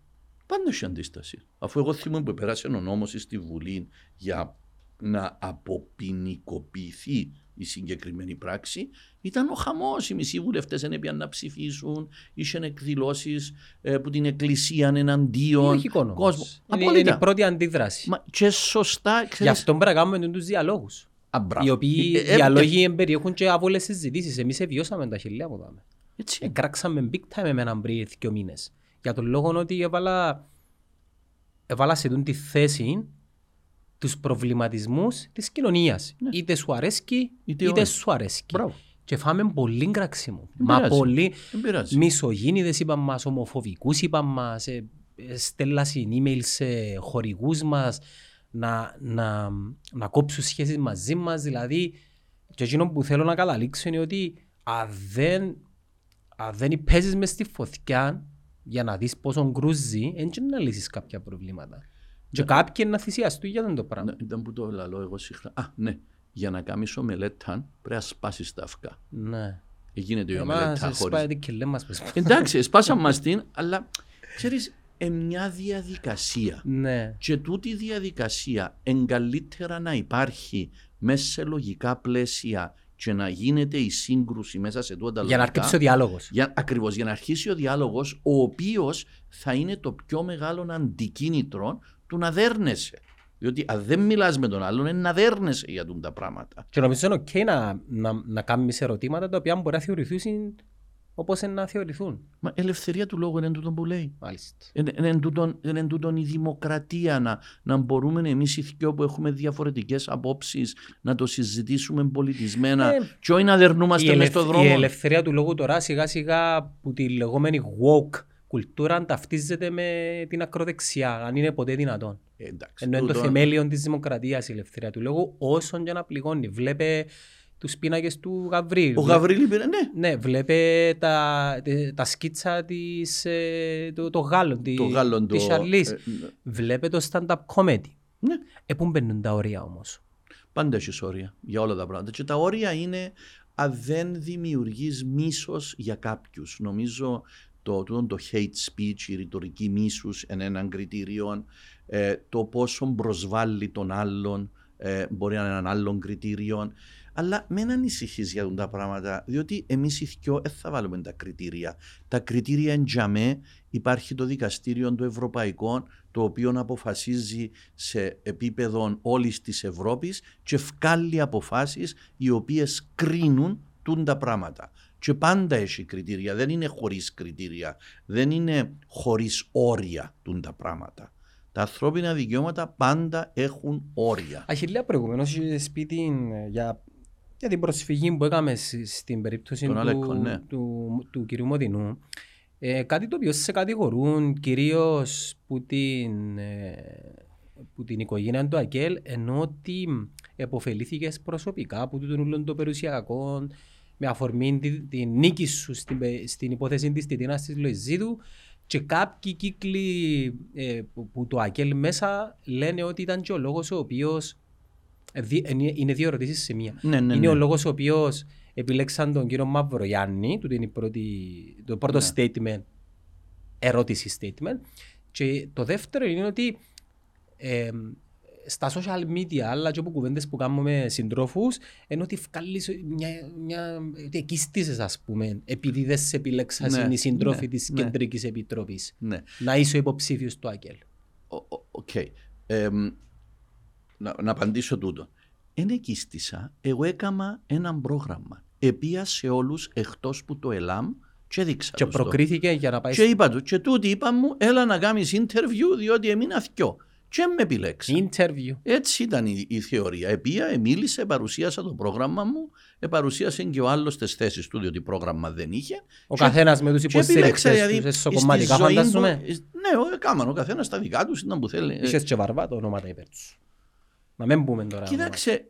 Πάντα έχει αντίσταση. Αφού εγώ θυμούμαι που πέρασε ο νόμος στη Βουλή για να αποποινικοποιηθεί η συγκεκριμένη πράξη, ήταν ο χαμός. Οι μισοί βουλευτέ δεν έπιαν να ψηφίσουν, είχαν εκδηλώσεις που την εκκλησία εναντίον. Λογικό όμως. κόσμο. Είναι, Απόλυτα. είναι η πρώτη αντίδραση. Μα και σωστά, Γι' ξέρεις, αυτό πρέπει να κάνουμε τους διαλόγους. Α, μπράβο. Οι οποίοι Ε, ε, διαλόγοι περιέχουν και άβολες συζητήσεις. Εμείς βιώσαμε τα χιλιά που δάμε. Έτσι. Εκράξαμε big time με έναν πριν δύο μήνες. Για τον λόγο ότι έβαλα, έβαλα σε τούν τη θέση τους προβληματισμούς της κοινωνίας. Είτε σου αρέσκει, Ναι. Είτε είτε, όχι. σου αρέσκει. Μπράβο. Και φάμε πολύ κραξίμο. Δεν Μα πειράζει. πολύ Δεν πειράζει. μισογίνηδες είπαν μας, ομοφοβικούς είπαν μας, ε, ε, στέλνασαν email σε χορηγούς μας να, να, να κόψουν σχέσεις μαζί μας. Δηλαδή, και εκείνο που θέλω να καταλήξω είναι ότι αν δεν, αν δεν παίζεις μες στη φωτιά για να δεις πόσο γκρούζει, δεν να λύσεις κάποια προβλήματα. Και κάποιοι να θυσιαστούν για το πράγμα. Ναι, Ήταν που το λαλώ εγώ συχνά. Α, ναι. Για να κάνεις ομελέτα πρέπει να σπάσεις τα αυγά. Ναι. Γίνεται η Εμάς ομελέτα χωρίς σπάει την κελέ μας. πες. Εντάξει, σπάσαμε μας την, αλλά ξέρεις, ε, μια διαδικασία. Ναι. Και τούτη η διαδικασία εν καλύτερα να υπάρχει μέσα σε λογικά πλαίσια και να γίνεται η σύγκρουση μέσα σε τούτα Για να λογικά. αρκέψει ο διάλογος. Για, ακριβώς, για να αρχίσει ο διάλογος, ο οποίος θα είναι το πιο μεγάλο αντικίνητρο του να δέρνεσαι. Διότι αν δεν μιλάς με τον άλλον, είναι να δέρνεσαι για τούτα τα πράγματα. Και νομίζω είναι οκ να, να, να κάνεις ερωτήματα τα οποία μπορεί να θεωρηθούν όπως είναι να θεωρηθούν. Μα ελευθερία του λόγου είναι τούτο που λέει. Μάλιστα. Είναι, είναι, τούτον, είναι τούτον η δημοκρατία να, να μπορούμε εμείς οι δυο που έχουμε διαφορετικές απόψεις να το συζητήσουμε πολιτισμένα Ε, και όχι να Η, δερνούμαστε μες ελευ- στον η δρόμο. ελευθερία του λόγου τώρα σιγά σιγά που τη λεγόμενη woke κουλτούρα ταυτίζεται με την ακροδεξιά, αν είναι ποτέ δυνατόν. Ε, εντάξει, Ενώ είναι το τούτον- θεμέλιο της δημοκρατίας η ελευθερία του λόγου όσον και να πληγώνει. Βλέπε τους πίνακες του Γαβρίλ. Ο Γαβρίλη πήρε, ναι, Ναι, βλέπε τα, τε- τα σκίτσα της, ε, το, το Γάλλον, τη, το Γάλλον το... της Σαρλής. ε, ναι. Βλέπε το stand-up comedy. ναι. Ε, πού μπαίνουν τα όρια όμως; Πάντα έχεις όρια για όλα τα πράγματα. Και τα όρια είναι αν δεν δημιουργείς μίσος για κάποιους. Νομίζω το, τούτο το hate speech, η ρητορική μίσους είναι έναν κριτήριο. Ε, το πόσο προσβάλλει τον άλλον ε, μπορεί να είναι έναν άλλον κριτήριο. Αλλά μην ανησυχείς για αυτά τα πράγματα, διότι εμείς οι δυο δεν θα βάλουμε τα κριτήρια. Τα κριτήρια εν τζαμέ υπάρχει το δικαστήριο του Ευρωπαϊκό, το οποίο αποφασίζει σε επίπεδο όλης της Ευρώπης και βγάλει αποφάσεις οι οποίες κρίνουν τούν τα πράγματα. Και πάντα έχει κριτήρια, δεν είναι χωρίς κριτήρια, δεν είναι χωρίς όρια τούν τα πράγματα. Τα ανθρώπινα δικαιώματα πάντα έχουν όρια. Αχιλία προηγουμένως είχες σπίτι ε, για, για την προσφυγή που έκαμε σ- στην περίπτωση Τον του, Αλέκο, ναι. του, του κυρίου Μοδινού. Ε, κάτι το οποίο σε κατηγορούν κυρίως που την, ε, που την οικογένεια του Ακέλ ενώ ότι εποφελήθηκες προσωπικά από τούτον όλων των περιουσιακών με αφορμή την, την νίκη σου στην, πε- στην υπόθεση της Τιτίνας της Λοϊζίδου και κάποιοι κύκλοι ε, που, που το ΑΚΕΛ μέσα λένε ότι ήταν και ο λόγος ο οποίος ε, δι- είναι- είναι δύο ερωτήσεις σε μία. Ναι, ναι, είναι ναι. ο λόγος ο οποίος επιλέξαν τον κύριο Μαυρογιάννη, του είναι η πρώτη- το πρώτο Ναι. statement, ερώτηση statement. Και το δεύτερο είναι ότι ε, στα social media, αλλά και από κουβέντες που κάνουμε με συντρόφους, είναι ότι βγάλεις μια, μια, ότι εκίστησες ας πούμε, επειδή δεν σε επιλέξαν Ναι, οι συντρόφοι ναι, της ναι. Κεντρικής Επιτροπής. Ναι. Να είσαι ο υποψήφιος του ΑΚΕΛ. Ο- ο- Οκ. Εμ, να, να απαντήσω τούτο. Εν εκείστησα, εγώ έκανα ένα πρόγραμμα. Επία σε όλους εκτός που το ΕΛΑΜ και δείξα Και τους το. προκρίθηκε για να πάει Και είπα τους, και τούτοι είπα μου, έλα να κάνεις interview διότι έμεινα θκυο. Και με επιλέξα. στο interview. Έτσι ήταν η, η θεωρία. Επία, μίλησε, παρουσίασα το πρόγραμμα μου, ε, παρουσίασε και ο άλλος τις θέσεις του, διότι πρόγραμμα δεν είχε. Ο Και- καθένας με τους και επιλέξα, υποστήριξες δηλαδή, τους, στη εσωκομματικά ζωή του- φαντάζομαι. ε, Ναι, ο- έκαναν ο καθένας τα δικά τους, ήταν που θέλει. Ε, Είχες και βαρβά το ονόματα υπέρ τους. Να μην πούμε τώρα. Κοίταξε,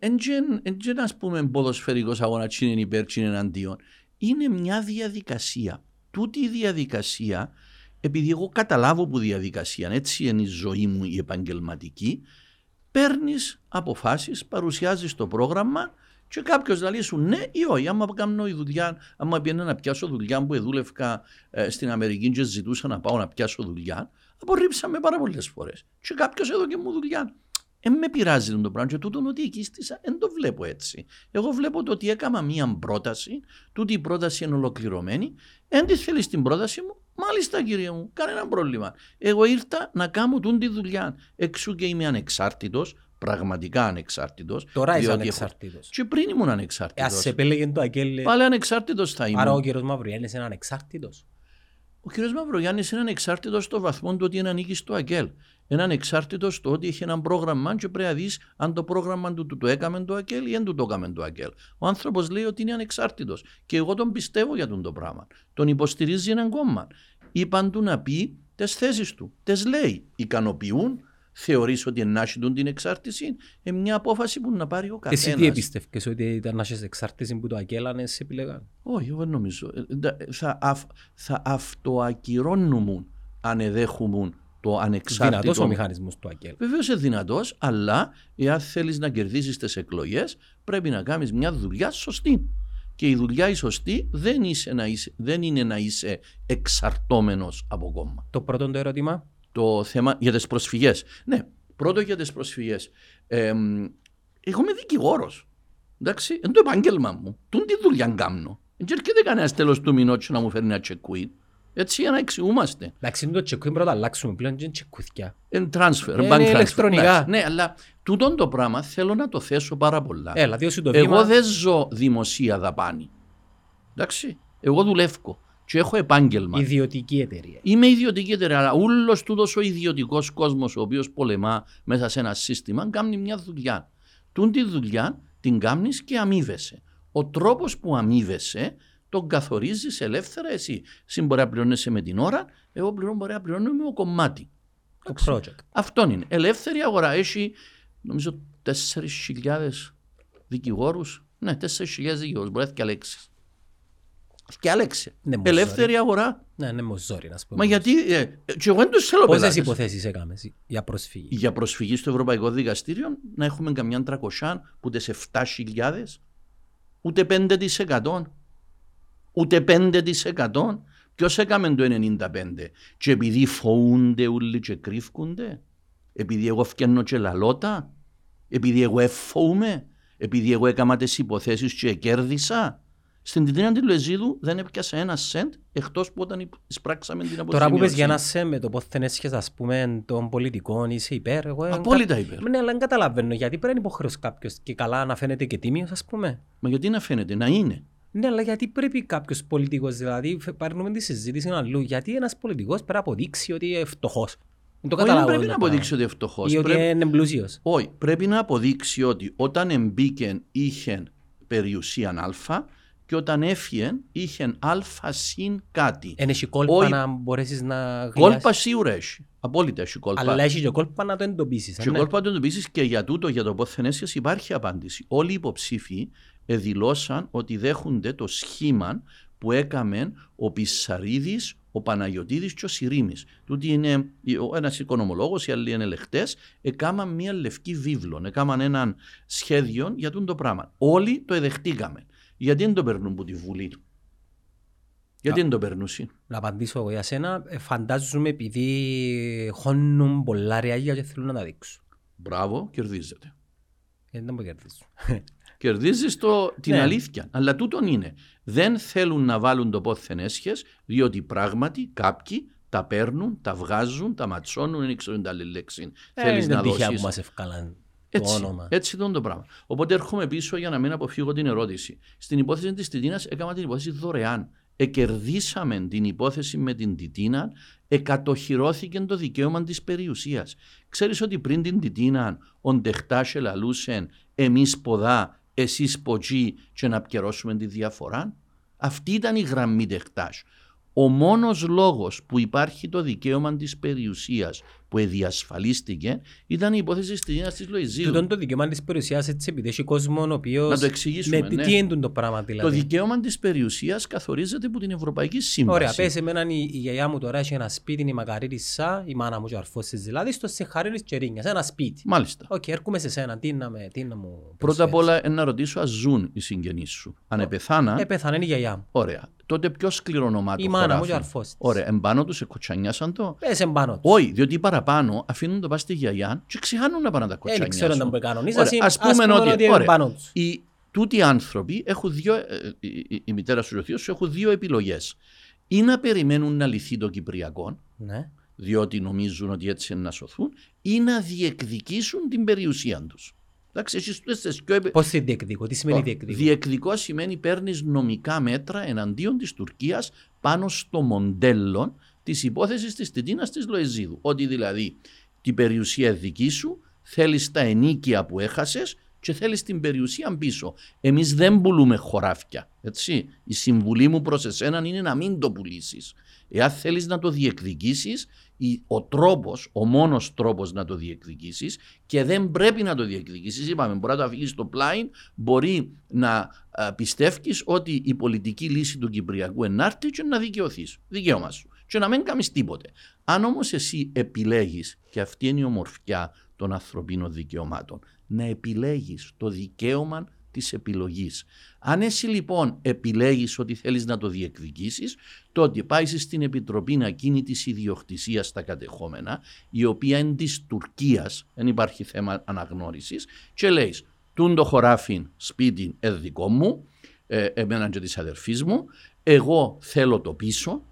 δεν ας πούμε ποδοσφαιρικός αγώνας τι είναι υπέρ, τι είναι εναντίον. Είναι μια διαδικασία. Τούτη η διαδικασία, επειδή εγώ καταλάβω που διαδικασία, έτσι είναι η ζωή μου η επαγγελματική, παίρνεις αποφάσεις, παρουσιάζεις το πρόγραμμα και κάποιος να λέει σου ναι ή όχι. Άμα κάνω η δουλειά, άμα πήγαινα να πιάσω δουλειά που δούλευκα ε, στην Αμερική και ζητούσα να πάω να πιάσω δουλειά, απορρίψαμε πάρα πολλές φορές. Και κάποιος έδωκε μου δουλειά. Δεν με πειράζει το πράγμα. Και τούτο ότι εκείστησα, δεν το βλέπω έτσι. Εγώ βλέπω το ότι έκανα μία πρόταση, τούτη η πρόταση είναι ολοκληρωμένη. Εν της θέλεις την πρόταση μου, μάλιστα κύριε μου, κανένα πρόβλημα. Εγώ ήρθα να κάνω τούτη δουλειά. Εξού και είμαι ανεξάρτητος, πραγματικά ανεξάρτητος. Τώρα είσαι ανεξάρτητος. Και πριν ήμουν Ε, ανεξάρτητος. Ας σε επέλεγε το ΑΚΕΛ. Πάλι ανεξάρτητος θα ήμουν. Άρα ο κύριος Μαυρογιάννης είναι ανεξάρτητος. Ο κ. Μαυρογιάννη είναι ανεξάρτητος στο βαθμό του ότι είναι ανήκει στο ΑΚΕΛ. Είναι ανεξάρτητος στο ότι έχει ένα πρόγραμμα και πρέπει να δεις αν το πρόγραμμα του, του το έκαμε το ΑΚΕΛ ή δεν του το έκαμε το ΑΚΕΛ. Ο άνθρωπος λέει ότι είναι ανεξάρτητος. Και εγώ τον πιστεύω για τον το πράγμα. Τον υποστηρίζει έναν κόμμα. Είπαν του να πει τι θέσεις του. Τι λέει. Ικανοποιούν. Θεωρείς ότι ενάσχει την εξάρτηση. Ε, μια απόφαση που να πάρει ο καθένα. Εσύ τι επίστευκες ότι ήταν να έχεις εξάρτηση που το ΑΚΕΛ αν σε επιλεγάν. Όχι, εγώ δεν νομίζω. Ε, ντα- Θα, αυ, θα αυτοακυρώνουν αν εδέχουν το ανεξάρτητο. Δυνατός ο μηχανισμός του ΑΚΕΛ. Βεβαίως είναι δυνατός, αλλά εάν θέλεις να κερδίσει τις εκλογές, πρέπει να κάνεις μια δουλειά σωστή. Και η δουλειά η σωστή δεν, είσαι να είσαι, δεν είναι να είσαι εξαρτώμενος από κόμμα. Το πρώτο το ερώτημα. Το θέμα για τις προσφυγές. Ναι, πρώτο για τις προσφυγές. Ε, εγώ είμαι δικηγόρος. Εντάξει, είναι το επάγγελμα μου. Τούν τη δουλειά κάνω. Δεν έρχεται κανένας τέλος του μηνός να μου φέρνει ένα τσεκουίν. Έτσι για να εξηγούμαστε. Εντάξει, είναι το τσεκούιν πρώτα αλλάξουμε πλέον και είναι τσεκούθια. Είναι transfer, Είναι bank transfer. ηλεκτρονικά. Εντάξει, Ναι, αλλά τούτο το πράγμα θέλω να το θέσω πάρα πολλά. Έλα, διώσου το Εγώ βήμα. δεν ζω δημοσία δαπάνη. Εντάξει. Εγώ δουλεύω και έχω επάγγελμα. Ιδιωτική εταιρεία. Είμαι ιδιωτική εταιρεία, αλλά όλο τούτος ο ιδιωτικός κόσμος, ο οποίος πολεμά μέσα σε ένα σύστημα, κάνει μια δουλειά. Τούν τη δουλειά την κάνεις και αμείβεσαι. Ο τρόπος που αμείβεσαι τον καθορίζεις ελεύθερα εσύ. Εσύ μπορεί να πληρώνεσαι με την ώρα, εγώ πληρώνω, μπορεί να πληρώνω με το κομμάτι. Το project. Αυτό είναι. Ελεύθερη αγορά. Έχει νομίζω 4.000 δικηγόρους. Ναι, 4.000 δικηγόρους. Μπορεί να διαλέξει. Διάλεξε. Ναι, μου Ελεύθερη αγορά. Ναι, ναι, μου ζόρι να σου πω. Μα γιατί. Ε, και εγώ δεν του θέλω Πόσες πελάτες. υποθέσεις έκαμες εσύ για προσφύγη. Για προσφυγή στο Ευρωπαϊκό Δικαστήριο να έχουμε καμιά 300 που τι 7.000, ούτε 5%. Ούτε 5%. Ποιος έκαμε το 95%. Και επειδή φοούνται όλοι και κρύφκονται, επειδή εγώ φτιάχνω και λαλότα, επειδή εγώ εφόουμε, επειδή εγώ έκανα τις υποθέσεις και κέρδισα. Στην Τιτρίνα τη Λουεζίδου δεν έπιασα ένα σεντ εκτός που όταν εισπράξαμε την αποζημίωση. Τώρα που πες για να σε με το πώς δεν έσχεσαι ας πούμε των πολιτικών είσαι υπέρ. Εγώ εν Απόλυτα κα- υπέρ. Ναι, αλλά δεν καταλαβαίνω γιατί πρέπει να υποχρεώσει κάποιος και καλά να φαίνεται και τίμιος ας πούμε. Μα γιατί να φαίνεται, να είναι. Ναι, αλλά γιατί πρέπει κάποιος πολιτικός, δηλαδή, φε- παίρνουμε τη συζήτηση αλλού, γιατί ένας πολιτικός πρέπει να αποδείξει ότι είναι φτωχός. Δεν το Όχι, δεν καταλαβαίνω. πρέπει το να πράγμα. αποδείξει ότι είναι φτωχός. Ή ότι είναι πλούσιο. Όχι, πρέπει να αποδείξει ότι όταν εμπίκεν είχε περιουσία Α και όταν έφυγε είχε Α συν κάτι. Εν έχει κόλπα Όχι. να μπορέσεις να Κόλπα γλιάσεις. σίγουρα έχει. Απόλυτα έχει κόλπα. Αλλά έχει και κόλπα να το εντοπίσεις. Και κόλπα το εντοπίσεις και για τούτο, για το πόθενέσια υπάρχει απάντηση. Όλοι οι υποψήφοι δηλώσαν ότι δέχονται το σχήμα που έκαμε ο Πισαρίδης, ο Παναγιωτίδης και ο Σιρήμης. Τούτοι είναι ο- ένας οικονομολόγος, οι άλλοι είναι ελεγχτές, έκαναν μία λευκή βίβλο, έκαναν έναν σχέδιο για τούτο το πράγμα. Όλοι το εδεχτήκαμε. Γιατί δεν το περνούν από τη Βουλή του; Γιατί δεν το περνούσαν. Να απαντήσω εγώ για σένα. Ε, Φαντάζομαι επειδή χώνουν πολλά ρεάγια και θέλουν να τα δείξουν. Μπράβο, κερδίζετε. Γιατί δεν μπορεί να κερδίσουν. Κερδίζεις την Ναι. αλήθεια. Αλλά τούτον είναι. Δεν θέλουν να βάλουν το πόθεν έσχες, διότι πράγματι κάποιοι τα παίρνουν, τα βγάζουν, τα ματσώνουν, δεν ξέρουν τα άλλη λέξη. Θέλεις είναι να τυχαία που δώσεις. μας ευκάλαν το Έτσι, όνομα. έτσι ήταν το πράγμα. Οπότε έρχομαι πίσω για να μην αποφύγω την ερώτηση. Στην υπόθεση της Τιτίνας έκανα την υπόθεση δωρεάν. Εκερδίσαμε την υπόθεση με την Τιτίνα, εκατοχυρώθηκε το δικαίωμα της περιουσίας. Ξέρεις ότι πριν την Τιτίνα ο Ντεχτάς ελαλούσεν εμείς ποδά, εσείς ποτζί και να πιερώσουμε τη διαφορά. Αυτή ήταν η γραμμή Ντεχτάς. Ο μόνος λόγος που υπάρχει το δικαίωμα της περιουσίας που εδιασφαλίστηκε ήταν η υπόθεση της Τιτίνας της Λοϊζίου. Τούτον το δικαίωμα της περιουσίας έτσι επειδή έχει κόσμο ο οποίος... Να το εξηγήσουμε, Ναι, τι- ναι. τι είναι τούτο το πράγμα δηλαδή. Το δικαίωμα της περιουσίας καθορίζεται από την Ευρωπαϊκή Σύμβαση. Ωραία, πες εμένα η, η γιαγιά μου τώρα έχει ένα σπίτι, η μακαρίτισσα, η μάνα μου και ο αρφός της δηλαδή, στο Σεχαρίνης Κερίνιας, ένα σπίτι. Μάλιστα. Οκ, έρχομαι σε σένα, τι να, με, τι να μου Πρώτα απ' προσφέρεις. όλα, ε, να ρωτήσω, ας ζουν οι συγγενείς σου. Αν επεθάνα, Ε, πέθανε η γιαγιά μου. ωραία. Τότε ποιο σκληρονομά Η το μάνα μου χωράφι; και ο αρφός της. Ωραία, εν πάνω τους εκοτσανιάσαν το; Πες εν πάνω τους. Όχι, διότι οι παραπάνω αφήνουν το πας στη γιαγιά και ξεχάνουν να πάνε να τα Ε, Δεν ξέρω κοτσανιάσουν. να που κανονίζεις, Ωραία, ας ας πούμε ότι- είναι ωραία. εν πάνω τους. Οι τούτοι άνθρωποι έχουν δύο, ε, η, η- η μητέρα σου και ο θείος σου έχουν δύο επιλογές. Ή να περιμένουν να λυθεί το Κυπριακό, Ναι. διότι νομίζουν ότι έτσι είναι να σωθούν, ή να διεκδικήσουν την περιουσία τους. Εντάξει, εσείς τούτες τις πιο επι- Πώς τη διεκδικώ, τι σημαίνει Ω, διεκδικώ. Διεκδικό σημαίνει παίρνεις νομικά μέτρα εναντίον της Τουρκίας πάνω στο μοντέλο της υπόθεσης της Τιτίνας της Λοεζίδου. Ότι δηλαδή την περιουσία δική σου, θέλεις τα ενίκεια που έχασες και θέλεις την περιουσία πίσω. Εμείς δεν πουλούμε χωράφια. Έτσι. Η συμβουλή μου προς εσένα είναι να μην το πουλήσεις. Εάν θέλεις να το διεκδικήσεις, ο τρόπος, ο μόνος τρόπος να το διεκδικήσεις και δεν πρέπει να το διεκδικήσεις. Είπαμε, μπορεί να το αφήσεις στο πλάι, μπορεί να πιστεύει ότι η πολιτική λύση του Κυπριακού ενάρτη και να δικαιωθείς. Δικαίωμα σου. Και να μην κάνεις τίποτε. Αν όμως εσύ επιλέγεις, και αυτή είναι η ομορφιά των ανθρωπίνων δικαιωμάτων, να επιλέγεις το δικαίωμα της επιλογής. Αν εσύ λοιπόν επιλέγεις ότι θέλεις να το διεκδικήσεις, τότε πάει στην Επιτροπή να γίνει της ιδιοκτησίας στα κατεχόμενα, η οποία είναι της Τουρκίας, δεν υπάρχει θέμα αναγνώρισης, και λέει, τούν το χωράφι σπίτι ε, δικό μου, ε, εμένα και της αδερφής μου, εγώ θέλω το πίσω,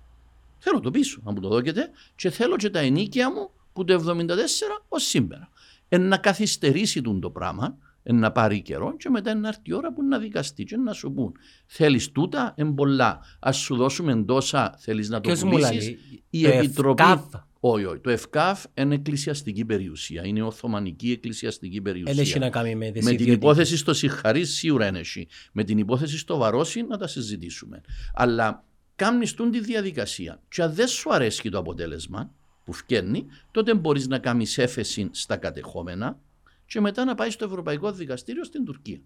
θέλω το πίσω, να μου το δώκετε, και θέλω και τα ενίκια μου που το 74 ως σήμερα. Ε, να καθυστερήσει τούν το πράγμα, να πάρει καιρό και μετά να έρθει η ώρα που να δικαστεί και να σου πούν θέλεις τούτα, εμπολά, ας σου δώσουμε τόσα, θέλεις να το Ποιος μου πουλήσεις. λέει, Η το Επιτροπή... ΕΦΚΑΦ. Όχι, όχι. Το ΕΦΚΑΦ είναι εκκλησιαστική περιουσία. Είναι Οθωμανική εκκλησιαστική περιουσία. Δεν έχει να κάνει με τις Με την ιδιωτικές. υπόθεση στο Σιχαρί σίγουρα είναι εσύ. Με την υπόθεση στο Βαρόσι να τα συζητήσουμε. Αλλά κάνεις τούν τη διαδικασία. Και αν δεν σου αρέσει το αποτέλεσμα που φκένει, τότε μπορείς να κάνεις έφεση στα κατεχόμενα και μετά να πάεις στο Ευρωπαϊκό Δικαστήριο στην Τουρκία.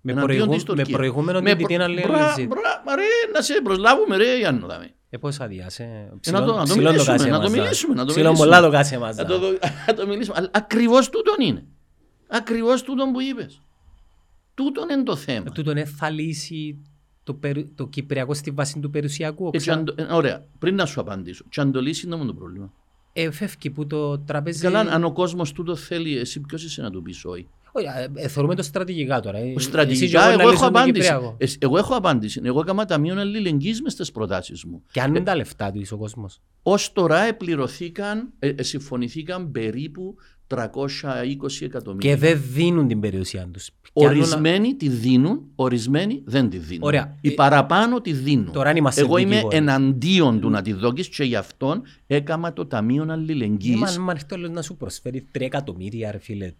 Με, Εναντίον προηγού, της με Τουρκίας. προηγούμενο Με την Τιτίνα λέει μπρα- Λεζίδη. μπρα- μα ρε, να σε προσλάβουμε ρε Γιάννο δάμε. Ε, πώς αδειάσε. Ε, να το- να το Ψηλόν μιλήσουμε, κάσε να το μας, μιλήσουμε, να το Ψηλόν μιλήσουμε. πολλά το κάσε μας. Να το, δω- να το μιλήσουμε. Αλλά ακριβώς τούτον είναι. Ακριβώς τούτον που είπες. Τούτον είναι το θέμα. Ε, Τούτον ε, θα λύσει το, περι- το Κυπριακό στη βάση του περιουσιακού. Ε, και αν το- ε, ωραία, πριν να σου απαντήσω. Και αν το λύσει είναι μόνο το πρόβλημα. Ε, φεύγει που το τραπέζι... Καλά, αν ο κόσμος τούτο θέλει, εσύ ποιος είσαι να του πεις όχι; Όχι, ε, ε, θεωρούμε το στρατηγικά τώρα. ε. Εσύ και Στρατηγικά, να εγώ λύσουμε έχω τον απάντηση. Κυπριακό. Ε, Εγώ έχω απάντηση. Εγώ έκανα ταμείο αλληλεγγύης μες στις προτάσεις μου. Και αν είναι τα λεφτά του ο κόσμος. Ω τώρα επληρωθήκαν, ε, ε, συμφωνηθήκαν περίπου 320 εκατομμύρια. Και δεν δίνουν την περιουσία τους. Ορισμένοι τη δίνουν, ορισμένοι δεν τη δίνουν. Ωραία. Οι Ε, παραπάνω τη δίνουν. Τώρα αν είμαστε Εγώ είμαι δικηγόροι. εναντίον του να τη δώκεις και γι' αυτόν έκαμα το Ταμείο Αλληλεγγύης. Μα αν έρθει όλος να σου προσφέρει 3 εκατομμύρια, ρε φίλε.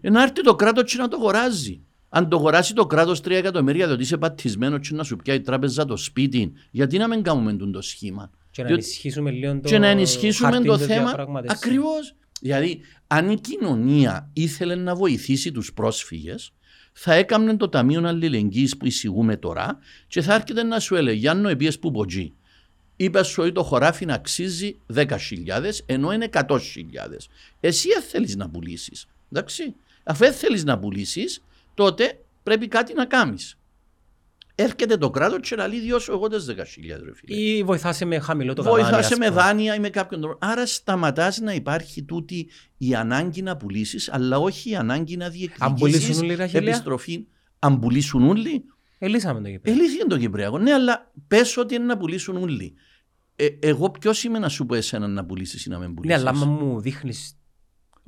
Ε, Να έρθει το κράτος και να το αγοράζει. Αν το αγοράσει το κράτος 3 εκατομμύρια, διότι είσαι πατισμένο και να σου πιάει η τράπεζα το σπίτι, γιατί να μην κάνουμε τούτο το σχήμα; Και να Διότι- ενισχύσουμε λίγο το και να ενισχύσουμε χάρτη το της θέμα. διαπραγμάτευσης. Ακριβώς. Δηλαδή, αν η κοινωνία ήθελε να βοηθήσει τους πρόσφυγες, θα έκαμνε το Ταμείο Αλληλεγγύης που εισηγούμε τώρα και θα έρχεται να σου έλεγε Γιάννο, επίες που ποτζή. Είπες σου ότι το χωράφι να αξίζει 10.000 ενώ είναι 100.000. Εσύ δεν θέλεις να πουλήσεις. Εντάξει. Αφού δεν θέλεις να πουλήσεις, τότε πρέπει κάτι να κάνεις. Έρχεται το κράτος και να λέει διώσω εγώ τι 10.000 ρε φίλε. Ή βοηθάσαι με χαμηλό το καβάνι. Βοηθάσαι ας με πούμε. δάνεια ή με κάποιον τρόπο. Άρα σταματάς να υπάρχει τούτη η ανάγκη να πουλήσεις, αλλά όχι η ανάγκη να Αν πουλήσουν διεκδικήσει όλοι, Ραχελία; επιστροφή. Αν πουλήσουν όλοι, Ελύσαμε το γήπεδο. ελύθηκε το Κυπριακό. Ναι, αλλά πες ότι είναι να πουλήσουν όλοι. Ε, εγώ ποιος είμαι να σου πω εσένα να πουλήσεις ή να μην Ναι, πουλήσει. αλλά άμα μου δείχνεις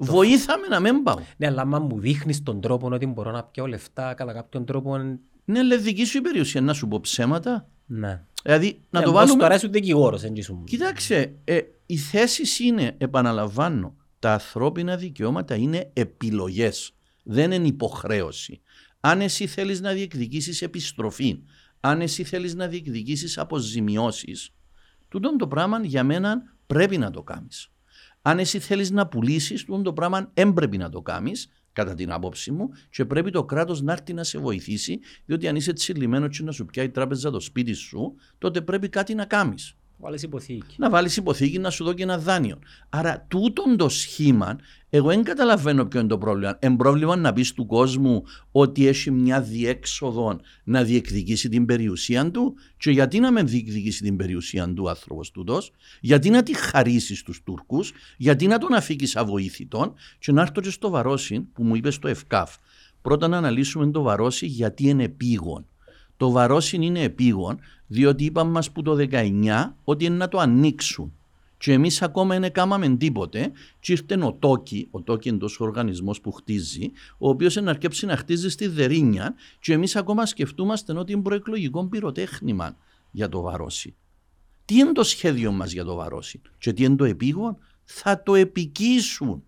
Βοήθαμε να μην πάω. Ναι, αλλά άμα μου δείχνεις τον τρόπο ότι μπορώ να πιω λεφτά κατά κάποιον τρόπο. Ναι, αλλά δική σου η περιουσία να σου πω ψέματα. Ναι. Δηλαδή να Ναι, το ως βάλουμε. Τώρα είσαι δικηγόρος, δεν είσαι. Κοίταξε, ε, οι θέσεις είναι, επαναλαμβάνω, τα ανθρώπινα δικαιώματα είναι επιλογές, δεν είναι υποχρέωση. Αν εσύ θέλεις να διεκδικήσεις επιστροφή, αν εσύ θέλεις να διεκδικήσεις αποζημιώσεις, τούτο το πράγμα για μένα πρέπει να το κάνεις. Αν εσύ θέλεις να πουλήσεις, τούτο το πράγμα δεν πρέπει να το κάνεις, κατά την άποψη μου, και πρέπει το κράτος να έρθει να σε βοηθήσει, διότι αν είσαι τσιλιμένο και να σου πιάει η τράπεζα το σπίτι σου, τότε πρέπει κάτι να κάνεις Βάλεις υποθήκη. να βάλεις υποθήκη να σου δω και ένα δάνειο. Άρα, τούτον το σχήμα, εγώ δεν καταλαβαίνω ποιο είναι το πρόβλημα. Εν πρόβλημα να πεις του κόσμου ότι έχει μια διέξοδο να διεκδικήσει την περιουσία του, και γιατί να με διεκδικήσει την περιουσία του άνθρωπος τούτος, γιατί να τη χαρίσεις στου Τούρκους, γιατί να τον αφήκεις αβοήθητον, και να έρθω και στο Βαρόσι που μου είπες στο ΕΦΚΑΦ. Πρώτα να αναλύσουμε το Βαρόσι γιατί είναι επίγον. Το Βαρόσιν είναι επίγον, διότι είπαμε μας που το 19 ότι είναι να το ανοίξουν. Και εμείς ακόμα δεν κάμαμε τίποτε και ήρθε ο Τόκι, ο Τόκι είναι τόσο οργανισμός που χτίζει, ο οποίος είναι αρκέψει να χτίζει στη Δερίνια και εμείς ακόμα σκεφτούμαστε ότι είναι προεκλογικό πυροτέχνημα για το Βαρόσι. Τι είναι το σχέδιο μας για το Βαρόσι; Και τι είναι το επίγον, θα το επικίσουν.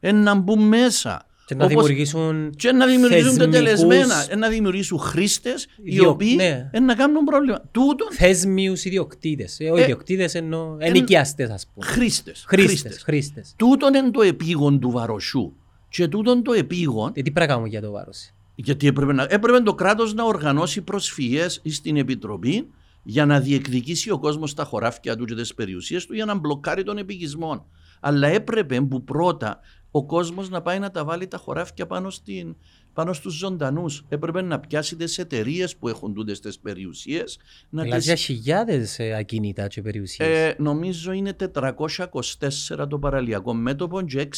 Ένα να μπουν μέσα. Και να Όπως- δημιουργήσουν και να δημιουργήσουν θεσμικούς- τελεσμένα, ε, να δημιουργήσουν χρήστες οι Ιδιο- οποίοι ναι. ε, να κάνουν πρόβλημα. Τούτον θέσμιους ιδιοκτήτες. Ε, όχι Ε, ιδιοκτήτες εννοώ ενοικιαστές ας πούμε. χρήστες. Χρήστες, χρήστες. Τούτον είναι το επίγον του βαροσού. Και τούτον το επίγον, Ε, τι πρέπει να κάνουμε για το βάρος. γιατί έπρεπε, να, έπρεπε το κράτος να οργανώσει προσφυγές στην Επιτροπή για να διεκδικήσει ο κόσμος τα χωράφια του και τις περιουσίες του για να μπλοκάρει τον επικισμό. Αλλά έπρεπε που πρώτα ο κόσμος να πάει να τα βάλει τα χωράφια πάνω, στην, πάνω στους ζωντανούς. Έπρεπε να πιάσει τις εταιρείες που έχουν τούτες τις περιουσίες. Να Μιλάς τις... για χιλιάδες ε, ακίνητα και περιουσίες. Ε, νομίζω είναι 424 το παραλιακό μέτωπο και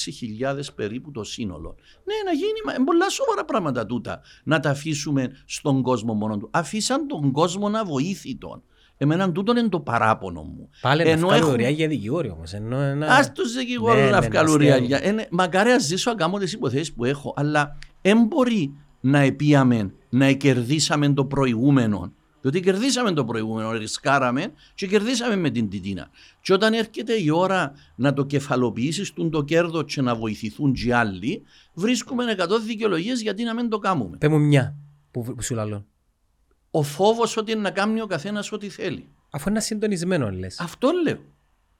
6.000 περίπου το σύνολο. Ναι, να γίνει, μα, είναι πολλά σοβαρά πράγματα τούτα. Να τα αφήσουμε στον κόσμο μόνο του. Αφήσαν τον κόσμο να βοήθητον. Εμένα τούτο είναι το παράπονο μου. Πάλι να ενώ βγάλει έχουν- ωραία για δικηγόροι όμως. Ενώ ένα... Α τους δικηγόρους Ναι, να ναι, βγάλουν αστείο. ριάλια. Ε, ναι, Μακάρι να ζήσω να κάνω τις υποθέσεις που έχω, αλλά δεν μπορεί να επίαμε να κερδίσαμε το προηγούμενο. Διότι κερδίσαμε το προηγούμενο, ρισκάραμε και κερδίσαμε με την τιτίνα. Και όταν έρχεται η ώρα να το κεφαλοποιήσεις το κέρδος και να βοηθηθούν και άλλοι, βρίσκουμε 100 δικαιολογίες γιατί να μην το κάνουμε. Πες μου μια που, που σου λαλώ. Ο φόβος ότι είναι να κάνει ο καθένας ό,τι θέλει. Αφού είναι συντονισμένο λες. Αυτό λέω.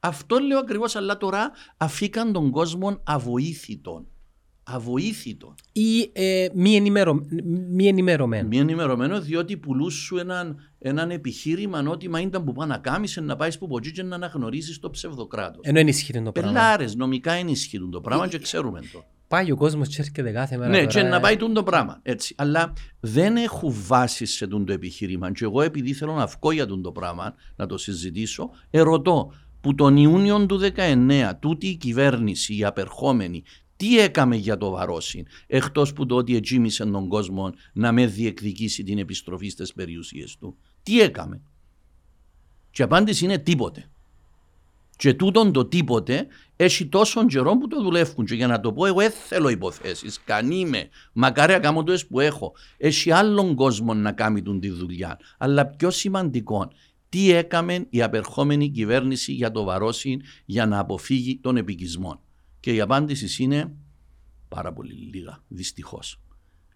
Αυτό λέω ακριβώς, αλλά τώρα αφήκαν τον κόσμο αβοήθητον. Αβοήθητον. Ή ε, μη, ενημερω... μη ενημερωμένο. Μη ενημερωμένο διότι πουλούσου έναν, έναν επιχείρημα ότι μα ήταν που πάνε να κάνεις να πάεις που ποτζί και να αναγνωρίσει το ψευδοκράτος. Ενώ ενισχύεται το πράγμα. Πελάρε, νομικά ενισχύουν το πράγμα και ξέρουμε το. Πάει ο κόσμος και έρχεται κάθε μέρα. Ναι, τώρα, και ε, να πάει τούν το πράγμα. Έτσι. Αλλά δεν έχουν βάση σε τούν το επιχείρημα. Και εγώ, επειδή θέλω να βγω για τούν το πράγμα, να το συζητήσω, ερωτώ που τον Ιούνιο του 19 τούτη η κυβέρνηση, η απερχόμενη, τι έκαμε για το Βαρόσιν, εκτός που το ότι ετζήμισε τον κόσμο να με διεκδικήσει την επιστροφή στις περιουσίες του. Τι έκαμε; Και η απάντηση είναι τίποτε. Και τούτον το τίποτε έχει τόσον καιρό που το δουλεύουν. Και για να το πω, εγώ δεν θέλω υποθέσεις. Κανεί με. Μακάρι να κάνω το που έχω. Έχει άλλον κόσμο να κάνει τον τη δουλειά. Αλλά πιο σημαντικό, τι έκαμε η απερχόμενη κυβέρνηση για το βαρόσιν για να αποφύγει τον επικισμό. Και η απάντηση είναι πάρα πολύ λίγα, δυστυχώς.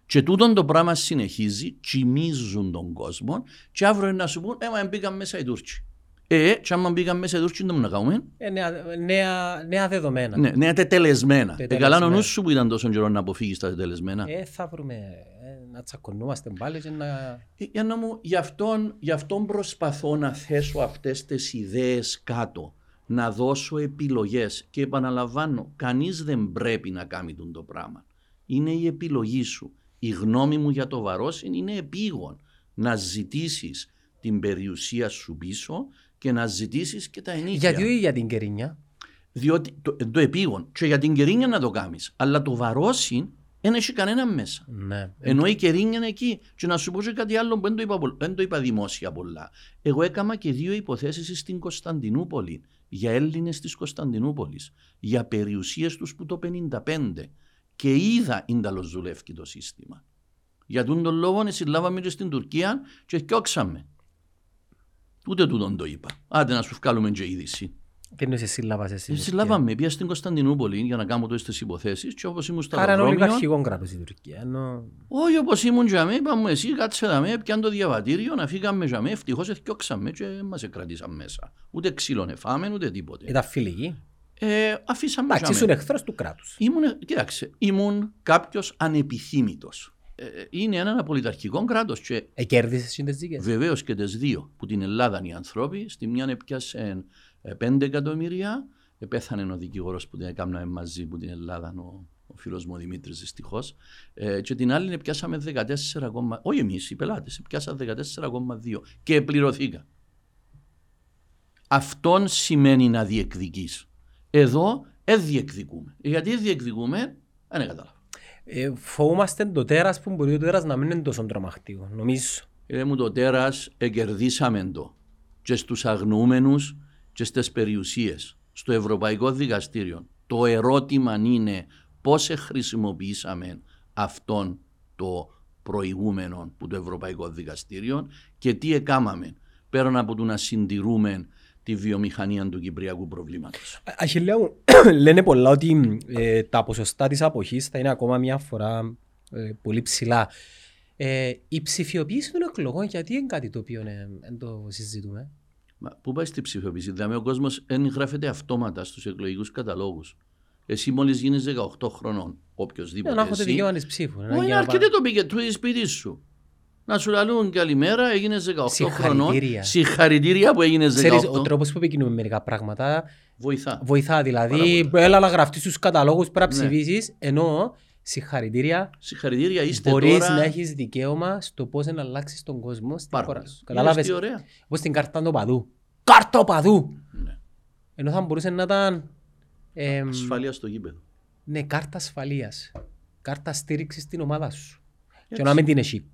Και τούτον το πράγμα συνεχίζει, κοιμίζουν τον κόσμο και αύριο να σου πούν, έμα μπήκαν μέσα οι Τούρκοι. Ε, και άμα μπήκαν μέσα οι Τούρκοι, δεν να κάνουμε. Ε, νέα, νέα, νέα δεδομένα. Ναι, νέα τετελεσμένα. Ε, καλά ο νους σου που ήταν τόσο καιρό να αποφύγεις τα τετελεσμένα. Ε, θα βρούμε, ε, να τσακωνούμαστε πάλι και να... Ε, για να μου, γι' αυτόν, γι αυτόν προσπαθώ να θέσω αυτές τις ιδέες κάτω να δώσω επιλογές και επαναλαμβάνω, κανείς δεν πρέπει να κάνει τον το πράγμα. Είναι η επιλογή σου. Η γνώμη μου για το βαρόσιν είναι επίγον να ζητήσεις την περιουσία σου πίσω και να ζητήσεις και τα ενίκια. Γιατί όχι για την κερίνια; Διότι το, το επίγον και για την κερίνια να το κάνεις. Αλλά το βαρόσιν δεν έχει κανένα μέσα. Ναι. Ενώ η κερίνια είναι εκεί. Και να σου πω και κάτι άλλο που δεν το είπα, δεν το είπα δημόσια πολλά. Εγώ έκανα και δύο υποθέσεις στην Κωνσταντινούπολη για Έλληνες της Κωνσταντινούπολης, για περιουσίες τους που το 1955 και είδα ίνταλο δουλεύει το σύστημα. Για τον τον λόγο συλλάβαμε και στην Τουρκία και φτιάξαμε. Ούτε τούτον το είπα. Άντε να σου βγάλουμε και είδηση. Τι εννοείς σύλλαβας εσύ. Ε, συλλάβαμε, πήγα στην Κωνσταντινούπολη για να κάνω τόσε υποθέσεις και όπως ήμουν στα Άρα είναι αεροδρόμιο... ολιγαρχικό κράτος η Τουρκία. Ενώ... Όχι όπως ήμουν για μέ, είπαμε εσύ κάτσε να με, πιάνε το διαβατήριο, να φύγαμε για μέ, ευτυχώς εθιώξαμε και μας κρατήσαν μέσα. Ούτε ξύλο νεφάμε, ούτε τίποτε. Ήταν φιλική. Ε, αφήσαμε Εντάξει, για ήσουν μέ. εχθρός του κράτους. Ήμουν, κοίταξε, ήμουν κάποιος ανεπιθύμητος. Ε, είναι ένα πολιταρχικό κράτος και Εκέρδισες τις δίκες. Βεβαίως και τις δύο που την Ελλάδα οι άνθρωποι. Στη μια έπιασε 5 εκατομμύρια. Ε, Πέθανε ο δικηγόρος που την έκαναμε μαζί που την Ελλάδα, ο, ο φίλος μου ο Δημήτρης, δυστυχώς. Ε, και την άλλη πιάσαμε 14, όχι εμείς, οι πελάτες, πιάσαμε 14,2 και πληρωθήκα. Αυτόν σημαίνει να διεκδικείς. Εδώ δεν διεκδικούμε. Γιατί διεκδικούμε, δεν κατάλαβα. Ε, φοβούμαστε το τέρας που μπορεί το τέρας να μην είναι τόσο τρομακτικό. Νομίζω. Κύριε μου το τέρας εγκερδίσαμε το και στους αγνοούμενους και στις περιουσίες στο Ευρωπαϊκό Δικαστήριο. Το ερώτημα είναι πώς χρησιμοποιήσαμε αυτόν το προηγούμενο που το Ευρωπαϊκό Δικαστήριο και τι έκάμαμε πέραν από το να συντηρούμε τη βιομηχανία του κυπριακού προβλήματος. Αχιλέα μου, λένε πολλά ότι ε, τα ποσοστά της αποχής θα είναι ακόμα μια φορά ε, πολύ ψηλά. Ε, η ψηφιοποίηση των εκλογών, γιατί είναι κάτι το οποίο ε, δεν το συζητούμε; Μα πού πάει στη ψηφιοποίηση, δηλαδή ο κόσμος δεν γράφεται αυτόματα στους εκλογικούς καταλόγους. Εσύ μόλις γίνεις 18 χρονών, οποιοδήποτε. Δεν έχω το εσύ, δικαίωμα της ψήφου. να Όχι, γίνει να αρκετή το πήγε του σπίτι σου. Να σου λαλούν καλημέρα, έγινε 18 χρονών. Συγχαρητήρια. Συγχαρητήρια που έγινε 18. Ξέρεις, ο τρόπος που επικοινούμε μερικά πράγματα Βοηθά. βοηθά. Πάρα Δηλαδή, πολύ. έλα να γραφτείς στους καταλόγους πρέπει να Ναι. ψηφίσεις, ενώ συγχαρητήρια Συγχαρητήρια, είστε μπορείς τώρα. να έχεις δικαίωμα στο πώς να αλλάξεις τον κόσμο στην Πάρα χώρα πολύ. σου. Είδες Καταλάβες, τι ωραία. όπως την κάρτα του παδού. Κάρτα παδού! Ναι. Ενώ θα μπορούσε να ήταν εμ, Ασφαλεία στο γήπεδο. ναι, κάρτα ασφαλείας. Κάρτα στήριξης στην ομάδα σου. Και Έτσι. να μην την έχει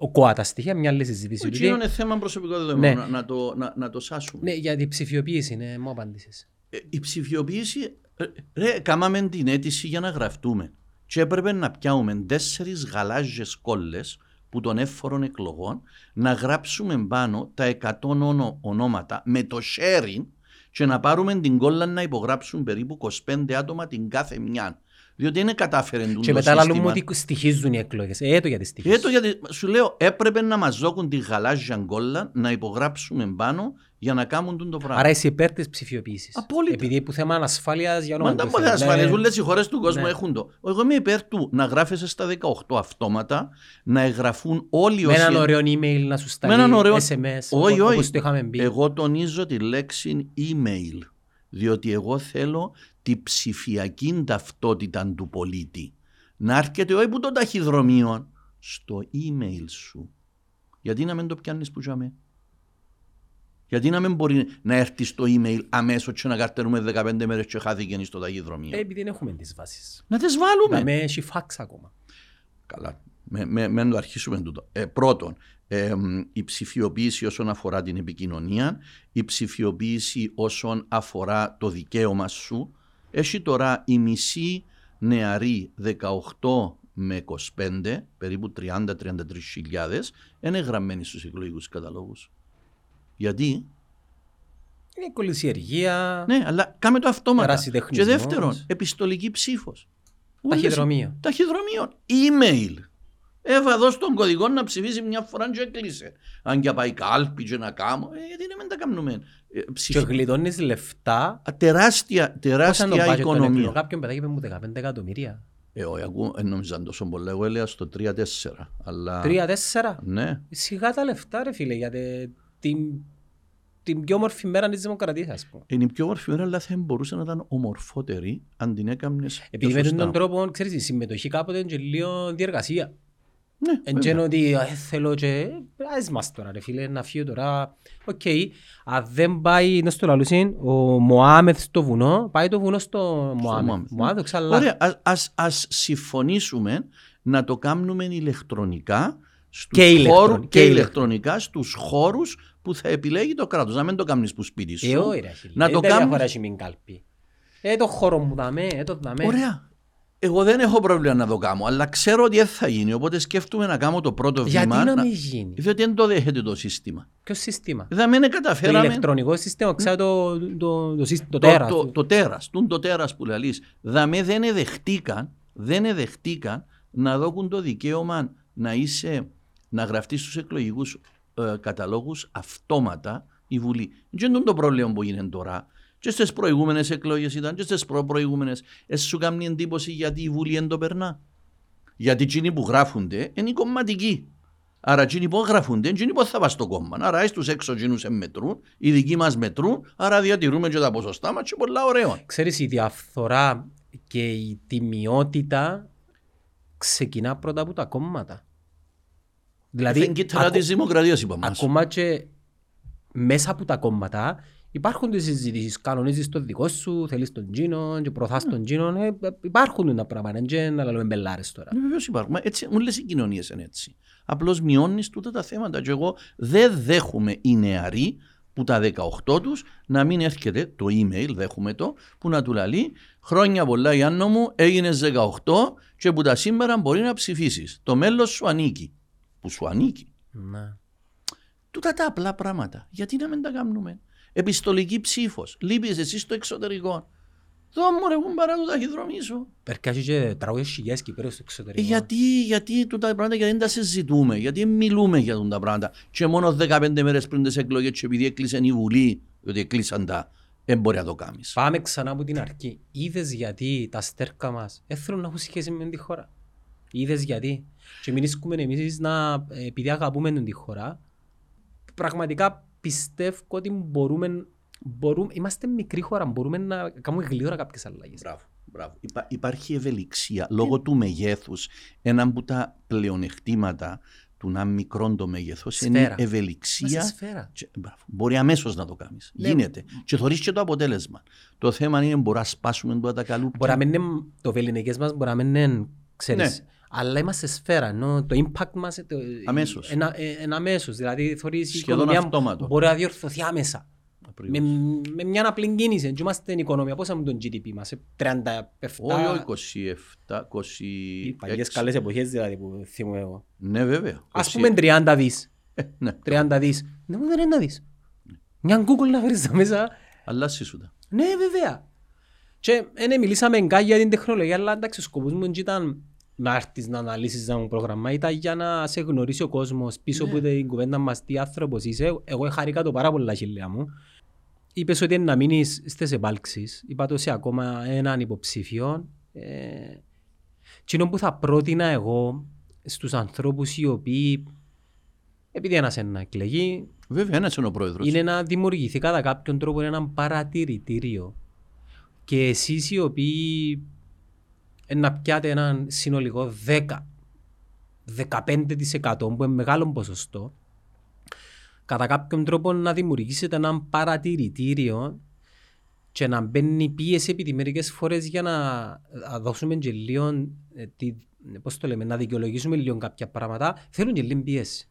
ο ΚΟΑ τα στοιχεία, μια άλλη συζήτηση. Όχι, Επειδή- είναι θέμα προσωπικό δεδομένο. Ναι. Να, να, το, να, να το σάσουμε. Ναι, για την ψηφιοποίηση, ναι, μου απάντησες. Ε, η ψηφιοποίηση, ε, ρε, κάμαμε την αίτηση για να γραφτούμε. Και έπρεπε να πιάουμε τέσσερις γαλάζιες κόλλες που των εύφορων εκλογών, να γράψουμε πάνω τα 100 όνο- ονόματα με το sharing και να πάρουμε την κόλλα να υπογράψουν περίπου 25 άτομα την κάθε μια. Διότι είναι κατάφερε το Και μετά λέμε σύστημα. ότι στοιχίζουν οι εκλογές. Ε, το γιατί στοιχίζουν. Έτω γιατί σου λέω έπρεπε να μας δώκουν τη γαλάζια κόλλα να υπογράψουμε πάνω για να κάνουν τον το πράγμα. Άρα είσαι υπέρ της ψηφιοποίησης. Απόλυτα. Επειδή που θέμα ανασφάλειας για Μα όνομα δεν του μπορεί Θεού. να Ναι, ασφαλίζουν, ναι. λες οι χώρες του κόσμου Ναι. έχουν το. Εγώ είμαι υπέρ του να γράφεσαι στα 18 αυτόματα, να εγγραφούν όλοι Με όσοι... έναν ωραίο email να σου σταλεί Με έναν ωραίο- SMS, Όχι, ό- όχι. όπως το είχαμε πει. Εγώ τονίζω τη λέξη email, διότι εγώ θέλω τη ψηφιακή ταυτότητα του πολίτη. Να έρχεται όχι που το ταχυδρομείο, στο email σου. Γιατί να μην το πιάνεις που τζάμε. Γιατί να μην μπορεί να έρθει στο email αμέσως και να καρτερούμε 15 μέρες και χάθηκε στο ταχυδρομείο; Ε, επειδή δεν έχουμε τις βάσεις. να τις βάλουμε. Να με έχει φάξ ακόμα. Καλά. Με, με, με να το αρχίσουμε τούτο. Ε, πρώτον, ε, η ψηφιοποίηση όσον αφορά την επικοινωνία, η ψηφιοποίηση όσον αφορά το δικαίωμα σου. Έχει τώρα η μισή νεαροί 18 με 25, περίπου 30-33 χιλιάδες, είναι γραμμένοι στους εκλογικούς καταλόγους. Γιατί; Είναι κολυσιεργία, Ναι, αλλά κάμε το αυτόματα. Και Ερασιτεχνισμός. δεύτερον, επιστολική ψήφος. ταχυδρομείο. Ταχυδρομείο. Email. Έβα εδώ στον κωδικό να ψηφίσει μια φορά και έκλεισε. Αν και πάει κάλπι και να κάνω. Ε, γιατί να μην τα κάνουμε. Ε, Και ψηφι- γλιτώνεις λεφτά. Α, Τεράστια, Πώς είναι το τεράστια budget των εκλογών. οικονομία. Κάποιον παιδάκι είπε μου 15 εκατομμύρια. Ε, όχι, ακούω, ε, νόμιζαν τόσο πολλά. Εγώ έλεγα στο 3-4. Αλλά... Τρία-τέσσερα. Ναι. Σιγά τα λεφτά ρε φίλε για τε- την, την πιο όμορφη μέρα της δημοκρατίας ας πούμε. Είναι η πιο όμορφη μέρα, αλλά θα μπορούσε να ήταν ομορφότερη αν την έκαμνες. Επειδή με τον τρόπο, ξέρεις, η συμμετοχή κάποτε είναι και λίγο διεργασία. Ναι, Εν βέβαια. και ότι «Α, ε, θέλω και ας μας τώρα ρε φίλε να φύγω τώρα. Οκ, αν δεν πάει να στο λαλούσιν ο Μωάμεθ στο βουνό, πάει το βουνό στο Μωάμεθ. Μωάμεθ. Μωάμεθ ξαλά. Ωραία, ας, ας, ας συμφωνήσουμε να το κάνουμε ηλεκτρονικά στους Και ηλεκτρον- χώρους, και και ηλεκτρον- ηλεκτρονικά στους χώρους που θα επιλέγει το κράτος. Να μην το κάνεις που σπίτι σου. Ε, όχι ρε φίλε. να Ε, το δεν κάνεις. διαφορά έχει μην κάλπη. Ε, το χώρο μου δαμέ, ε, το δαμέ. Ωραία. Εγώ δεν έχω πρόβλημα να το κάνω, αλλά ξέρω ότι δεν θα γίνει. Οπότε σκέφτομαι να κάνω το πρώτο Γιατί βήμα. να να- μην γίνει; Διότι δεν το δέχεται το σύστημα. Ποιο σύστημα; Δεν με Το καταφέραμε. ηλεκτρονικό σύστημα, ξέρω το, το, το, σύστημα- το το, τέρας. το, το τέρας, τούν το τέρας που λαλείς, δαμέ δεν εδεχτήκαν, δεν εδεχτήκαν να δώκουν το δικαίωμα να είσαι, να γραφτείς στους εκλογικούς ε, καταλόγους αυτόματα η Βουλή. Δεν είναι το πρόβλημα που γίνεται τώρα. Και στις προηγούμενες εκλογές ήταν και στις προ-προηγούμενες. Εσύ σου κάνει εντύπωση γιατί η Βουλή δεν το περνά. Γιατί εκείνοι που γράφονται είναι οι κομματικοί. Άρα εκείνοι που γράφονται, εκείνοι που θα πας στο κόμμα. Άρα στους έξω εκείνους μετρούν, οι δικοί μας μετρούν, άρα διατηρούμε και τα ποσοστά μας και πολλά ωραίο. Ξέρεις, η διαφθορά και η τιμιότητα ξεκινά πρώτα από τα κόμματα. Δηλαδή, είναι κύτταρα ακο- της δημοκρατίας είπαμε. μας. ακόμα και μέσα από τα κόμματα υπάρχουν τις συζητήσεις, κανονίζεις το δικό σου, θέλεις τον Τζίνο και προωθάς τον Τζίνο, ε, υπάρχουν τα πράγματα, δεν να λέμε μπελάρες τώρα. Ναι, βεβαίως υπάρχουν. Μα έτσι, όλες οι κοινωνίες είναι έτσι. Απλώς μειώνεις τούτα τα θέματα και εγώ δεν δέχομαι οι νεαροί που τα 18 τους να μην έρχεται το email, δέχομαι το, που να του λαλεί χρόνια πολλά Γιάννο μου, έγινες 18 και που τα σήμερα μπορεί να ψηφίσεις. Το μέλλον σου ανήκει. Που σου ανήκει. Να. Τούτα τα απλά πράγματα. Γιατί να μην τα κάνουμε; επιστολική ψήφος. Λείπεις εσύ στο εξωτερικό. Δω μου ρε παρά το ταχυδρομή σου. Περκάζει και τραγούδες χιλιάς Κυπρέους στο εξωτερικό. Γιατί, γιατί τούτα πράγματα γιατί δεν τα συζητούμε, γιατί μιλούμε για τούτα πράγματα. Και μόνο 15 μέρες πριν τις εκλογές και επειδή έκλεισαν η Βουλή, διότι έκλεισαν τα, δεν μπορεί να το κάνεις. Πάμε ξανά από την αρχή. Είδες γιατί τα στέρκα μας δεν να έχουν σχέση με τη χώρα; Είδες γιατί; Και μην εμείς να επειδή αγαπούμε την χώρα, πραγματικά πιστεύω ότι μπορούμε, μπορούμε είμαστε μικρή χώρα, μπορούμε να κάνουμε γλύωρα κάποιες αλλαγές. Μπράβο. Μπράβο. Υπά, υπάρχει ευελιξία λόγω του μεγέθους. Ένα από τα πλεονεκτήματα του να μικρόν το μέγεθο είναι η Σφαίρα. ευελιξία. Είμαστε σφαίρα. Και, μπράβο. Μπορεί αμέσως να το κάνεις. Ναι. Γίνεται. Και θωρείς και το αποτέλεσμα. Το θέμα είναι μπορεί να σπάσουμε τώρα τα καλούπια. Μπορεί να μην είναι το βεληνικές μας, μπορεί να μην είναι, ξέρεις, Ναι. Αλλά είμαστε σφαίρα, ενώ το impact μας το, Αμέσως. είναι είναι αμέσως. Δηλαδή, θωρείς η Σχεδόν οικονομία αυτόματο. μπορεί να διορθωθεί άμεσα. Με, Ακριβώς. με μια απλή κίνηση. Και είμαστε στην οικονομία. Πόσα με τον GDP μας, ε, 37. Όχι, όχι, 27, 26. Οι παλιές καλές εποχές δηλαδή που θυμούμαι εγώ. Ναι, βέβαια. Ας 20. πούμε 30 δις. Ε, ναι, 30 δις. Δεν μου δεν είναι να δεις. Μια Google να βρεις τα μέσα. αλλά σύσουτα. Ναι, βέβαια. Και ε, ναι, μιλήσαμε κάτι για την τεχνολογία, αλλά εντάξει, ο σκοπός μου δεν ήταν να έρθεις να αναλύσεις ένα πρόγραμμα, ήταν για να σε γνωρίσει ο κόσμος πίσω Ναι. από την κουβέντα μας τι άνθρωπος είσαι. Εγώ χαρήκα το πάρα πολλά χιλιά μου. Είπες ότι είναι να μείνεις στις επάλξεις. Είπα το σε ακόμα έναν υποψήφιο. Ε, Κοινό που θα πρότεινα εγώ στους ανθρώπους οι οποίοι επειδή ένας είναι να εκλεγεί, Βέβαια, ένας είναι ο πρόεδρος. είναι να δημιουργηθεί κατά κάποιον τρόπο ένα παρατηρητήριο. Και εσείς οι οποίοι ε, να πιάτε έναν συνολικό 10, 15% που είναι μεγάλο ποσοστό, κατά κάποιον τρόπο να δημιουργήσετε ένα παρατηρητήριο και να μπαίνει πίεση επειδή μερικές φορές για να να δώσουμε και λίγο, ε, τι, πώς το λέμε, να δικαιολογήσουμε λίγο κάποια πράγματα, θέλουν και λίγο πίεση.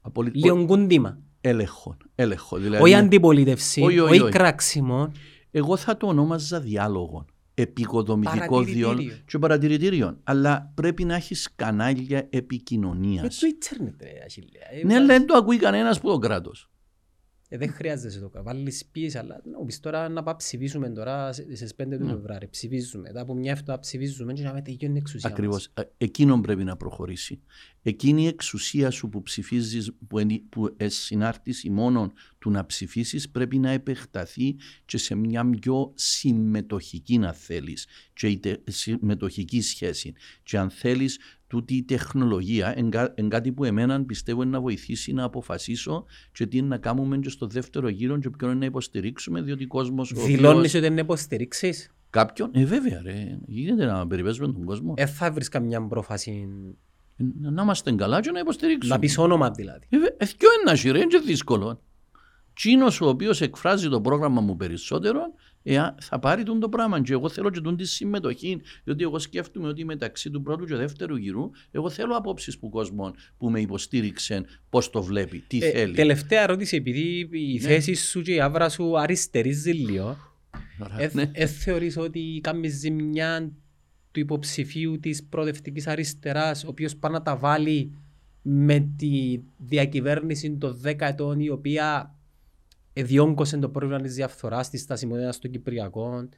Απολυ... Λίγο κουντήμα. Έλεγχο. έλεγχο. Δηλαδή, Όχι αντιπολίτευση, Όχι, όχι, όχι όχι. κράξιμο. Εγώ θα το ονόμαζα διάλογο. Επικοδομητικός Παρατηρητήριο. διάλογο και παρατηρητήριο. Αλλά πρέπει να έχεις κανάλια επικοινωνίας. Με το ίντερνετ, ρε, Αχιλέα. Ε, Ναι, αλλά δεν το ακούει κανένας που το κράτος. Ε, δεν χρειάζεται το κάνω. Βάλεις πίεση, αλλά να μου πεις τώρα να πάμε ψηφίσουμε τώρα σε- στις 5 του Φεβράρι. Ψηφίζουμε. Μετά από μια εβδομάδα ψηφίζουμε και να με τελειώνει η εξουσία Ακριβώς. μας. Εκείνον πρέπει να προχωρήσει. Εκείνη η εξουσία σου που ψηφίζεις, που, είναι, που ε, συνάρτηση μόνο του να ψηφίσεις, πρέπει να επεκταθεί και σε μια πιο συμμετοχική, να θέλεις, και η τε- συμμετοχική σχέση. Και αν θέλεις, τούτη η τεχνολογία είναι κάτι που εμένα πιστεύω είναι να βοηθήσει να αποφασίσω και τι είναι να κάνουμε και στο δεύτερο γύρο και ποιον είναι να υποστηρίξουμε, διότι ο κόσμο. Δηλώνεις ότι είναι υποστηρίξεις; Κάποιον, ε, βέβαια, ρε. Γίνεται να περιπέζουμε τον κόσμο. Ε, θα βρεις καμιά πρόφαση Ε, να είμαστε καλά και να υποστηρίξουμε. να πεις όνομα δηλαδή. Ε, βε- ε, ποιο ένας σειρέ, είναι και δύσκολο. Τσίνο ο οποίος εκφράζει το πρόγραμμα μου περισσότερο, ε, α, θα πάρει τον το πράγμα. Και εγώ θέλω και τον τη συμμετοχή, διότι εγώ σκέφτομαι ότι μεταξύ του πρώτου και δεύτερου γύρου, εγώ θέλω απόψεις που κόσμων που με υποστήριξε, πώς το βλέπει, τι Ε, θέλει. τελευταία ερώτηση, επειδή η Ναι. θέση σου και η άβρα σου αριστερίζει λίγο, Ωραία, ε, ναι. ε, θεωρείς ότι κάνει ζημιά του υποψηφίου της προοδευτικής αριστεράς, ο οποίος πάει να τα βάλει με τη διακυβέρνηση των 10 ετών, η οποία διόγκωσε το πρόβλημα της διαφθοράς, της στασιμότητας των Κυπριακών.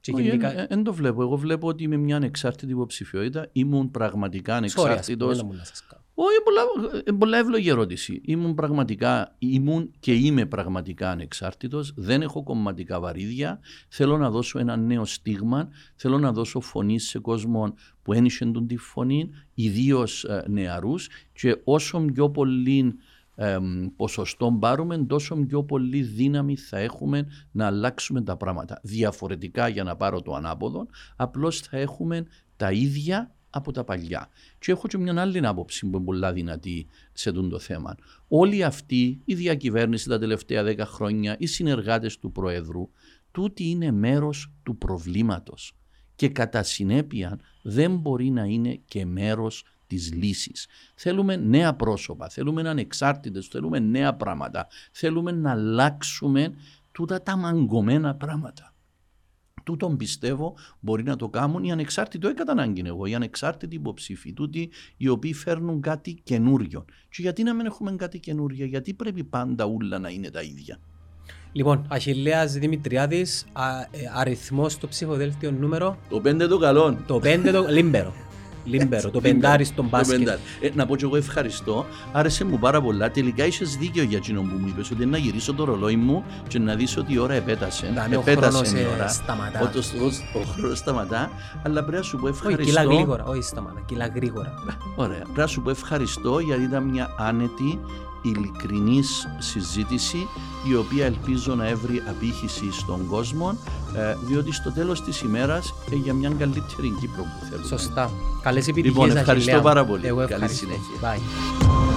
Και Όχι, γενικά... Δεν το βλέπω. Εγώ βλέπω ότι με μια ανεξάρτητη υποψηφιότητα ήμουν πραγματικά Sorry, ανεξάρτητο. ας πούμε, να μου να σας κάνω. Όχι, πολλά, ε, πολλά εύλογη ερώτηση. Ήμουν πραγματικά, ήμουν και είμαι πραγματικά ανεξάρτητος. Δεν έχω κομματικά βαρύδια. Θέλω να δώσω ένα νέο στίγμα. Θέλω να δώσω φωνή σε κόσμο που ένιξε τον τη φωνή, ιδίως νεαρούς. Και όσο πιο πολύ εμ, ποσοστό πάρουμε, τόσο πιο πολύ δύναμη θα έχουμε να αλλάξουμε τα πράγματα. Διαφορετικά για να πάρω το ανάποδο, απλώς θα έχουμε τα ίδια από τα παλιά. Και έχω και μια άλλη άποψη που είναι πολύ δυνατή σε αυτό το θέμα. Όλοι αυτοί, η διακυβέρνηση τα τελευταία δέκα χρόνια, οι συνεργάτες του Προέδρου, τούτοι είναι μέρος του προβλήματος. Και κατά συνέπεια δεν μπορεί να είναι και μέρος της λύσης. Θέλουμε νέα πρόσωπα, θέλουμε ανεξάρτητες, θέλουμε νέα πράγματα. Θέλουμε να αλλάξουμε τούτα τα μαγκωμένα πράγματα. Τούτον πιστεύω μπορεί να το κάνουν οι ανεξάρτητοι, όχι κατά ανάγκη εγώ, οι ανεξάρτητοι υποψήφοι, τούτοι οι οποίοι φέρνουν κάτι καινούριο. Και γιατί να μην έχουμε κάτι καινούριο, γιατί πρέπει πάντα ούλα να είναι τα ίδια. Λοιπόν, Αχιλέας Δημητριάδης, α, ε, αριθμός στο ψηφοδέλτιο νούμερο, Το πέντε το καλό. το 5 το λίμπερο. Λίμπερο, το πεντάρι στον Το μπάσκετ. πεντάρι. Ε, να πω και εγώ ευχαριστώ. Άρεσε μου πάρα πολλά. Τελικά είσες δίκιο για εκείνο που μου είπες ότι να γυρίσω το ρολόι μου και να δεις ότι η ώρα επέτασε. Δηλαδή, ο επέτασε χρόνος, η ε, ώρα. σταματά. Ο, ο, ο χρόνος σταματά. Αλλά πρέπει να σου πω Όχι, ευχαριστώ. κυλά γρήγορα, όχι σταμάτα, κυλά γρήγορα. Ωραία. Πρέπει να σου πω ευχαριστώ γιατί ήταν μια άνετη, ειλικρινής συζήτηση η οποία ελπίζω να έβρει απήχηση στον κόσμο ε, διότι στο τέλος της ημέρας ε, για μια καλύτερη Κύπρο που θέλουμε. Σωστά. Καλές επιτυχίες, Λοιπόν, ευχαριστώ Αχιλλέα μου. πάρα πολύ. Εγώ Καλή ευχαριστώ. συνέχεια. Bye.